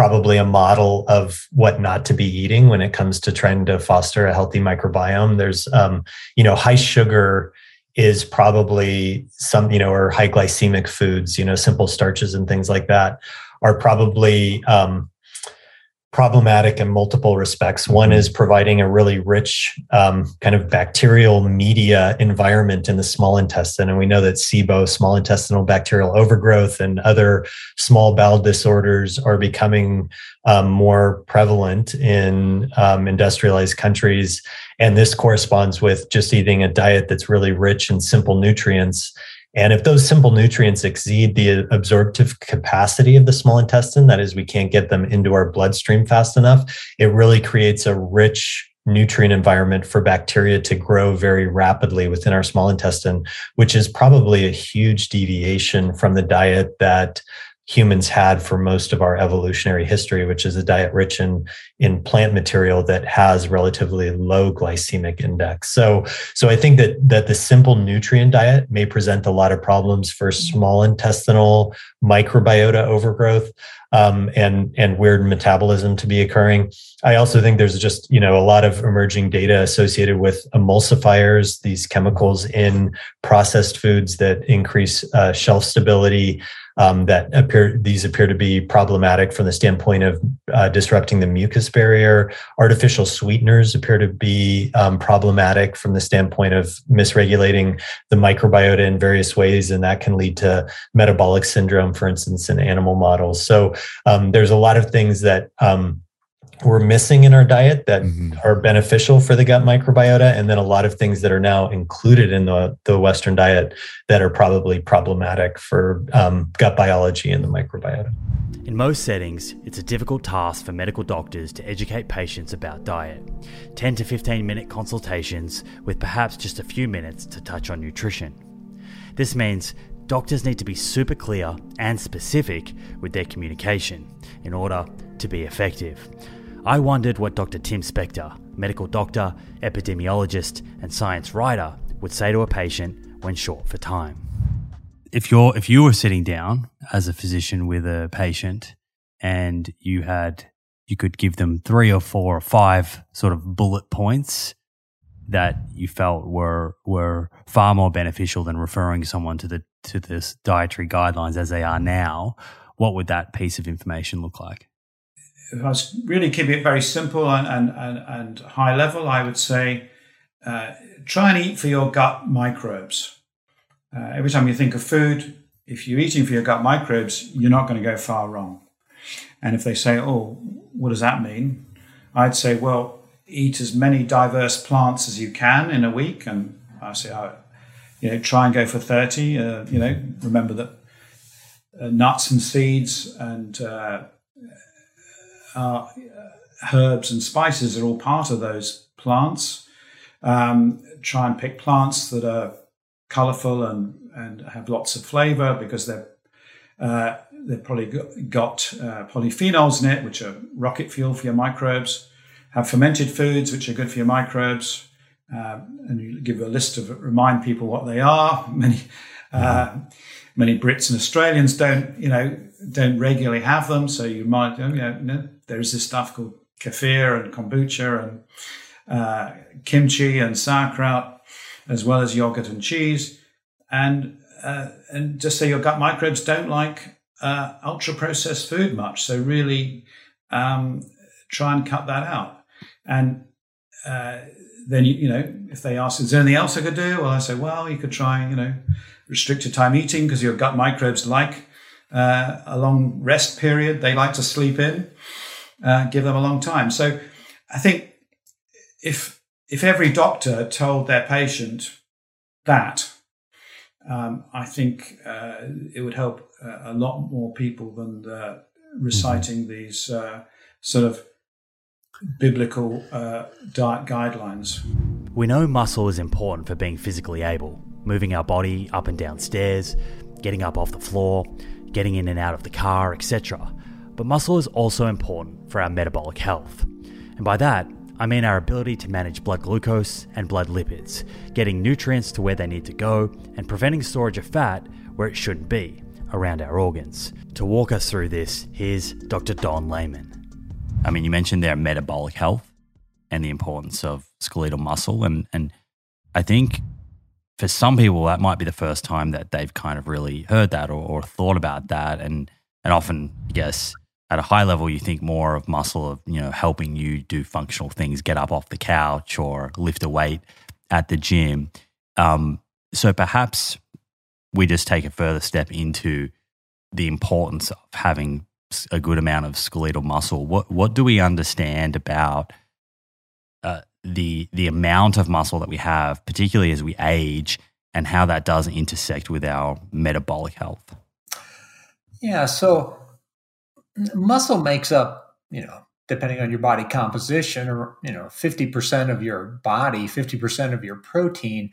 probably a model of what not to be eating when it comes to trying to foster a healthy microbiome. There's, um, you know, high sugar is probably some, you know, or high glycemic foods, you know, simple starches and things like that are probably um, problematic in multiple respects. One is providing a really rich um, kind of bacterial media environment in the small intestine. And we know that SIBO, small intestinal bacterial overgrowth, and other small bowel disorders are becoming um, more prevalent in um, industrialized countries. And this corresponds with just eating a diet that's really rich in simple nutrients and if those simple nutrients exceed the absorptive capacity of the small intestine, that is, we can't get them into our bloodstream fast enough, it really creates a rich nutrient environment for bacteria to grow very rapidly within our small intestine, which is probably a huge deviation from the diet that humans had for most of our evolutionary history, which is a diet rich in, in plant material that has relatively low glycemic index. So, so I think that that the simple nutrient diet may present a lot of problems for small intestinal microbiota overgrowth um, and and weird metabolism to be occurring. I also think there's just you know a lot of emerging data associated with emulsifiers, these chemicals in processed foods that increase uh, shelf stability um, that appear these appear to be problematic from the standpoint of uh, disrupting the mucus barrier. Artificial sweeteners appear to be um, problematic from the standpoint of misregulating the microbiota in various ways, and that can lead to metabolic syndrome, for instance, in animal models. So um, there's a lot of things that um, we're missing in our diet that mm-hmm. are beneficial for the gut microbiota and then a lot of things that are now included in the, the western diet that are probably problematic for um, gut biology and the microbiota. In most settings it's a difficult task for medical doctors to educate patients about diet. 10 to 15 minute consultations with perhaps just a few minutes to touch on nutrition. This means doctors need to be super clear and specific with their communication in order to be effective I wondered what Dr. Tim Spector, medical doctor, epidemiologist, and science writer, would say to a patient when short for time. If you're if you were sitting down as a physician with a patient and you had you could give them three or four or five sort of bullet points that you felt were were far more beneficial than referring someone to the to this dietary guidelines as they are now, what would that piece of information look like? If I was really keeping it very simple and, and, and, and high level, I would say uh, try and eat for your gut microbes. Uh, every time you think of food, if you're eating for your gut microbes, you're not going to go far wrong. And if they say, oh, what does that mean? I'd say, well, eat as many diverse plants as you can in a week. And I say, oh, you know, try and go for 30. Uh, you know, remember that uh, nuts and seeds and uh, herbs and spices are all part of those plants. Um, try and pick plants that are colorful and, and have lots of flavor because they're uh, they've probably got uh, polyphenols in it, which are rocket fuel for your microbes. Have fermented foods, which are good for your microbes. Uh, and you give a list of remind people what they are. Many uh, many Brits and Australians don't, you know, don't regularly have them. So you might, you know, there's this stuff called kefir and kombucha and uh, kimchi and sauerkraut, as well as yogurt and cheese. And uh, and just so your gut microbes don't like uh, ultra processed food much. So really um, try and cut that out. And uh, then you, you know if they ask, is there anything else I could do? Well, I say, well, you could try, you know, restricted time eating because your gut microbes like uh, a long rest period. They like to sleep in. Uh, give them a long time. So I think if if every doctor told their patient that, um, I think uh, it would help uh, a lot more people than the, reciting mm-hmm. these uh, sort of biblical uh, diet guidelines. We know muscle is important for being physically able, moving our body up and down stairs, getting up off the floor, getting in and out of the car, etc. But muscle is also important for our metabolic health. And by that, I mean our ability to manage blood glucose and blood lipids, getting nutrients to where they need to go, and preventing storage of fat where it shouldn't be, around our organs. To walk us through this, here's Dr. Don Layman. I mean, you mentioned their metabolic health and the importance of skeletal muscle. And, and I think for some people, that might be the first time that they've kind of really heard that or, or thought about that. And, and often, I guess, at a high level, you think more of muscle of, you know, helping you do functional things, get up off the couch or lift a weight at the gym. Um, so perhaps we just take a further step into the importance of having a good amount of skeletal muscle. What what do we understand about the the amount of muscle that we have, particularly as we age, and how that does intersect with our metabolic health? Yeah, so muscle makes up, you know, depending on your body composition, or you know, fifty percent of your body, fifty percent of your protein.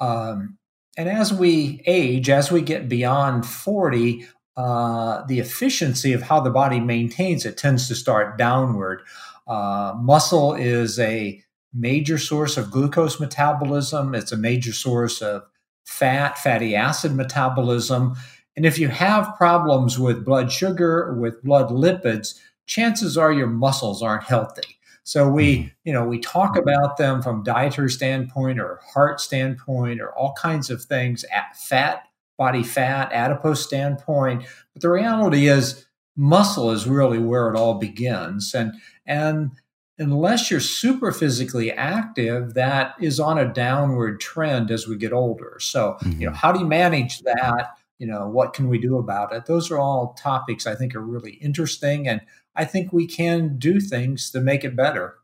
Um, and as we age, as we get beyond 40, uh, the efficiency of how the body maintains it tends to start downward. Uh, muscle is a major source of glucose metabolism, it's a major source of fat, fatty acid metabolism. And if you have problems with blood sugar, with blood lipids, chances are your muscles aren't healthy. So we, mm-hmm. you know, we talk about them from dietary standpoint or heart standpoint or all kinds of things at fat body fat, adipose standpoint. But the reality is, muscle is really where it all begins. And, and unless you're super physically active, that is on a downward trend as we get older. So, mm-hmm. you know, mm-hmm. how do you manage that? You know, what can we do about it? Those are all topics I think are really interesting. And I think we can do things to make it better.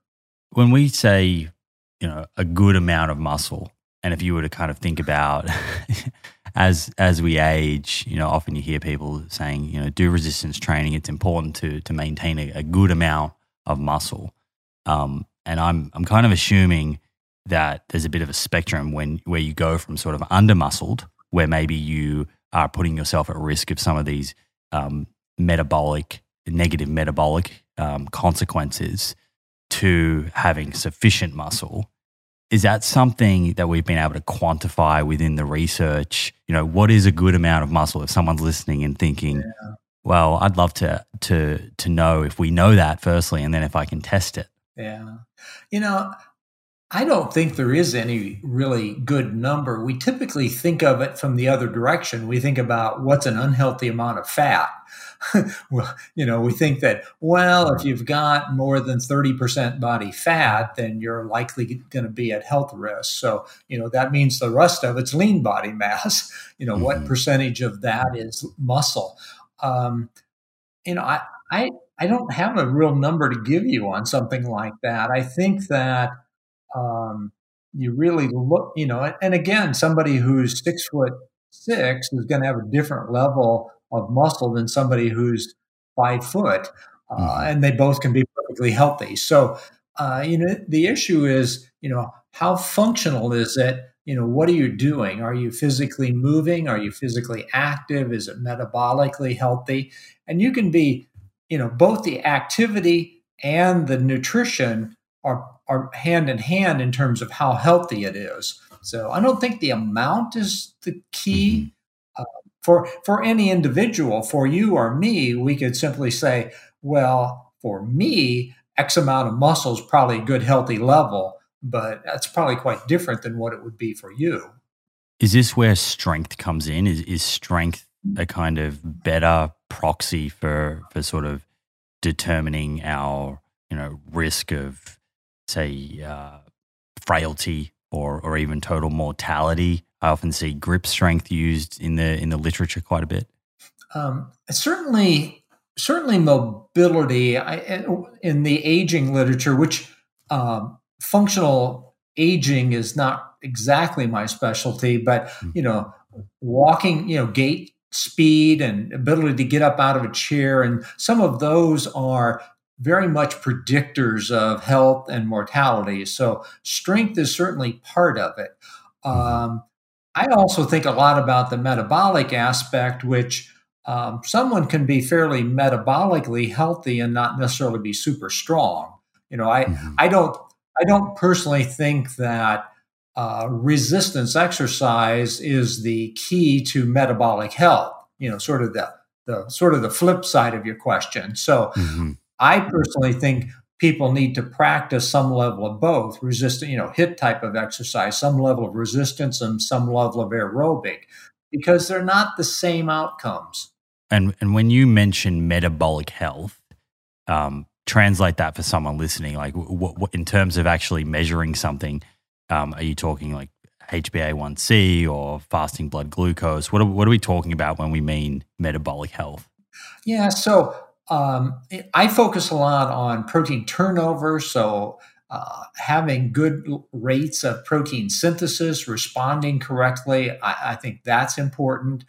When we say, you know, a good amount of muscle, and if you were to kind of think about as as we age, you know, often you hear people saying, you know, do resistance training. It's important to to maintain a, a good amount of muscle. Um, and I'm I'm kind of assuming that there's a bit of a spectrum when where you go from sort of under muscled, where maybe you are putting yourself at risk of some of these um, metabolic negative metabolic um, consequences, to having sufficient muscle is that something that we've been able to quantify within the research? You know, what is a good amount of muscle? If someone's listening and thinking, yeah. well, I'd love to to to know if we know that firstly, and then if I can test it. Yeah, you know, I don't think there is any really good number. We typically think of it from the other direction. We think about what's an unhealthy amount of fat. well, you know, we think that, well, if you've got more than 30% body fat, then you're likely going to be at health risk. So, you know, that means the rest of it's lean body mass. You know, mm-hmm. what percentage of that is muscle? Um, you know, I, I, I don't have a real number to give you on something like that. I think that um, you really look, you know, and again, somebody who's six foot six is going to have a different level of muscle than somebody who's five foot, uh, mm-hmm. and they both can be perfectly healthy. So, uh, you know, the issue is, you know, how functional is it? You know, what are you doing? Are you physically moving? Are you physically active? Is it metabolically healthy? And you can be, you know, both the activity and the nutrition are are hand in hand in terms of how healthy it is. So I don't think the amount is the key. Mm-hmm. Uh, for for any individual, for you or me, we could simply say, well, for me, X amount of muscle is probably a good healthy level, but that's probably quite different than what it would be for you. Is this where strength comes in? Is is strength a kind of better proxy for for sort of determining our you know risk of say, uh, frailty or, or even total mortality. I often see grip strength used in the in the literature quite a bit. Um, certainly, certainly mobility I, in the aging literature, which um, functional aging is not exactly my specialty, but hmm. you know, walking, you know, gait speed and ability to get up out of a chair. And some of those are very much predictors of health and mortality. So strength is certainly part of it. Um, I also think a lot about the metabolic aspect, which um, someone can be fairly metabolically healthy and not necessarily be super strong. You know, I mm-hmm. I don't I don't personally think that uh, resistance exercise is the key to metabolic health. You know, sort of the the sort of the flip side of your question. So, mm-hmm. I personally think people need to practice some level of both resistance, you know, HIIT type of exercise, some level of resistance, and some level of aerobic, because they're not the same outcomes. And and when you mention metabolic health, um, translate that for someone listening. Like, what, what, in terms of actually measuring something, um, are you talking like HbA1c or fasting blood glucose? What are, what are we talking about when we mean metabolic health? Yeah, so um, I focus a lot on protein turnover. So uh, having good rates of protein synthesis, responding correctly, I, I think that's important.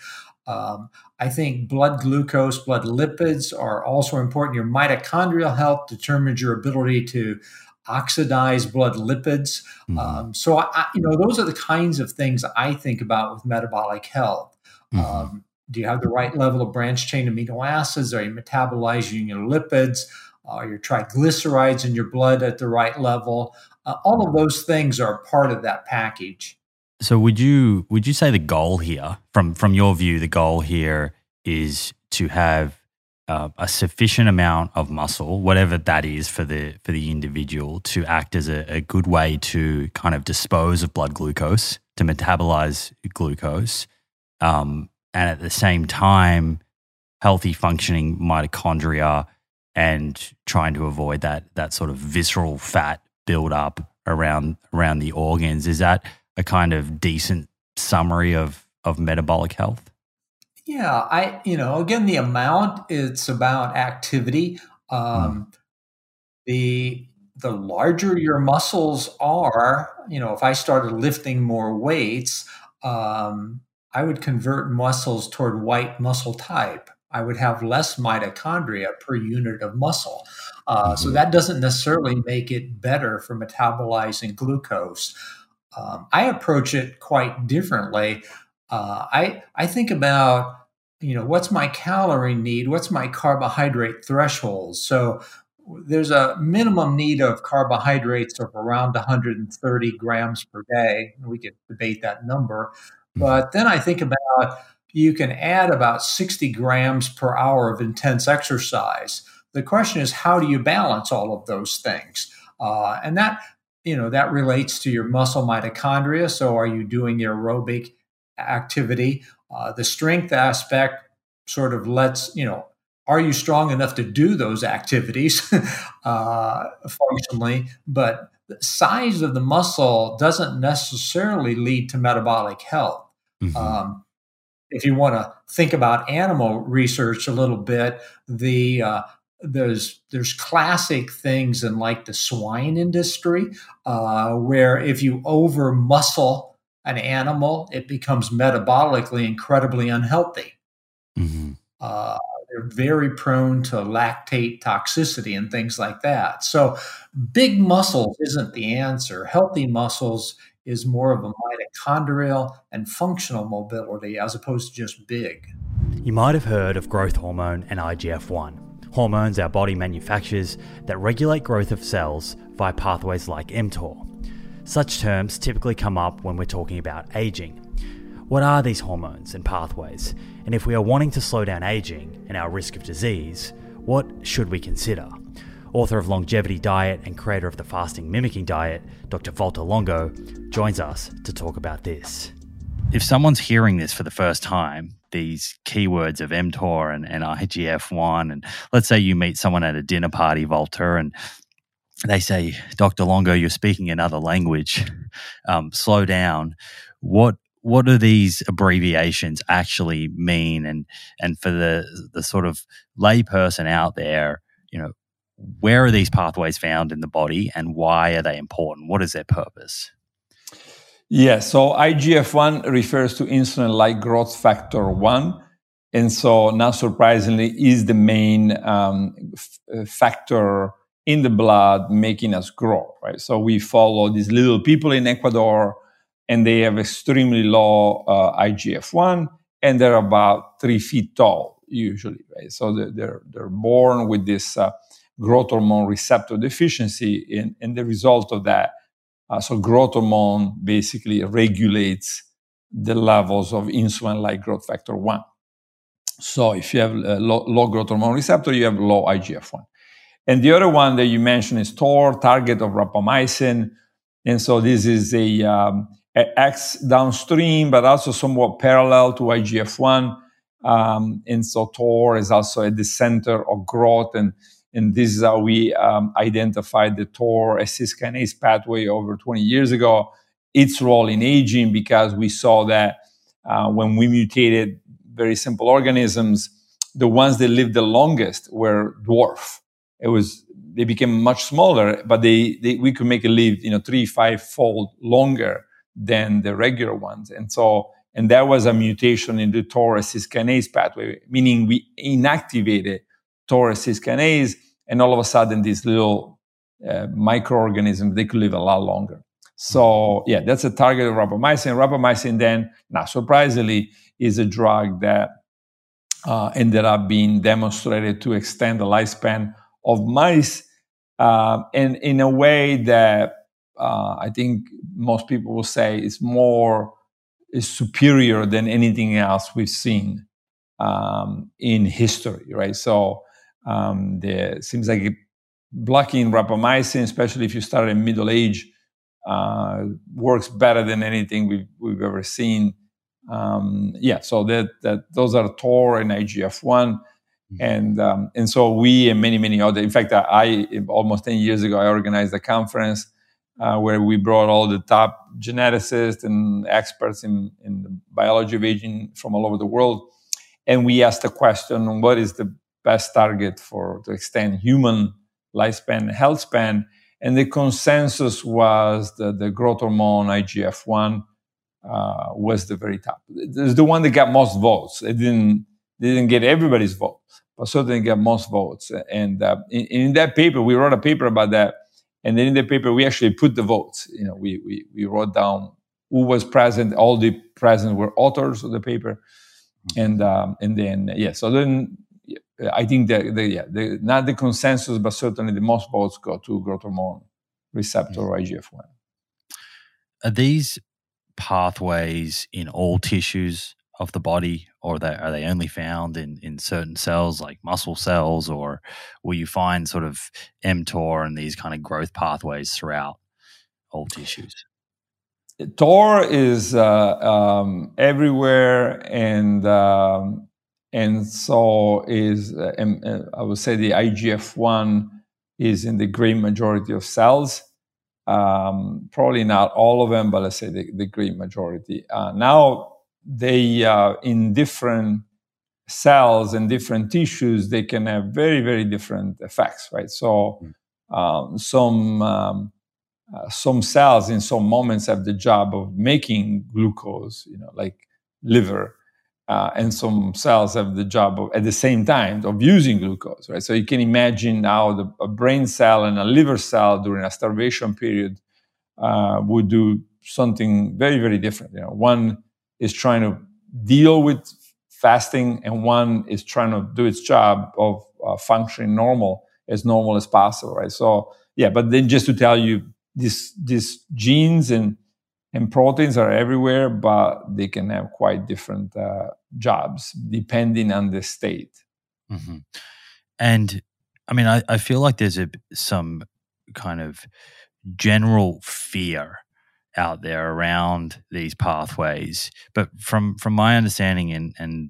Um, I think blood glucose, blood lipids are also important. Your mitochondrial health determines your ability to oxidize blood lipids. Mm-hmm. Um, so, I, you know, those are the kinds of things I think about with metabolic health. Mm-hmm. Um, do you have the right level of branched chain amino acids? Are you metabolizing your lipids? Are your triglycerides in your blood at the right level? Uh, all of those things are part of that package. So would you would you say the goal here, from from your view, the goal here is to have uh, a sufficient amount of muscle, whatever that is for the for the individual, to act as a, a good way to kind of dispose of blood glucose, to metabolize glucose, um, and at the same time, healthy functioning mitochondria and trying to avoid that that sort of visceral fat buildup around around the organs. Is that a kind of decent summary of of metabolic health? Yeah, I you know again the amount it's about activity. Um, mm. The the larger your muscles are, you know, if I started lifting more weights, um, I would convert muscles toward white muscle type. I would have less mitochondria per unit of muscle. Uh, mm-hmm. So that doesn't necessarily make it better for metabolizing glucose. Um, I approach it quite differently. Uh, I I think about you know what's my calorie need, what's my carbohydrate threshold. So there's a minimum need of carbohydrates of around 130 grams per day. We could debate that number. But then I think about you can add about 60 grams per hour of intense exercise. The question is, how do you balance all of those things? Uh, and that, you know, that relates to your muscle mitochondria. So, are you doing aerobic activity? Uh, the strength aspect sort of lets, you know, are you strong enough to do those activities uh, functionally? But the size of the muscle doesn't necessarily lead to metabolic health. Mm-hmm. Um, if you want to think about animal research a little bit, the uh, there's there's classic things in like the swine industry uh, where if you over muscle an animal, it becomes metabolically incredibly unhealthy. Mm-hmm. Uh, they're very prone to lactate toxicity and things like that. So, big muscles isn't the answer. Healthy muscles is more of a mitochondrial and functional mobility as opposed to just big. You might have heard of growth hormone and IGF 1, hormones our body manufactures that regulate growth of cells via pathways like mTOR. Such terms typically come up when we're talking about aging. What are these hormones and pathways? And if we are wanting to slow down aging and our risk of disease, what should we consider? author of Longevity Diet and creator of the Fasting Mimicking Diet, Dr. Valter Longo, joins us to talk about this. If someone's hearing this for the first time, these keywords of mTOR and, and IGF-1, and let's say you meet someone at a dinner party, Valter, and they say, Dr. Longo, you're speaking another language. Um, slow down. What what do these abbreviations actually mean? And and for the the sort of layperson out there, you know, where are these pathways found in the body and why are they important? What is their purpose? Yeah, so IGF 1 refers to insulin like growth factor 1. and so not surprisingly is the main um, f- factor in the blood making us grow right? So we follow these little people in ecuador and they have extremely low uh, igf-1 and they're about three feet tall usually right? So they're they're born with this uh, growth hormone receptor deficiency and, and the result of that uh, so growth hormone basically regulates the levels of insulin like growth factor 1 so if you have low, low growth hormone receptor you have low igf-1 and the other one that you mentioned is TOR, target of rapamycin. And so this is a, um, a X downstream, but also somewhat parallel to IGF-1. Um, and so TOR is also at the center of growth. And, and this is how we um, identified the TOR a cis pathway over 20 years ago. Its role in aging because we saw that uh, when we mutated very simple organisms, the ones that lived the longest were dwarf it was they became much smaller, but they, they we could make it live you know three five fold longer than the regular ones, and so and that was a mutation in the TOR kinase pathway, meaning we inactivated TOR kinase, and all of a sudden these little uh, microorganisms they could live a lot longer. So yeah, that's a target of rapamycin. Rapamycin then, not surprisingly, is a drug that uh, ended up being demonstrated to extend the lifespan of mice uh, and in a way that uh, I think most people will say is more is superior than anything else we've seen um, in history, right? So um, seems like blocking rapamycin, especially if you start in middle age, uh, works better than anything we've, we've ever seen. Um, yeah, so that that those are TOR and IGF one. Mm-hmm. And um, and so we and many many other. In fact, I, almost ten years ago I organized a conference uh, where we brought all the top geneticists and experts in in the biology of aging from all over the world, and we asked the question: What is the best target for to extend human lifespan, health span? And the consensus was that the growth hormone IGF one uh, was the very top. It's the one that got most votes. It didn't didn't get everybody's vote, but certainly got most votes. And uh, in, in, that paper, we wrote a paper about that. And then in the paper, we actually put the votes. You know, we, we, we wrote down who was present. All the present were authors of the paper. Mm-hmm. And, um, and then, yeah, so then I think that, the, yeah, the, not the consensus, but certainly the most votes go to growth hormone receptor mm-hmm. IGF-1. Are these pathways in all tissues of the body, or are they only found in in certain cells like muscle cells, or will you find sort of mTOR and these kind of growth pathways throughout all tissues? TOR is uh, um, everywhere, and um, and so is uh, uh I would say the IGF one is in the great majority of cells. Um, probably not all of them, but let's say the, the great majority. Uh, now they uh, in different cells and different tissues they can have very very different effects right? So hmm. um, some um, uh, some cells in some moments have the job of making glucose you know like liver uh, and some cells have the job of at the same time of using glucose right? So you can imagine how the, a brain cell and a liver cell during a starvation period uh, would do something very very different you know? One is trying to deal with fasting and one is trying to do its job of uh, functioning normal as normal as possible right so yeah but then just to tell you these these genes and and proteins are everywhere but they can have quite different uh, jobs depending on the state mm-hmm. and i mean I, I feel like there's a some kind of general fear out there around these pathways. But from from my understanding and and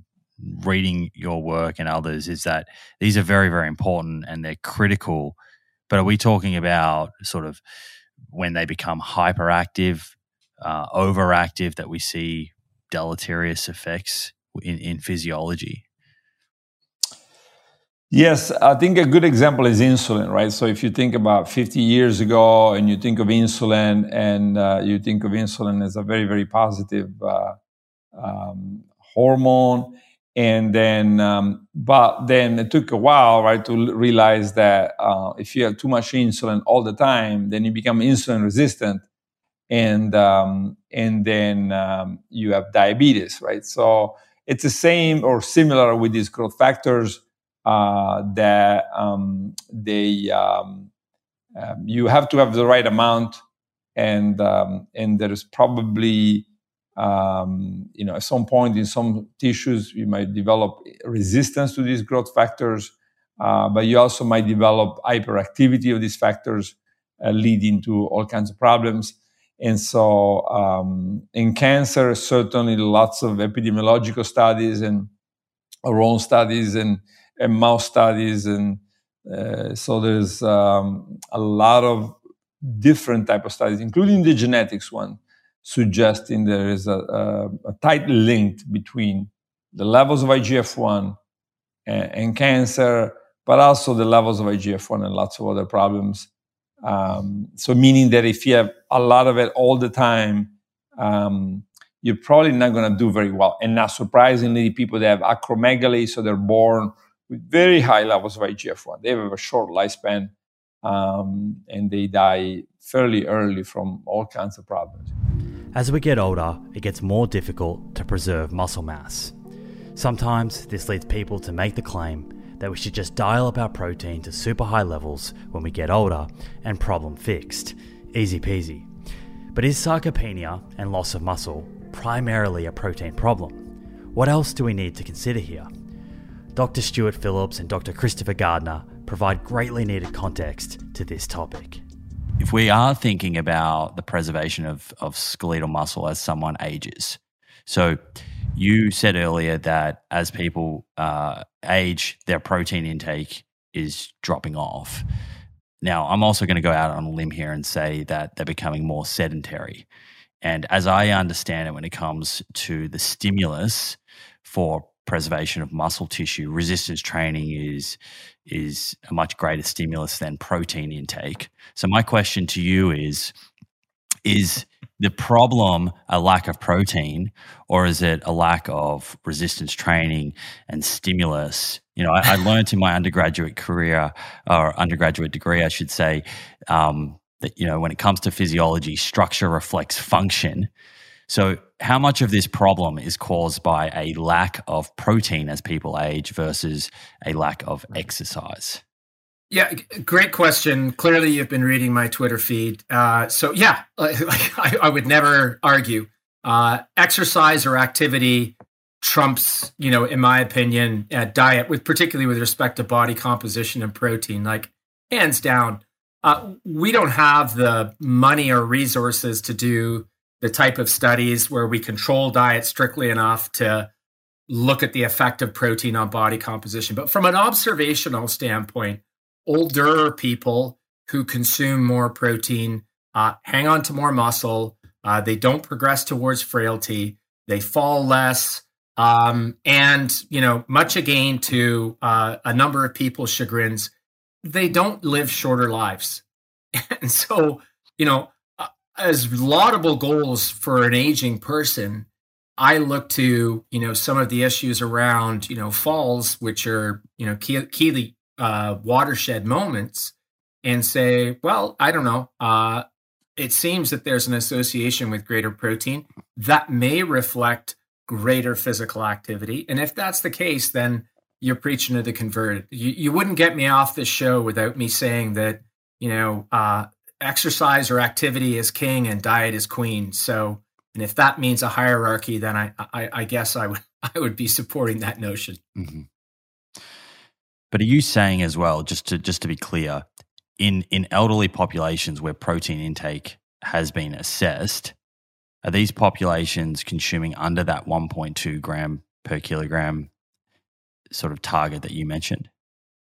reading your work and others is that these are very very important and they're critical. But are we talking about sort of when they become hyperactive, uh, overactive, that we see deleterious effects in, in physiology? Yes, I think a good example is insulin, right? So if you think about 50 years ago and you think of insulin and uh, you think of insulin as a very, very positive uh, um, hormone, and then um, but then it took a while right to realize that uh, if you have too much insulin all the time then you become insulin resistant and um, and then um, you have diabetes right so it's the same or similar with these growth factors that um, they um, um, you have to have the right amount and and there is probably um, you know, at some point in some tissues, you might develop resistance to these growth factors, uh, but you also might develop hyperactivity of these factors, uh, leading to all kinds of problems. And so, um, in cancer, certainly lots of epidemiological studies and our own studies and, and mouse studies, and uh, so there's um, a lot of different type of studies, including the genetics one suggesting there is a, a, a tight link between the levels of IGF-1 and, and, cancer, but also the levels of IGF-1 and lots of other problems. Um, so, meaning that if you have a lot of it all the time, um, you're probably not going to do very well. And not surprisingly, people that have acromegaly, so they're born with very high levels of IGF-1, they have a short lifespan um, and they die fairly early from all kinds of problems. As we get older, it gets more difficult to preserve muscle mass. Sometimes this leads people to make the claim that we should just dial up our protein to super high levels when we get older and problem fixed. Easy peasy. But is sarcopenia and loss of muscle primarily a protein problem? What else do we need to consider here? Dr. Stuart Phillips and Dr. Christopher Gardner provide greatly needed context to this topic if we are thinking about the preservation of, of skeletal muscle as someone ages, so you said earlier that as people uh, age, their protein intake is dropping off. Now, I'm also going to go out on a limb here and say that they're becoming more sedentary. And as I understand it, when it comes to the stimulus for preservation of muscle tissue, resistance training is is a much greater stimulus than protein intake. So my question to you is is the problem a lack of protein or is it a lack of resistance training and stimulus? You know i, I learned in my undergraduate career or undergraduate degree i should say um, that you know when it comes to physiology structure reflects function. So, how much of this problem is caused by a lack of protein as people age versus a lack of exercise? Yeah, great question. Clearly, you've been reading my Twitter feed. Uh, so, yeah, I, I, would never argue. Uh, exercise or activity trumps, you know, in my opinion, uh, diet, with particularly with respect to body composition and protein. Like, hands down, uh, we don't have the money or resources to do the type of studies where we control diet strictly enough to look at the effect of protein on body composition. But from an observational standpoint, older people who consume more protein uh, hang on to more muscle. Uh, they don't progress towards frailty. They fall less. Um, and, you know, much again to uh, a number of people's chagrins, they don't live shorter lives. and so, you know, as laudable goals for an aging person, I look to you know some of the issues around you know falls, which are you know key, key uh, watershed moments, and say, well, I don't know. Uh, it seems that there's an association with greater protein that may reflect greater physical activity, and if that's the case, then you're preaching to the converted. You, you wouldn't get me off this show without me saying that you know uh, exercise or activity is king and diet is queen. So, and if that means a hierarchy, then I, I, I guess I would, I would be supporting that notion. Mm-hmm. But are you saying as well, just to just to be clear, in in elderly populations where protein intake has been assessed, are these populations consuming under that 1.2 gram per kilogram sort of target that you mentioned?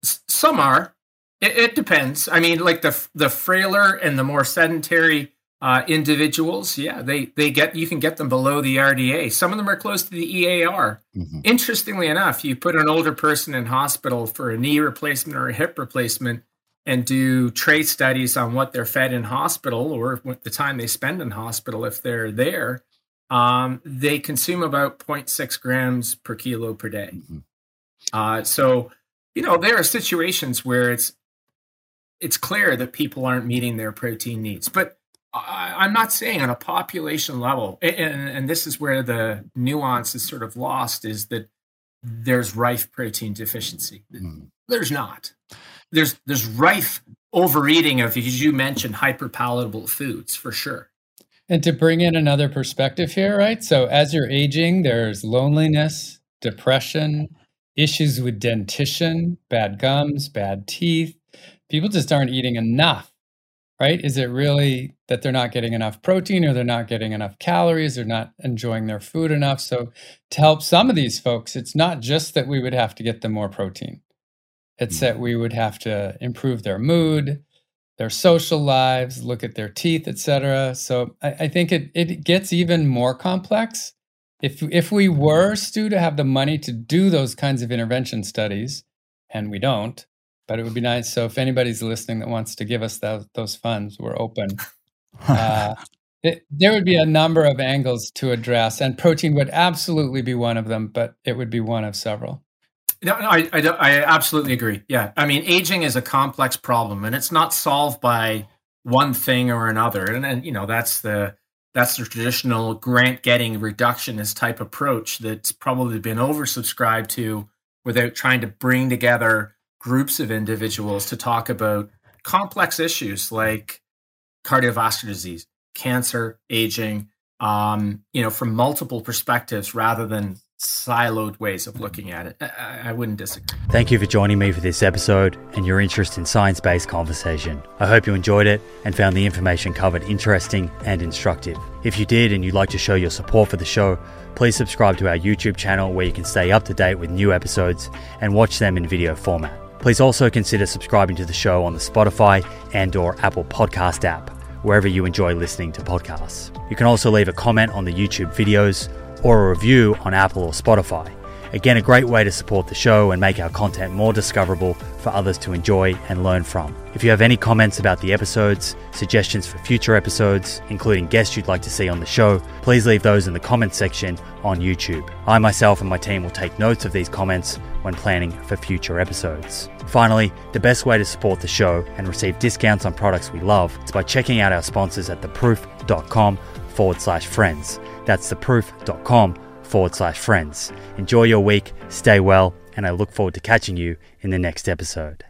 Some are, it, it, depends. I mean, like the the frailer and the more sedentary uh, individuals, yeah, they they get you can get them below the RDA. Some of them are close to the EAR. Mm-hmm. Interestingly enough, you put an older person in hospital for a knee replacement or a hip replacement, and do trace studies on what they're fed in hospital or what the time they spend in hospital if they're there. um, they consume about 0.6 grams per kilo per day. Mm-hmm. Uh, so, you know, there are situations where it's it's clear that people aren't meeting their protein needs. But I, am not saying on a population level, and, and this is where the nuance is sort of lost, is that there's rife protein deficiency. Mm. There's not. There's there's rife overeating of, as you mentioned, hyperpalatable foods for sure. And to bring in another perspective here, right? So as you're aging, there's loneliness, depression, issues with dentition, bad gums, bad teeth. People just aren't eating enough, right? Is it really that they're not getting enough protein or they're not getting enough calories, they're not enjoying their food enough? So to help some of these folks, it's not just that we would have to get them more protein. It's that mm. we would have to improve their mood, their social lives, look at their teeth, etc. So I, I, think it it gets even more complex. If if we were Stu to have the money to do those kinds of intervention studies, and we don't, but it would be nice. So if anybody's listening that wants to give us those those funds, we're open. Uh, it, there would be a number of angles to address, and protein would absolutely be one of them, but it would be one of several. No, no I, I, I absolutely agree. Yeah. I mean, aging is a complex problem and it's not solved by one thing or another. And, and you know, that's the, that's the traditional grant getting reductionist type approach that's probably been oversubscribed to without trying to bring together groups of individuals to talk about complex issues like cardiovascular disease, cancer, aging, um, you know, from multiple perspectives rather than siloed ways of looking at it. I, I, wouldn't disagree. Thank you for joining me for this episode and your interest in science based conversation. I hope you enjoyed it and found the information covered interesting and instructive. If you did and you'd like to show your support for the show, please subscribe to our YouTube channel where you can stay up to date with new episodes and watch them in video format. Please also consider subscribing to the show on the Spotify and or Apple Podcast app, wherever you enjoy listening to podcasts. You can also leave a comment on the YouTube videos or a review on Apple or Spotify. Again, a great way to support the show and make our content more discoverable for others to enjoy and learn from. If you have any comments about the episodes, suggestions for future episodes, including guests you'd like to see on the show, please leave those in the comments section on YouTube. I myself and my team will take notes of these comments when planning for future episodes. Finally, the best way to support the show and receive discounts on products we love is by checking out our sponsors at theproof.com forward slash friends. That's theproof.com forward slash friends. Enjoy your week, stay well, and I look forward to catching you in the next episode.